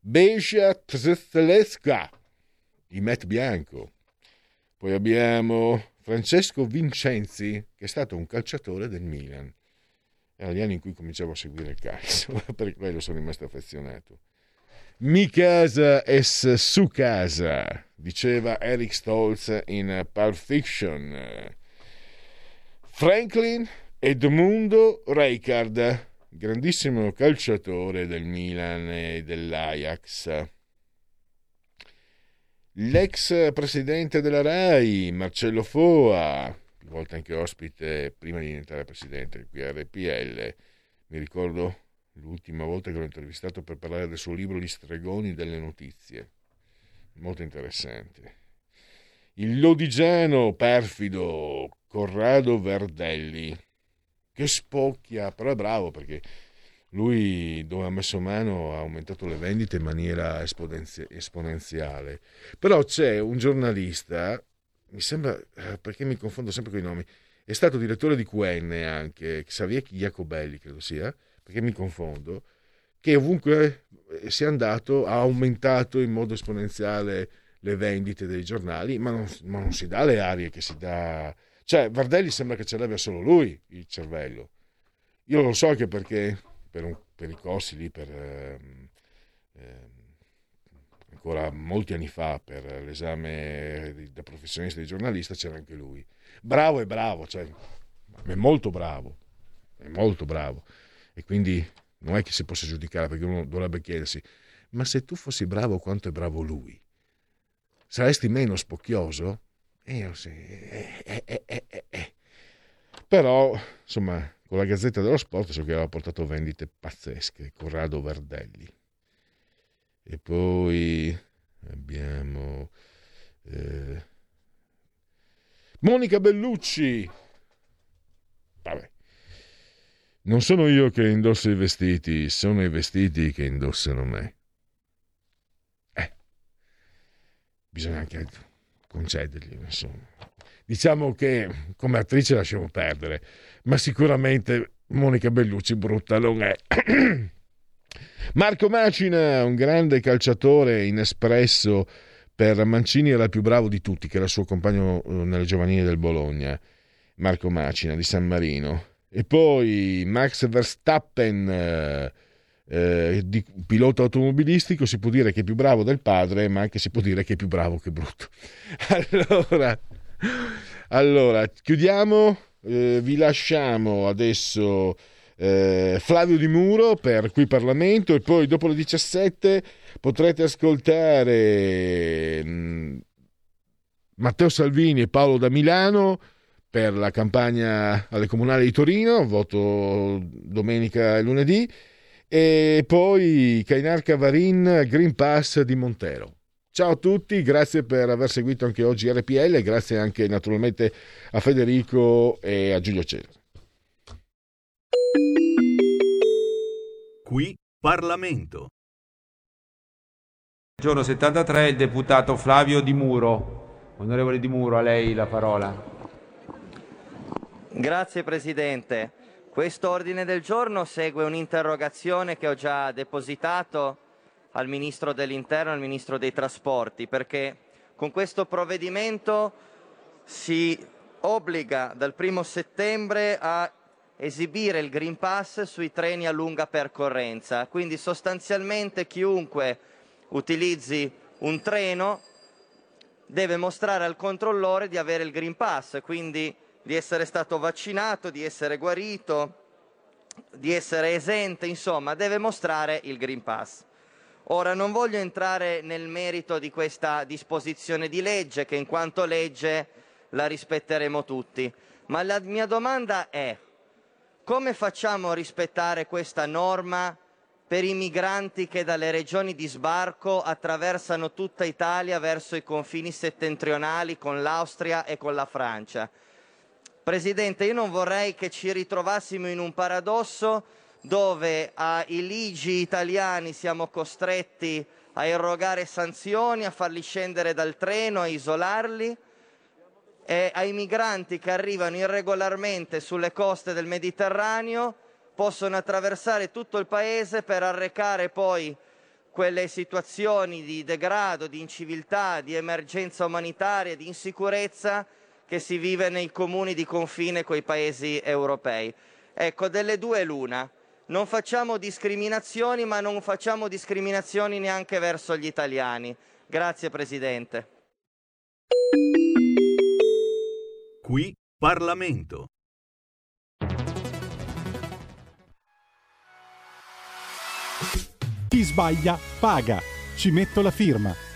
Beja Trzestelesca, i Met Bianco, poi abbiamo Francesco Vincenzi, che è stato un calciatore del Milan. Erano gli anni in cui cominciavo a seguire il calcio, per quello sono rimasto affezionato. Mi casa es su casa, diceva Eric Stolz in Pulp Fiction. Franklin Edmundo Rijkaard, grandissimo calciatore del Milan e dell'Ajax. L'ex presidente della RAI, Marcello Foa, più volte anche ospite prima di diventare presidente qui a RPL, mi ricordo l'ultima volta che l'ho intervistato per parlare del suo libro Gli stregoni delle notizie, molto interessante. Il lodigiano perfido Corrado Verdelli, che spocchia, però è bravo perché lui dove ha messo mano ha aumentato le vendite in maniera esponenzi- esponenziale. Però c'è un giornalista, mi sembra, eh, perché mi confondo sempre con i nomi, è stato direttore di QN anche, Xavier Jacobelli credo sia, perché mi confondo, che ovunque sia andato ha aumentato in modo esponenziale le vendite dei giornali, ma non, ma non si dà le arie che si dà... Cioè, Vardelli sembra che ce l'abbia solo lui il cervello. Io lo so che perché per, un, per i corsi lì, per, ehm, ancora molti anni fa, per l'esame da professionista di giornalista, c'era anche lui. Bravo e bravo, cioè, è molto bravo, è molto bravo. E quindi non è che si possa giudicare, perché uno dovrebbe chiedersi, ma se tu fossi bravo quanto è bravo lui, saresti meno spocchioso? E io sì, eh, eh, eh, eh, Però, insomma, con la Gazzetta dello Sport so che aveva portato vendite pazzesche, Corrado Verdelli. E poi abbiamo eh, Monica Bellucci. Vabbè. Non sono io che indosso i vestiti, sono i vestiti che indossano me. Eh, bisogna anche concedergli, insomma. Diciamo che come attrice lasciamo perdere, ma sicuramente Monica Bellucci brutta non è. Marco Macina, un grande calciatore inespresso per Mancini era il più bravo di tutti, che era il suo compagno eh, nelle giovanili del Bologna, Marco Macina di San Marino. E poi Max Verstappen, eh, eh, di, pilota automobilistico, si può dire che è più bravo del padre, ma anche si può dire che è più bravo che brutto. Allora, allora chiudiamo, eh, vi lasciamo adesso eh, Flavio Di Muro per qui Parlamento e poi dopo le 17 potrete ascoltare mh, mm, Matteo Salvini e Paolo da Milano per la campagna alle comunali di Torino, voto domenica e lunedì, e poi Cainar Cavarin Green Pass di Montero. Ciao a tutti, grazie per aver seguito anche oggi RPL e grazie anche naturalmente a Federico e a Giulio Cesare. Qui Parlamento. Giorno 73 il deputato Flavio Di Muro. Onorevole Di Muro, a lei la parola. Grazie Presidente. Questo ordine del giorno segue un'interrogazione che ho già depositato al Ministro dell'Interno e al Ministro dei Trasporti, perché con questo provvedimento si obbliga dal primo settembre a esibire il Green Pass sui treni a lunga percorrenza. Quindi sostanzialmente chiunque utilizzi un treno deve mostrare al controllore di avere il Green Pass, quindi di essere stato vaccinato, di essere guarito, di essere esente, insomma, deve mostrare il Green Pass. Ora non voglio entrare nel merito di questa disposizione di legge, che in quanto legge la rispetteremo tutti, ma la mia domanda è come facciamo a rispettare questa norma per i migranti che dalle regioni di sbarco attraversano tutta Italia verso i confini settentrionali con l'Austria e con la Francia? Presidente, io non vorrei che ci ritrovassimo in un paradosso dove ai ligi italiani siamo costretti a erogare sanzioni, a farli scendere dal treno, a isolarli e ai migranti che arrivano irregolarmente sulle coste del Mediterraneo possono attraversare tutto il paese per arrecare poi quelle situazioni di degrado, di inciviltà, di emergenza umanitaria, di insicurezza che si vive nei comuni di confine con i paesi europei. Ecco, delle due l'una. Non facciamo discriminazioni, ma non facciamo discriminazioni neanche verso gli italiani. Grazie Presidente. Qui Parlamento. Chi sbaglia paga. Ci metto la firma.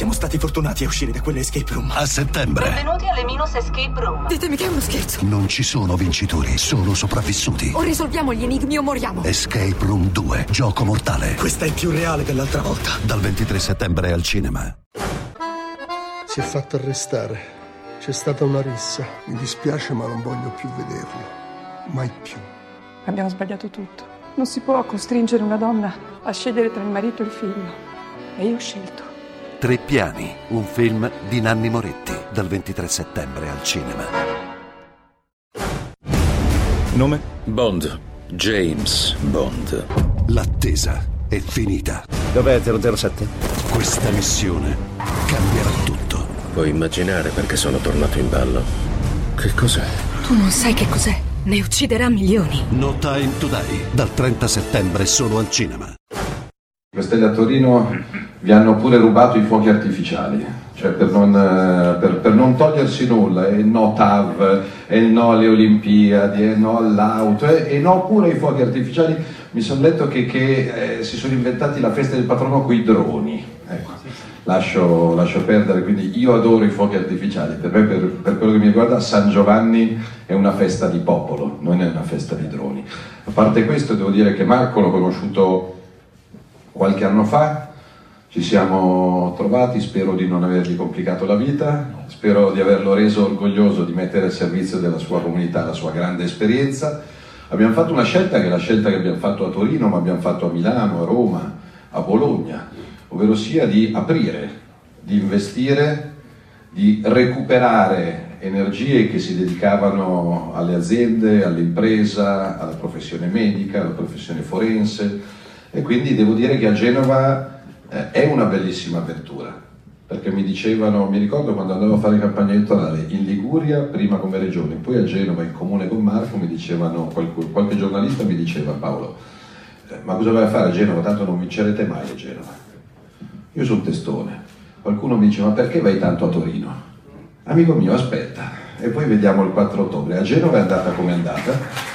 Siamo stati fortunati a uscire da quelle escape room. A settembre Benvenuti alle Minus Escape Room. Ditemi che è uno scherzo. non ci sono vincitori, solo sopravvissuti. O risolviamo gli enigmi o moriamo. Escape Room 2, gioco mortale. Questa è più reale dell'altra volta. Dal 23 settembre al cinema. Si è fatto arrestare. C'è stata una rissa. Mi dispiace, ma non voglio più vederlo. Mai più. Abbiamo sbagliato tutto. Non si può costringere una donna a scegliere tra il marito e il figlio. E io ho scelto. Tre piani, un film di Nanni Moretti, dal 23 settembre al cinema. Nome? Bond. James Bond. L'attesa è finita. Dov'è 007? Questa missione cambierà tutto. Puoi immaginare perché sono tornato in ballo? Che cos'è? Tu non sai che cos'è. Ne ucciderà milioni. No Time to Die, dal 30 settembre solo al cinema. Castelli a Torino vi hanno pure rubato i fuochi artificiali, cioè per non, eh, per- per non togliersi nulla, e no TAV, e no alle Olimpiadi, e no all'auto, e, e no pure i fuochi artificiali. Mi sono letto che, che, eh, si sono inventati la festa del patrono con i droni. Ecco, lascio, lascio perdere, quindi io adoro i fuochi artificiali, per me, per, per quello che mi riguarda, San Giovanni è una festa di popolo, non è una festa di droni. A parte questo devo dire che Marco l'ho conosciuto qualche anno fa, ci siamo trovati, spero di non avergli complicato la vita, spero di averlo reso orgoglioso di mettere al servizio della sua comunità la sua grande esperienza. Abbiamo fatto una scelta che è la scelta che abbiamo fatto a Torino, ma abbiamo fatto a Milano, a Roma, a Bologna, ovvero sia di aprire, di investire, di recuperare energie che si dedicavano alle aziende, all'impresa, alla professione medica, alla professione forense e quindi devo dire che a Genova eh, è una bellissima apertura perché mi dicevano, mi ricordo quando andavo a fare campagna elettorale in Liguria, prima come regione, poi a Genova in comune con Marco, mi dicevano, qualche, qualche giornalista mi diceva Paolo, eh, ma cosa vai a fare a Genova? Tanto non vincerete mai a Genova. Io sono testone. Qualcuno mi dice, ma perché vai tanto a Torino? Amico mio, aspetta, e poi vediamo il 4 ottobre. A Genova è andata come è andata.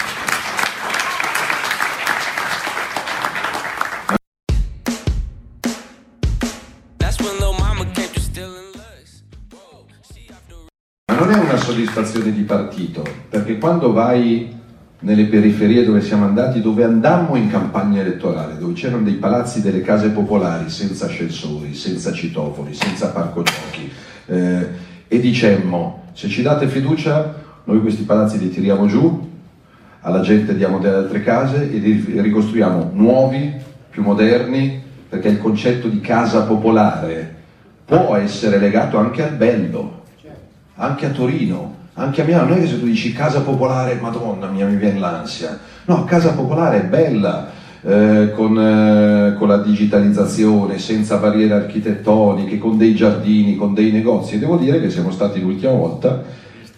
Soddisfazione di partito, perché quando vai nelle periferie dove siamo andati, dove andammo in campagna elettorale, dove c'erano dei palazzi, delle case popolari senza ascensori, senza citofoni, senza parco giochi, eh, e dicemmo, se ci date fiducia, noi questi palazzi li tiriamo giù, alla gente diamo delle altre case e li ricostruiamo nuovi, più moderni, perché il concetto di casa popolare può essere legato anche al bello, anche a Torino, anche a Milano. Non è che se tu dici casa popolare, madonna mia, mi viene l'ansia. No, casa popolare è bella, eh, con, eh, con, la digitalizzazione, senza barriere architettoniche, con dei giardini, con dei negozi. Devo dire che siamo stati l'ultima volta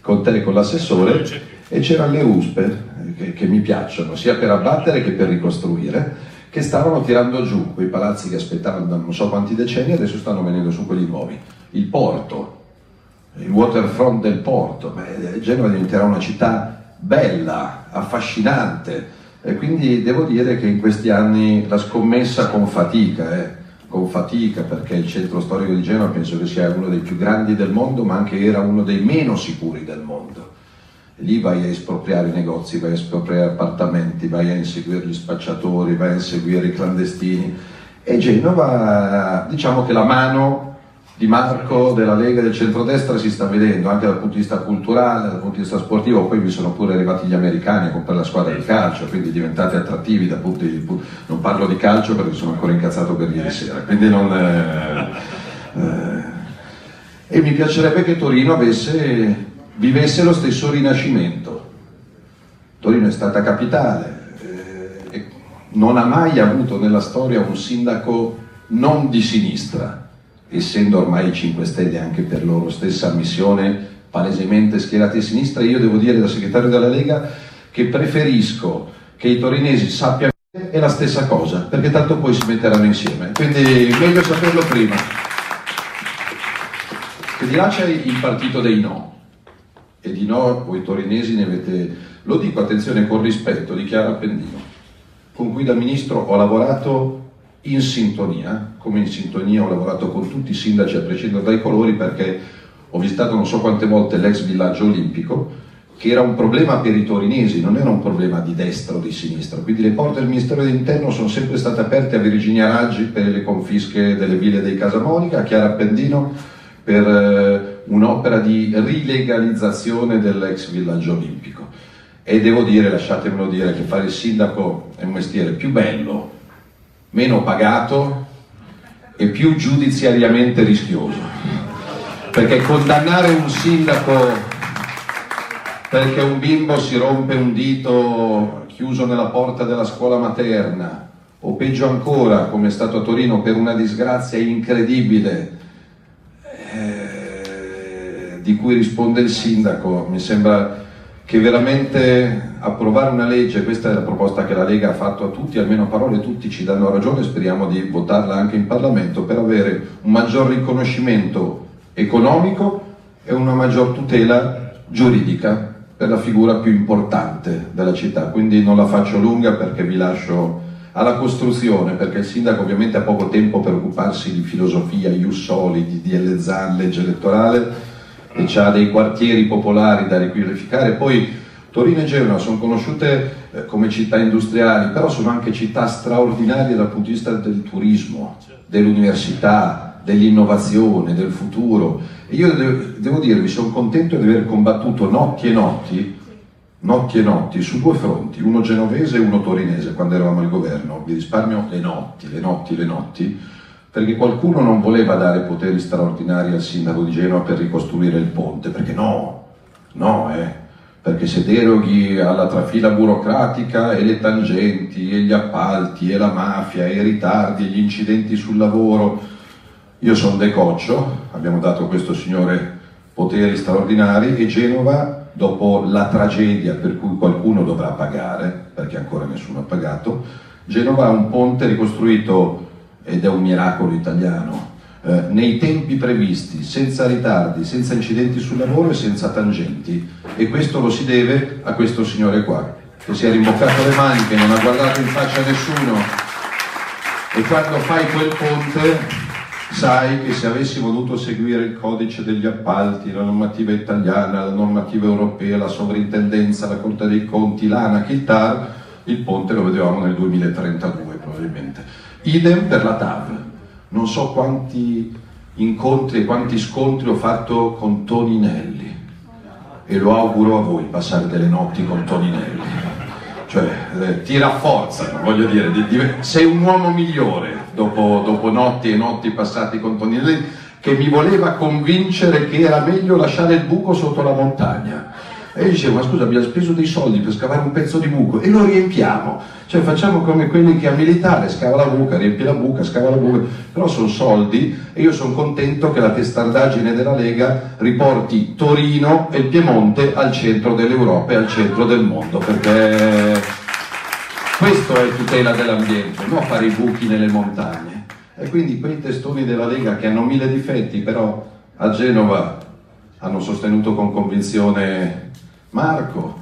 con te e con l'assessore e c'erano le ruspe eh, che, che mi piacciono, sia per abbattere che per ricostruire che stavano tirando giù quei palazzi che aspettavano da non so quanti decenni e adesso stanno venendo su quelli nuovi. Il porto, il waterfront del porto, beh, Genova diventerà una città bella, affascinante e quindi devo dire che in questi anni la scommessa con fatica, eh, con fatica perché il centro storico di Genova penso che sia uno dei più grandi del mondo ma anche era uno dei meno sicuri del mondo lì vai a espropriare i negozi, vai a espropriare appartamenti, vai a inseguire gli spacciatori, vai a inseguire i clandestini. E Genova, diciamo che la mano di Marco della Lega del centrodestra si sta vedendo anche dal punto di vista culturale, dal punto di vista sportivo, poi vi sono pure arrivati gli americani a comprare la squadra di calcio, quindi diventate attrattivi da punto di. Non parlo di calcio perché sono ancora incazzato per ieri sera, quindi non... Eh, eh, e mi piacerebbe che Torino avesse vivesse lo stesso rinascimento. Torino è stata capitale, eh, non ha mai avuto nella storia un sindaco non di sinistra, essendo ormai i 5 Stelle anche per loro stessa missione palesemente schierati a sinistra, io devo dire da segretario della Lega che preferisco che i torinesi sappiano che è la stessa cosa, perché tanto poi si metteranno insieme, quindi meglio saperlo prima. Che di là c'è il partito dei no, e di no voi torinesi ne avete, lo dico attenzione con rispetto, di Chiara Appendino, con cui da ministro ho lavorato in sintonia, come in sintonia ho lavorato con tutti i sindaci a prescindere dai colori perché ho visitato non so quante volte l'ex villaggio olimpico che era un problema per i torinesi, non era un problema di destra o di sinistra, quindi le porte del Ministero dell'Interno sono sempre state aperte a Virginia Raggi per le confische delle ville dei Casamonica, a Chiara Appendino per eh, un'opera di rilegalizzazione dell'ex villaggio olimpico. E devo dire, lasciatemelo dire, che fare il sindaco è un mestiere più bello, meno pagato e più giudiziariamente rischioso. Perché condannare un sindaco perché un bimbo si rompe un dito chiuso nella porta della scuola materna, o peggio ancora, come è stato a Torino, per una disgrazia incredibile di cui risponde il sindaco. Mi sembra che veramente approvare una legge, questa è la proposta che la Lega ha fatto a tutti, almeno a parole tutti ci danno ragione, speriamo di votarla anche in Parlamento per avere un maggior riconoscimento economico e una maggior tutela giuridica per la figura più importante della città. Quindi non la faccio lunga perché vi lascio alla costruzione, perché il sindaco ovviamente ha poco tempo per occuparsi di filosofia, ius soli, di DL Zan, legge elettorale, e ha dei quartieri popolari da riqualificare. Poi Torino e Genova sono conosciute eh, come città industriali, però sono anche città straordinarie dal punto di vista del turismo, dell'università, dell'innovazione, del futuro. E io devo, dirvi, sono contento di aver combattuto notti e notti, notti e notti su due fronti, uno genovese e uno torinese quando eravamo al governo. Vi risparmio le notti, le notti, le notti perché qualcuno non voleva dare poteri straordinari al sindaco di Genova per ricostruire il ponte, perché no, no, eh, perché se deroghi alla trafila burocratica e le tangenti e gli appalti e la mafia e i ritardi e gli incidenti sul lavoro, io sono decoccio, abbiamo dato a questo signore poteri straordinari e Genova, dopo la tragedia per cui qualcuno dovrà pagare, perché ancora nessuno ha pagato, Genova ha un ponte ricostruito ed è un miracolo italiano, eh, nei tempi previsti, senza ritardi, senza incidenti sul lavoro e senza tangenti. E questo lo si deve a questo signore qua, che si è rimboccato le maniche, non ha guardato in faccia a nessuno. E quando fai quel ponte sai che se avessi voluto seguire il codice degli appalti, la normativa italiana, la normativa europea, la sovrintendenza, la Corte dei Conti, l'ANAC, il TAR, il ponte lo vedevamo nel 2032 probabilmente. Idem per la TAV. Non so quanti incontri e quanti scontri ho fatto con Toninelli e lo auguro a voi passare delle notti con Toninelli. Cioè, eh, ti rafforzano, voglio dire, di, di, sei un uomo migliore dopo, dopo notti e notti passati con Toninelli che mi voleva convincere che era meglio lasciare il buco sotto la montagna E io dicevo, ma scusa, abbiamo speso dei soldi per scavare un pezzo di buco e lo riempiamo. Cioè facciamo come quelli che a militare scava la buca, riempie la buca, scava la buca, però sono soldi e io sono contento che la testardaggine della Lega riporti Torino e il Piemonte al centro dell'Europa e al centro del mondo, perché questo è tutela dell'ambiente, non fare i buchi nelle montagne. E quindi quei testoni della Lega che hanno mille difetti, però a Genova hanno sostenuto con convinzione Marco,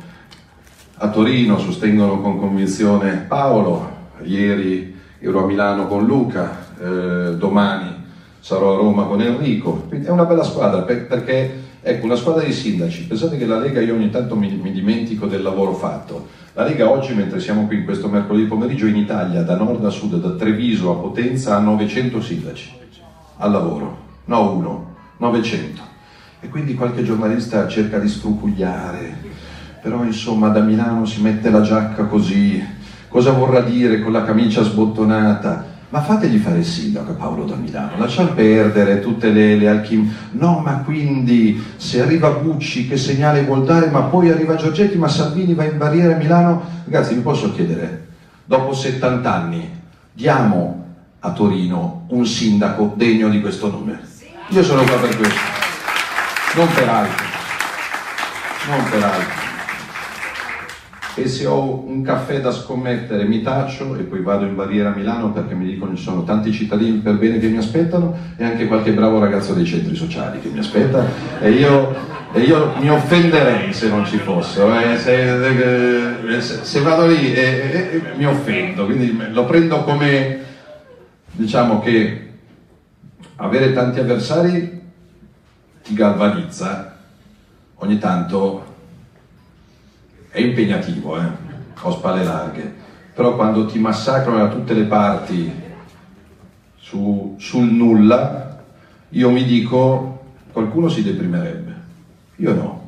a Torino sostengono con convinzione Paolo, ieri ero a Milano con Luca, eh, domani sarò a Roma con Enrico, quindi è una bella squadra per, perché ecco una squadra di sindaci, pensate che la Lega io ogni tanto mi, mi dimentico del lavoro fatto, la Lega oggi mentre siamo qui in questo mercoledì pomeriggio in Italia da nord a sud, da Treviso a Potenza ha 900 sindaci al lavoro, no uno, 900 e quindi qualche giornalista cerca di scrupugliare però insomma da Milano si mette la giacca così, cosa vorrà dire con la camicia sbottonata? Ma fategli fare il sindaco Paolo da Milano, lasciamo perdere tutte le, le alchim... No, ma quindi se arriva Bucci che segnale vuol dare, ma poi arriva Giorgetti, ma Salvini va in barriera a Milano? Ragazzi, vi posso chiedere, dopo 70 anni, diamo a Torino un sindaco degno di questo nome? Io sono qua per questo, non per altro, non per altro. E se ho un caffè da scommettere mi taccio e poi vado in barriera a Milano perché mi dicono ci sono tanti cittadini per bene che mi aspettano e anche qualche bravo ragazzo dei centri sociali che mi aspetta. E io, e io mi offenderei se non ci fossero, eh, se, se, se, vado lì e, e mi offendo, quindi lo prendo come diciamo che avere tanti avversari ti galvanizza, ogni tanto è impegnativo, eh? ho spalle larghe, però quando ti massacrano da tutte le parti su, sul nulla, io mi dico, qualcuno si deprimerebbe, io no.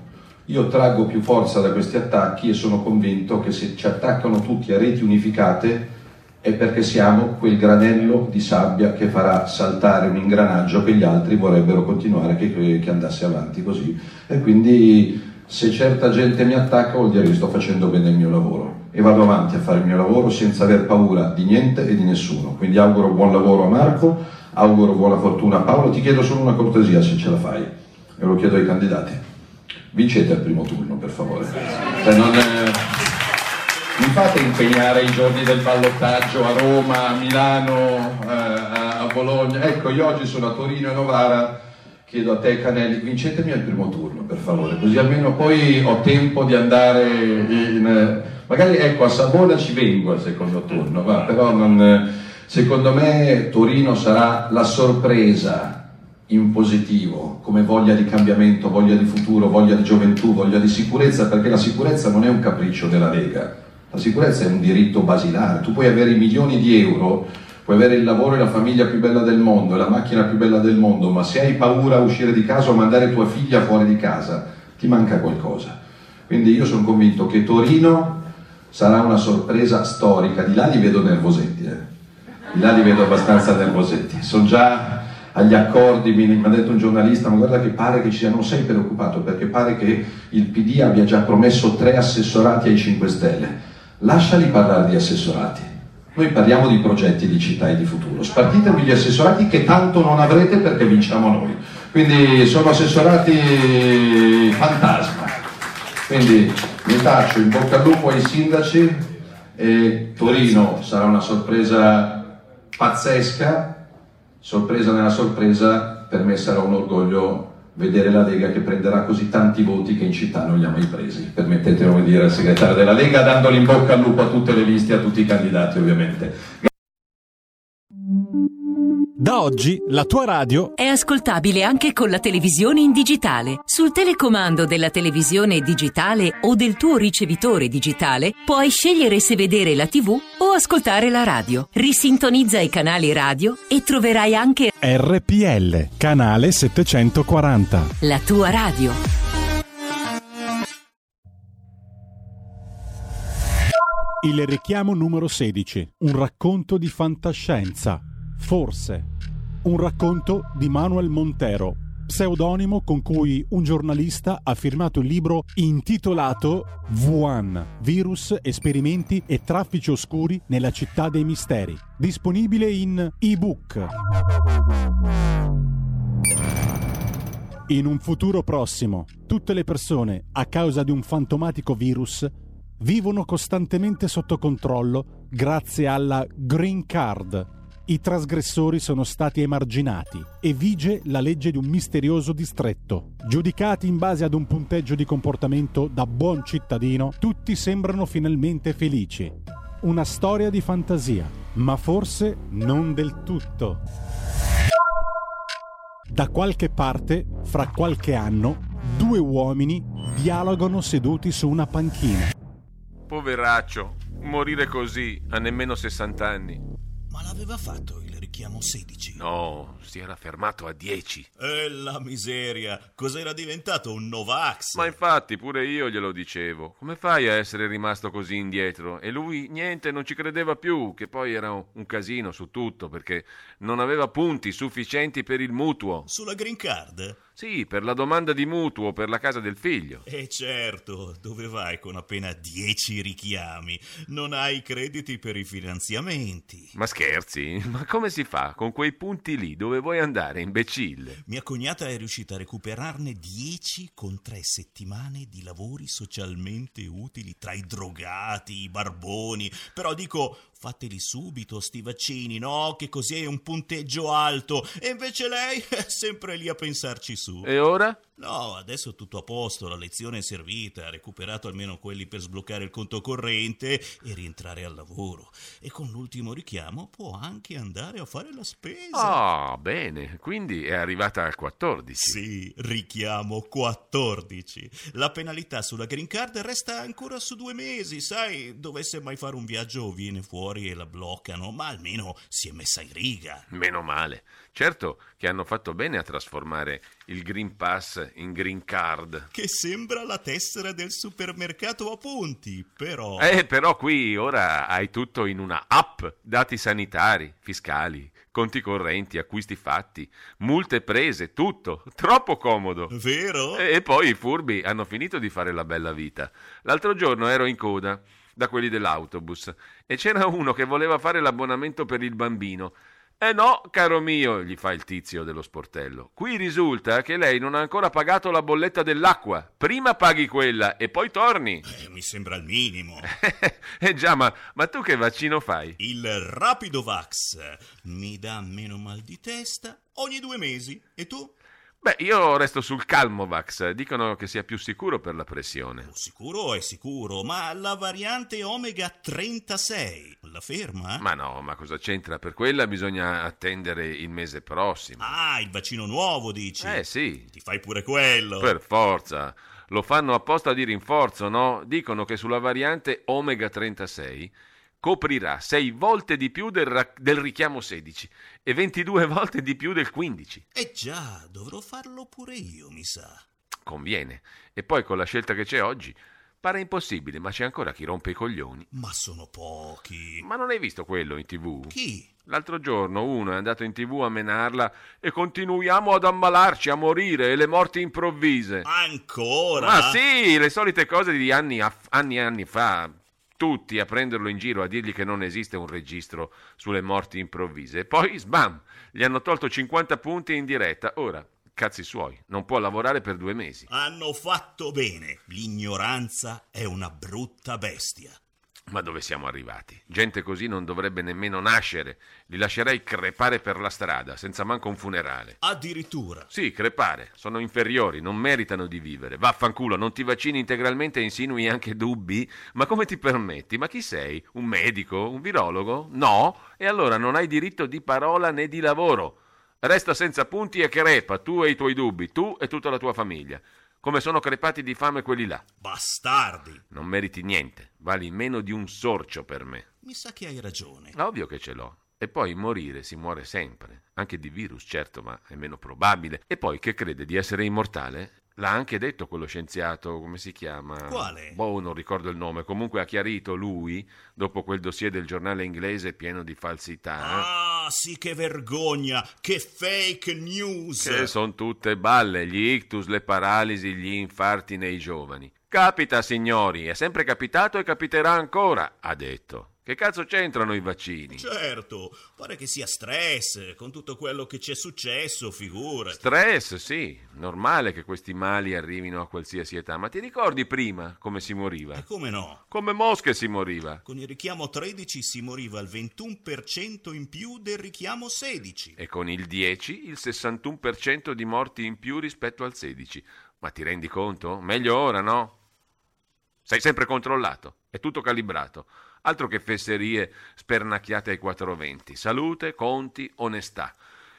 Io traggo più forza da questi attacchi e sono convinto che se ci attaccano tutti a reti unificate è perché siamo quel granello di sabbia che farà saltare un ingranaggio che gli altri vorrebbero continuare che, che andasse avanti così. E quindi se certa gente mi attacca vuol dire che sto facendo bene il mio lavoro e vado avanti a fare il mio lavoro senza aver paura di niente e di nessuno. Quindi auguro buon lavoro a Marco, auguro buona fortuna a Paolo, ti chiedo solo una cortesia se ce la fai e lo chiedo ai candidati. Vincete al primo turno per favore. Cioè, non, eh, mi fate impegnare i giorni del ballottaggio a Roma, a Milano, eh, a Bologna. Ecco, io oggi sono a Torino e Novara chiedo a te Canelli, vincetemi al primo turno per favore, così almeno poi ho tempo di andare in... Magari ecco a Savona ci vengo al secondo turno, va, però non... secondo me Torino sarà la sorpresa in positivo, come voglia di cambiamento, voglia di futuro, voglia di gioventù, voglia di sicurezza, perché la sicurezza non è un capriccio della Lega, la sicurezza è un diritto basilare, tu puoi avere milioni di euro puoi avere il lavoro e la famiglia più bella del mondo la macchina più bella del mondo, ma se hai paura a uscire di casa o mandare tua figlia fuori di casa, ti manca qualcosa. Quindi io sono convinto che Torino sarà una sorpresa storica, di là li vedo nervosetti, eh. di là li vedo abbastanza nervosetti, sono già agli accordi, mi ha detto un giornalista, ma guarda che pare che ci sia, non sei preoccupato perché pare che il PD abbia già promesso tre assessorati ai 5 Stelle, lasciali parlare di assessorati noi parliamo di progetti di città e di futuro. Spartitevi gli assessorati che tanto non avrete perché vinciamo noi. Quindi sono assessorati fantasma. Quindi mi taccio in bocca al lupo ai sindaci e Torino sarà una sorpresa pazzesca, sorpresa nella sorpresa, per me sarà un orgoglio vedere la Lega che prenderà così tanti voti che in città non li ha mai presi. Permettetemi di dire al segretario della Lega, dandoli in bocca al lupo a tutte le liste e a tutti i candidati ovviamente. Da oggi la tua radio è ascoltabile anche con la televisione in digitale. Sul telecomando della televisione digitale o del tuo ricevitore digitale puoi scegliere se vedere la TV o ascoltare la radio. Risintonizza i canali radio e troverai anche RPL, canale 740. La tua radio. Il richiamo numero 16. Un racconto di fantascienza. Forse. Un racconto di Manuel Montero. Pseudonimo con cui un giornalista ha firmato il libro intitolato Wuhan, virus, esperimenti e traffici oscuri nella città dei misteri, disponibile in ebook. In un futuro prossimo, tutte le persone, a causa di un fantomatico virus, vivono costantemente sotto controllo grazie alla Green Card. I trasgressori sono stati emarginati e vige la legge di un misterioso distretto. Giudicati in base ad un punteggio di comportamento da buon cittadino, tutti sembrano finalmente felici. Una storia di fantasia, ma forse non del tutto. Da qualche parte, fra qualche anno, due uomini dialogano seduti su una panchina. Poveraccio, morire così a nemmeno 60 anni. Ma l'aveva fatto il richiamo 16? No, si era fermato a 10. E la miseria, cos'era diventato un Novax? Ma infatti pure io glielo dicevo. Come fai a essere rimasto così indietro? E lui niente, non ci credeva più, che poi era un casino su tutto perché non aveva punti sufficienti per il mutuo. Sulla green card? Sì, per la domanda di mutuo per la casa del figlio. E certo, dove vai con appena 10 richiami? Non hai crediti per i finanziamenti. Ma scherzi? Ma come si fa con quei punti lì? Dove vuoi andare, imbecille? Mia cognata è riuscita a recuperarne 10 con tre settimane di lavori socialmente utili tra i drogati, i barboni. Però dico, fateli subito sti vaccini, no? Che così è un punteggio alto. E invece lei è sempre lì a pensarci su. E ora? No, adesso tutto a posto, la lezione è servita, ha recuperato almeno quelli per sbloccare il conto corrente e rientrare al lavoro. E con l'ultimo richiamo può anche andare a fare la spesa. Ah, bene, quindi è arrivata al 14. Sì, richiamo 14. La penalità sulla green card resta ancora su due mesi, sai, dovesse mai fare un viaggio viene fuori e la bloccano, ma almeno si è messa in riga. Meno male. Certo che hanno fatto bene a trasformare il Green Pass in Green Card. Che sembra la tessera del supermercato a punti, però... Eh, però qui ora hai tutto in una app, dati sanitari, fiscali, conti correnti, acquisti fatti, multe prese, tutto. Troppo comodo. Vero? E, e poi i furbi hanno finito di fare la bella vita. L'altro giorno ero in coda da quelli dell'autobus e c'era uno che voleva fare l'abbonamento per il bambino. Eh no, caro mio, gli fa il tizio dello sportello. Qui risulta che lei non ha ancora pagato la bolletta dell'acqua. Prima paghi quella e poi torni. Eh, mi sembra il minimo. eh già, ma, ma, tu che vaccino fai? Il Rapido Vax. Mi dà meno mal di testa ogni due mesi. E tu? Beh, io resto sul Calmovax. Dicono che sia più sicuro per la pressione. Sicuro è sicuro, ma la variante Omega 36 la ferma? Ma no, ma cosa c'entra? Per quella bisogna attendere il mese prossimo. Ah, il vaccino nuovo, dici? Eh sì. Ti fai pure quello. Per forza. Lo fanno apposta di rinforzo, no? Dicono che sulla variante Omega 36 coprirà 6 volte di più del, ra- del, richiamo 16 e 22 volte di più del 15. Eh già, dovrò farlo pure io, mi sa. Conviene. E poi con la scelta che c'è oggi, pare impossibile, ma c'è ancora chi rompe i coglioni. Ma sono pochi. Ma non hai visto quello in tv? Chi? L'altro giorno uno è andato in tv a menarla e continuiamo ad ammalarci, a morire e le morti improvvise. Ancora? Ma sì, le solite cose di anni, anni e anni fa tutti a prenderlo in giro, a dirgli che non esiste un registro sulle morti improvvise. E poi, sbam, gli hanno tolto 50 punti in diretta. Ora, cazzi suoi, non può lavorare per due mesi. Hanno fatto bene. L'ignoranza è una brutta bestia. Ma dove siamo arrivati? Gente così non dovrebbe nemmeno nascere. Li lascerei crepare per la strada, senza manco un funerale. Addirittura? Sì, crepare. Sono inferiori, non meritano di vivere. Vaffanculo, non ti vaccini integralmente e insinui anche dubbi? Ma come ti permetti? Ma chi sei? Un medico? Un virologo? No? E allora non hai diritto di parola né di lavoro. Resta senza punti e crepa, tu e i tuoi dubbi, tu e tutta la tua famiglia come sono crepati di fame quelli là. Bastardi! Non meriti niente, vali meno di un sorcio per me. Mi sa che hai ragione. Ovvio che ce l'ho. E poi morire si muore sempre, anche di virus, certo, ma è meno probabile. E poi che crede di essere immortale? L'ha anche detto quello scienziato, come si chiama? Quale? Boh, non ricordo il nome. Comunque ha chiarito lui, dopo quel dossier del giornale inglese pieno di falsità, Ah, sì, che vergogna! Che fake news! che sono tutte balle, gli ictus, le paralisi, gli infarti nei giovani. Capita, signori, è sempre capitato e capiterà ancora, ha detto. Che cazzo c'entrano i vaccini? Certo, pare che sia stress con tutto quello che ci è successo, figura. Stress, sì, normale che questi mali arrivino a qualsiasi età, ma ti ricordi prima come si moriva? E come no? Come mosche si moriva. Con il richiamo 13 si moriva al 21% in più del richiamo 16. E con il 10 il 61% di morti in più rispetto al 16. Ma ti rendi conto? Meglio ora, no? Sei sempre controllato, è tutto calibrato. Altro che fesserie spernacchiate ai 420. Salute, conti, onestà.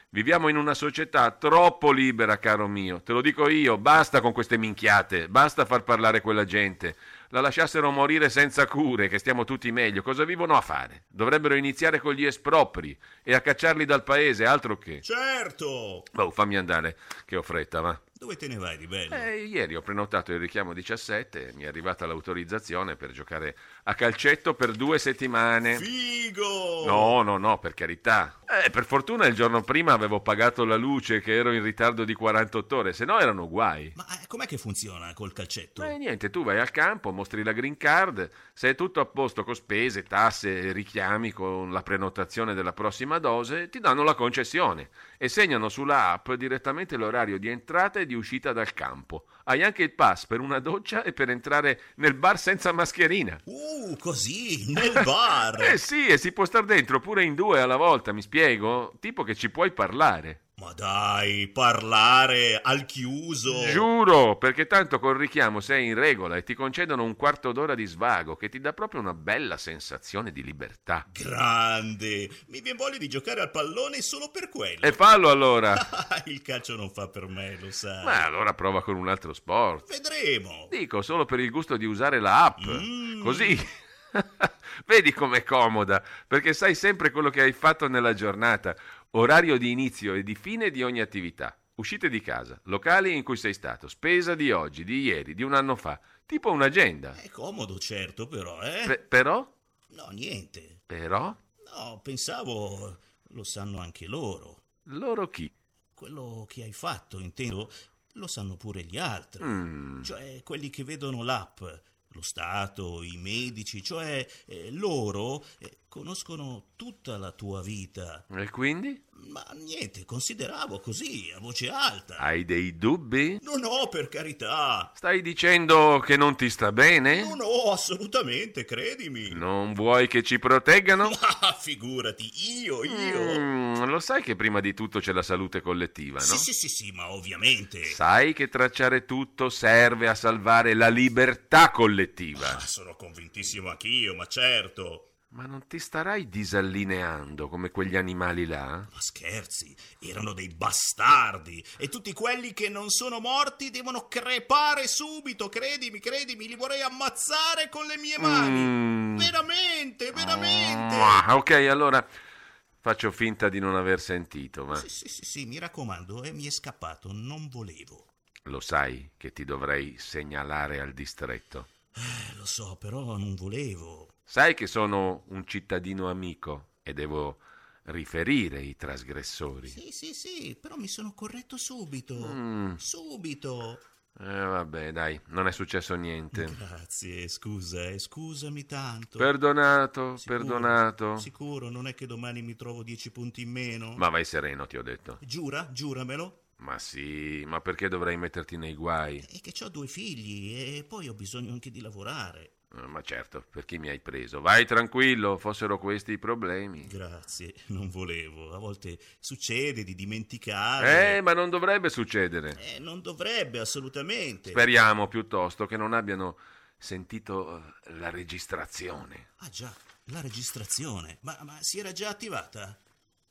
Viviamo in una società troppo libera, caro mio. Te lo dico io, basta con queste minchiate, basta far parlare quella gente. La lasciassero morire senza cure, che stiamo tutti meglio. Cosa vivono a fare? Dovrebbero iniziare con gli espropri e a cacciarli dal paese, altro che. Certo! Oh, fammi andare, che ho fretta, va. Dove te ne vai di bello? Eh, ieri ho prenotato il richiamo 17 e mi è arrivata l'autorizzazione per giocare a calcetto per due settimane. Figo! No, no, no, per carità. Eh, per fortuna il giorno prima avevo pagato la luce che ero in ritardo di 48 ore, se no erano guai. Ma eh, com'è che funziona col calcetto? Eh, niente, tu vai al campo, mostri la green card, se è tutto a posto con spese, tasse, richiami con la prenotazione della prossima dose, ti danno la concessione e segnano sulla app direttamente l'orario di entrata e di uscita dal campo. Hai anche il pass per una doccia e per entrare nel bar senza mascherina. Uh, così, nel bar! eh sì, e si può star dentro pure in due alla volta, mi spiego? Tipo che ci puoi parlare. Ma dai, parlare al chiuso! Giuro, perché tanto col richiamo sei in regola e ti concedono un quarto d'ora di svago che ti dà proprio una bella sensazione di libertà. Grande! Mi viene voglia di giocare al pallone solo per quello. E fallo allora! Il calcio non fa per me, lo sai. Ma allora prova con un altro sport. Vedremo. Dico, solo per il gusto di usare la app. Mm. Così. Vedi com'è comoda, perché sai sempre quello che hai fatto nella giornata, orario di inizio e di fine di ogni attività. Uscite di casa, locali in cui sei stato, spesa di oggi, di ieri, di un anno fa, tipo un'agenda. È comodo, certo, però, eh? Pe- però? No, niente. Però? No, pensavo lo sanno anche loro. Loro chi? Quello che hai fatto, intendo, lo sanno pure gli altri. Mm. Cioè, quelli che vedono l'app, lo Stato, i medici, cioè eh, loro eh, conoscono tutta la tua vita. E quindi? Ma niente, consideravo così, a voce alta. Hai dei dubbi? No, no, per carità. Stai dicendo che non ti sta bene? No, no, assolutamente, credimi. Non vuoi che ci proteggano? Ma figurati, io, io. Mm, lo sai che prima di tutto c'è la salute collettiva, no? Sì, sì, sì, sì, ma ovviamente. Sai che tracciare tutto serve a salvare la libertà collettiva. Ah, sono convintissimo anch'io, ma certo. Ma non ti starai disallineando come quegli animali là? Ma scherzi, erano dei bastardi e tutti quelli che non sono morti devono crepare subito, credimi, credimi, li vorrei ammazzare con le mie mani. Mm. Veramente, veramente. Ah, ok, allora faccio finta di non aver sentito, ma Sì, sì, sì, sì, mi raccomando, eh, mi è scappato, non volevo. lo sai che ti dovrei segnalare al distretto. Eh, lo so, però non volevo. Sai che sono un cittadino amico e devo riferire i trasgressori. Sì, sì, sì, però mi sono corretto subito. Mm. Subito. Eh, vabbè, dai, non è successo niente. Grazie, scusa, eh, scusami tanto. Perdonato, Sicuro, perdonato. Sicuro, non è che domani mi trovo dieci punti in meno? Ma vai sereno, ti ho detto. Giura, giuramelo. Ma sì, ma perché dovrei metterti nei guai? È che ho due figli e poi ho bisogno anche di lavorare. Eh, Ma certo, per chi mi hai preso? Vai tranquillo, fossero questi i problemi. Grazie, non volevo. A volte succede di dimenticare. Eh, ma non dovrebbe succedere. Eh, non dovrebbe, assolutamente. Speriamo piuttosto che non abbiano sentito eh, la registrazione. Ah già, la registrazione. Ma, ma si era già attivata?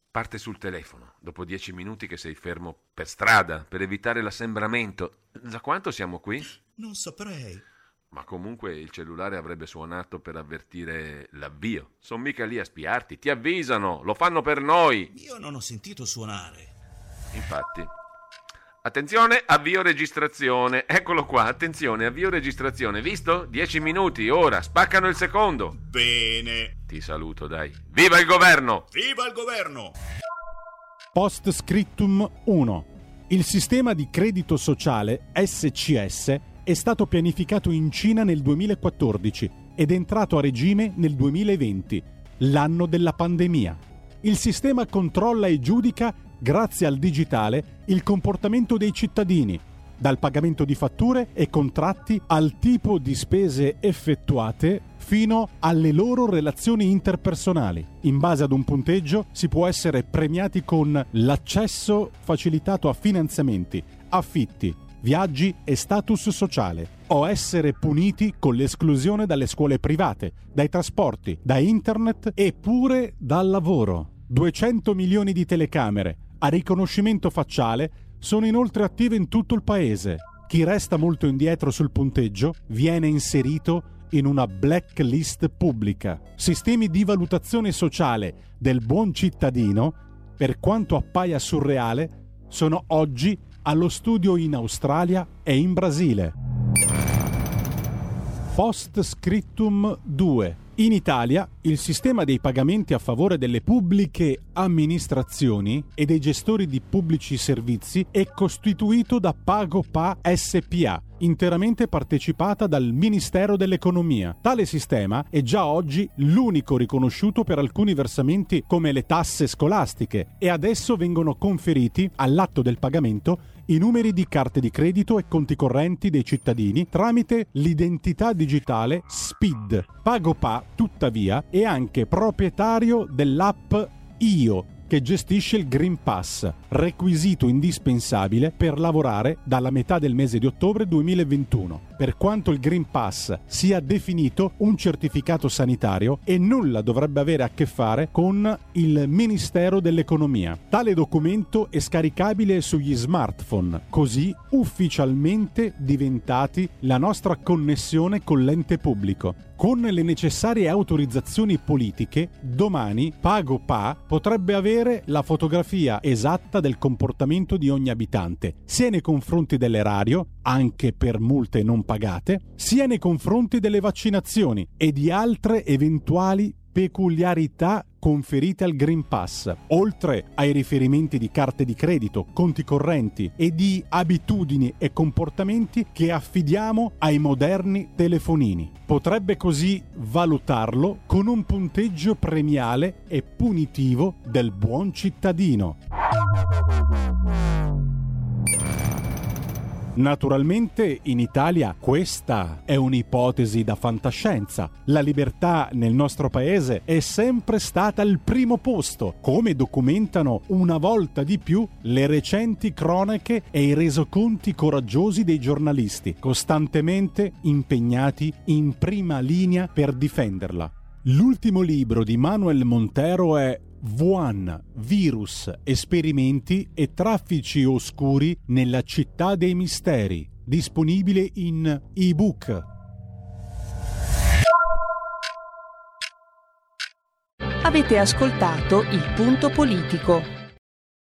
Parte sul telefono, dopo dieci minuti che sei fermo per strada, per evitare l'assembramento. Da quanto siamo qui? Non saprei. Ma comunque il cellulare avrebbe suonato per avvertire l'avvio. Sono mica lì a spiarti, ti avvisano, lo fanno per noi. Io non ho sentito suonare. Infatti, Attenzione, avvio registrazione. Eccolo qua, attenzione, avvio registrazione. Visto? 10 minuti, ora, spaccano il secondo. Bene. Ti saluto, dai. Viva il governo! Viva il governo! Post scriptum 1. Il sistema di credito sociale SCS è stato pianificato in Cina nel 2014 ed è entrato a regime nel 2020, l'anno della pandemia. Il sistema controlla e giudica, grazie al digitale, il comportamento dei cittadini, dal pagamento di fatture e contratti al tipo di spese effettuate fino alle loro relazioni interpersonali. In base ad un punteggio si può essere premiati con l'accesso facilitato a finanziamenti, affitti, viaggi e status sociale o essere puniti con l'esclusione dalle scuole private, dai trasporti, da internet e pure dal lavoro. 200 milioni di telecamere a riconoscimento facciale sono inoltre attive in tutto il paese. Chi resta molto indietro sul punteggio viene inserito in una blacklist pubblica. Sistemi di valutazione sociale del buon cittadino, per quanto appaia surreale, sono oggi allo studio in Australia e in Brasile. Post scriptum 2. In Italia il sistema dei pagamenti a favore delle pubbliche amministrazioni e dei gestori di pubblici servizi è costituito da PagoPA SPA, interamente partecipata dal Ministero dell'Economia. Tale sistema è già oggi l'unico riconosciuto per alcuni versamenti come le tasse scolastiche e adesso vengono conferiti all'atto del pagamento i numeri di carte di credito e conti correnti dei cittadini tramite l'identità digitale SPID. PagoPA, tuttavia, è anche proprietario dell'app Io che gestisce il Green Pass, requisito indispensabile per lavorare dalla metà del mese di ottobre 2021, per quanto il Green Pass sia definito un certificato sanitario e nulla dovrebbe avere a che fare con il Ministero dell'Economia. Tale documento è scaricabile sugli smartphone, così ufficialmente diventati la nostra connessione con l'ente pubblico. Con le necessarie autorizzazioni politiche, domani PagoPA potrebbe avere la fotografia esatta del comportamento di ogni abitante, sia nei confronti dell'erario, anche per multe non pagate, sia nei confronti delle vaccinazioni e di altre eventuali peculiarità conferite al Green Pass, oltre ai riferimenti di carte di credito, conti correnti e di abitudini e comportamenti che affidiamo ai moderni telefonini. Potrebbe così valutarlo con un punteggio premiale e punitivo del buon cittadino. Naturalmente in Italia questa è un'ipotesi da fantascienza. La libertà nel nostro paese è sempre stata al primo posto, come documentano una volta di più le recenti cronache e i resoconti coraggiosi dei giornalisti, costantemente impegnati in prima linea per difenderla. L'ultimo libro di Manuel Montero è Wuhan, virus, esperimenti e traffici oscuri nella città dei misteri, disponibile in ebook. Avete ascoltato il punto politico.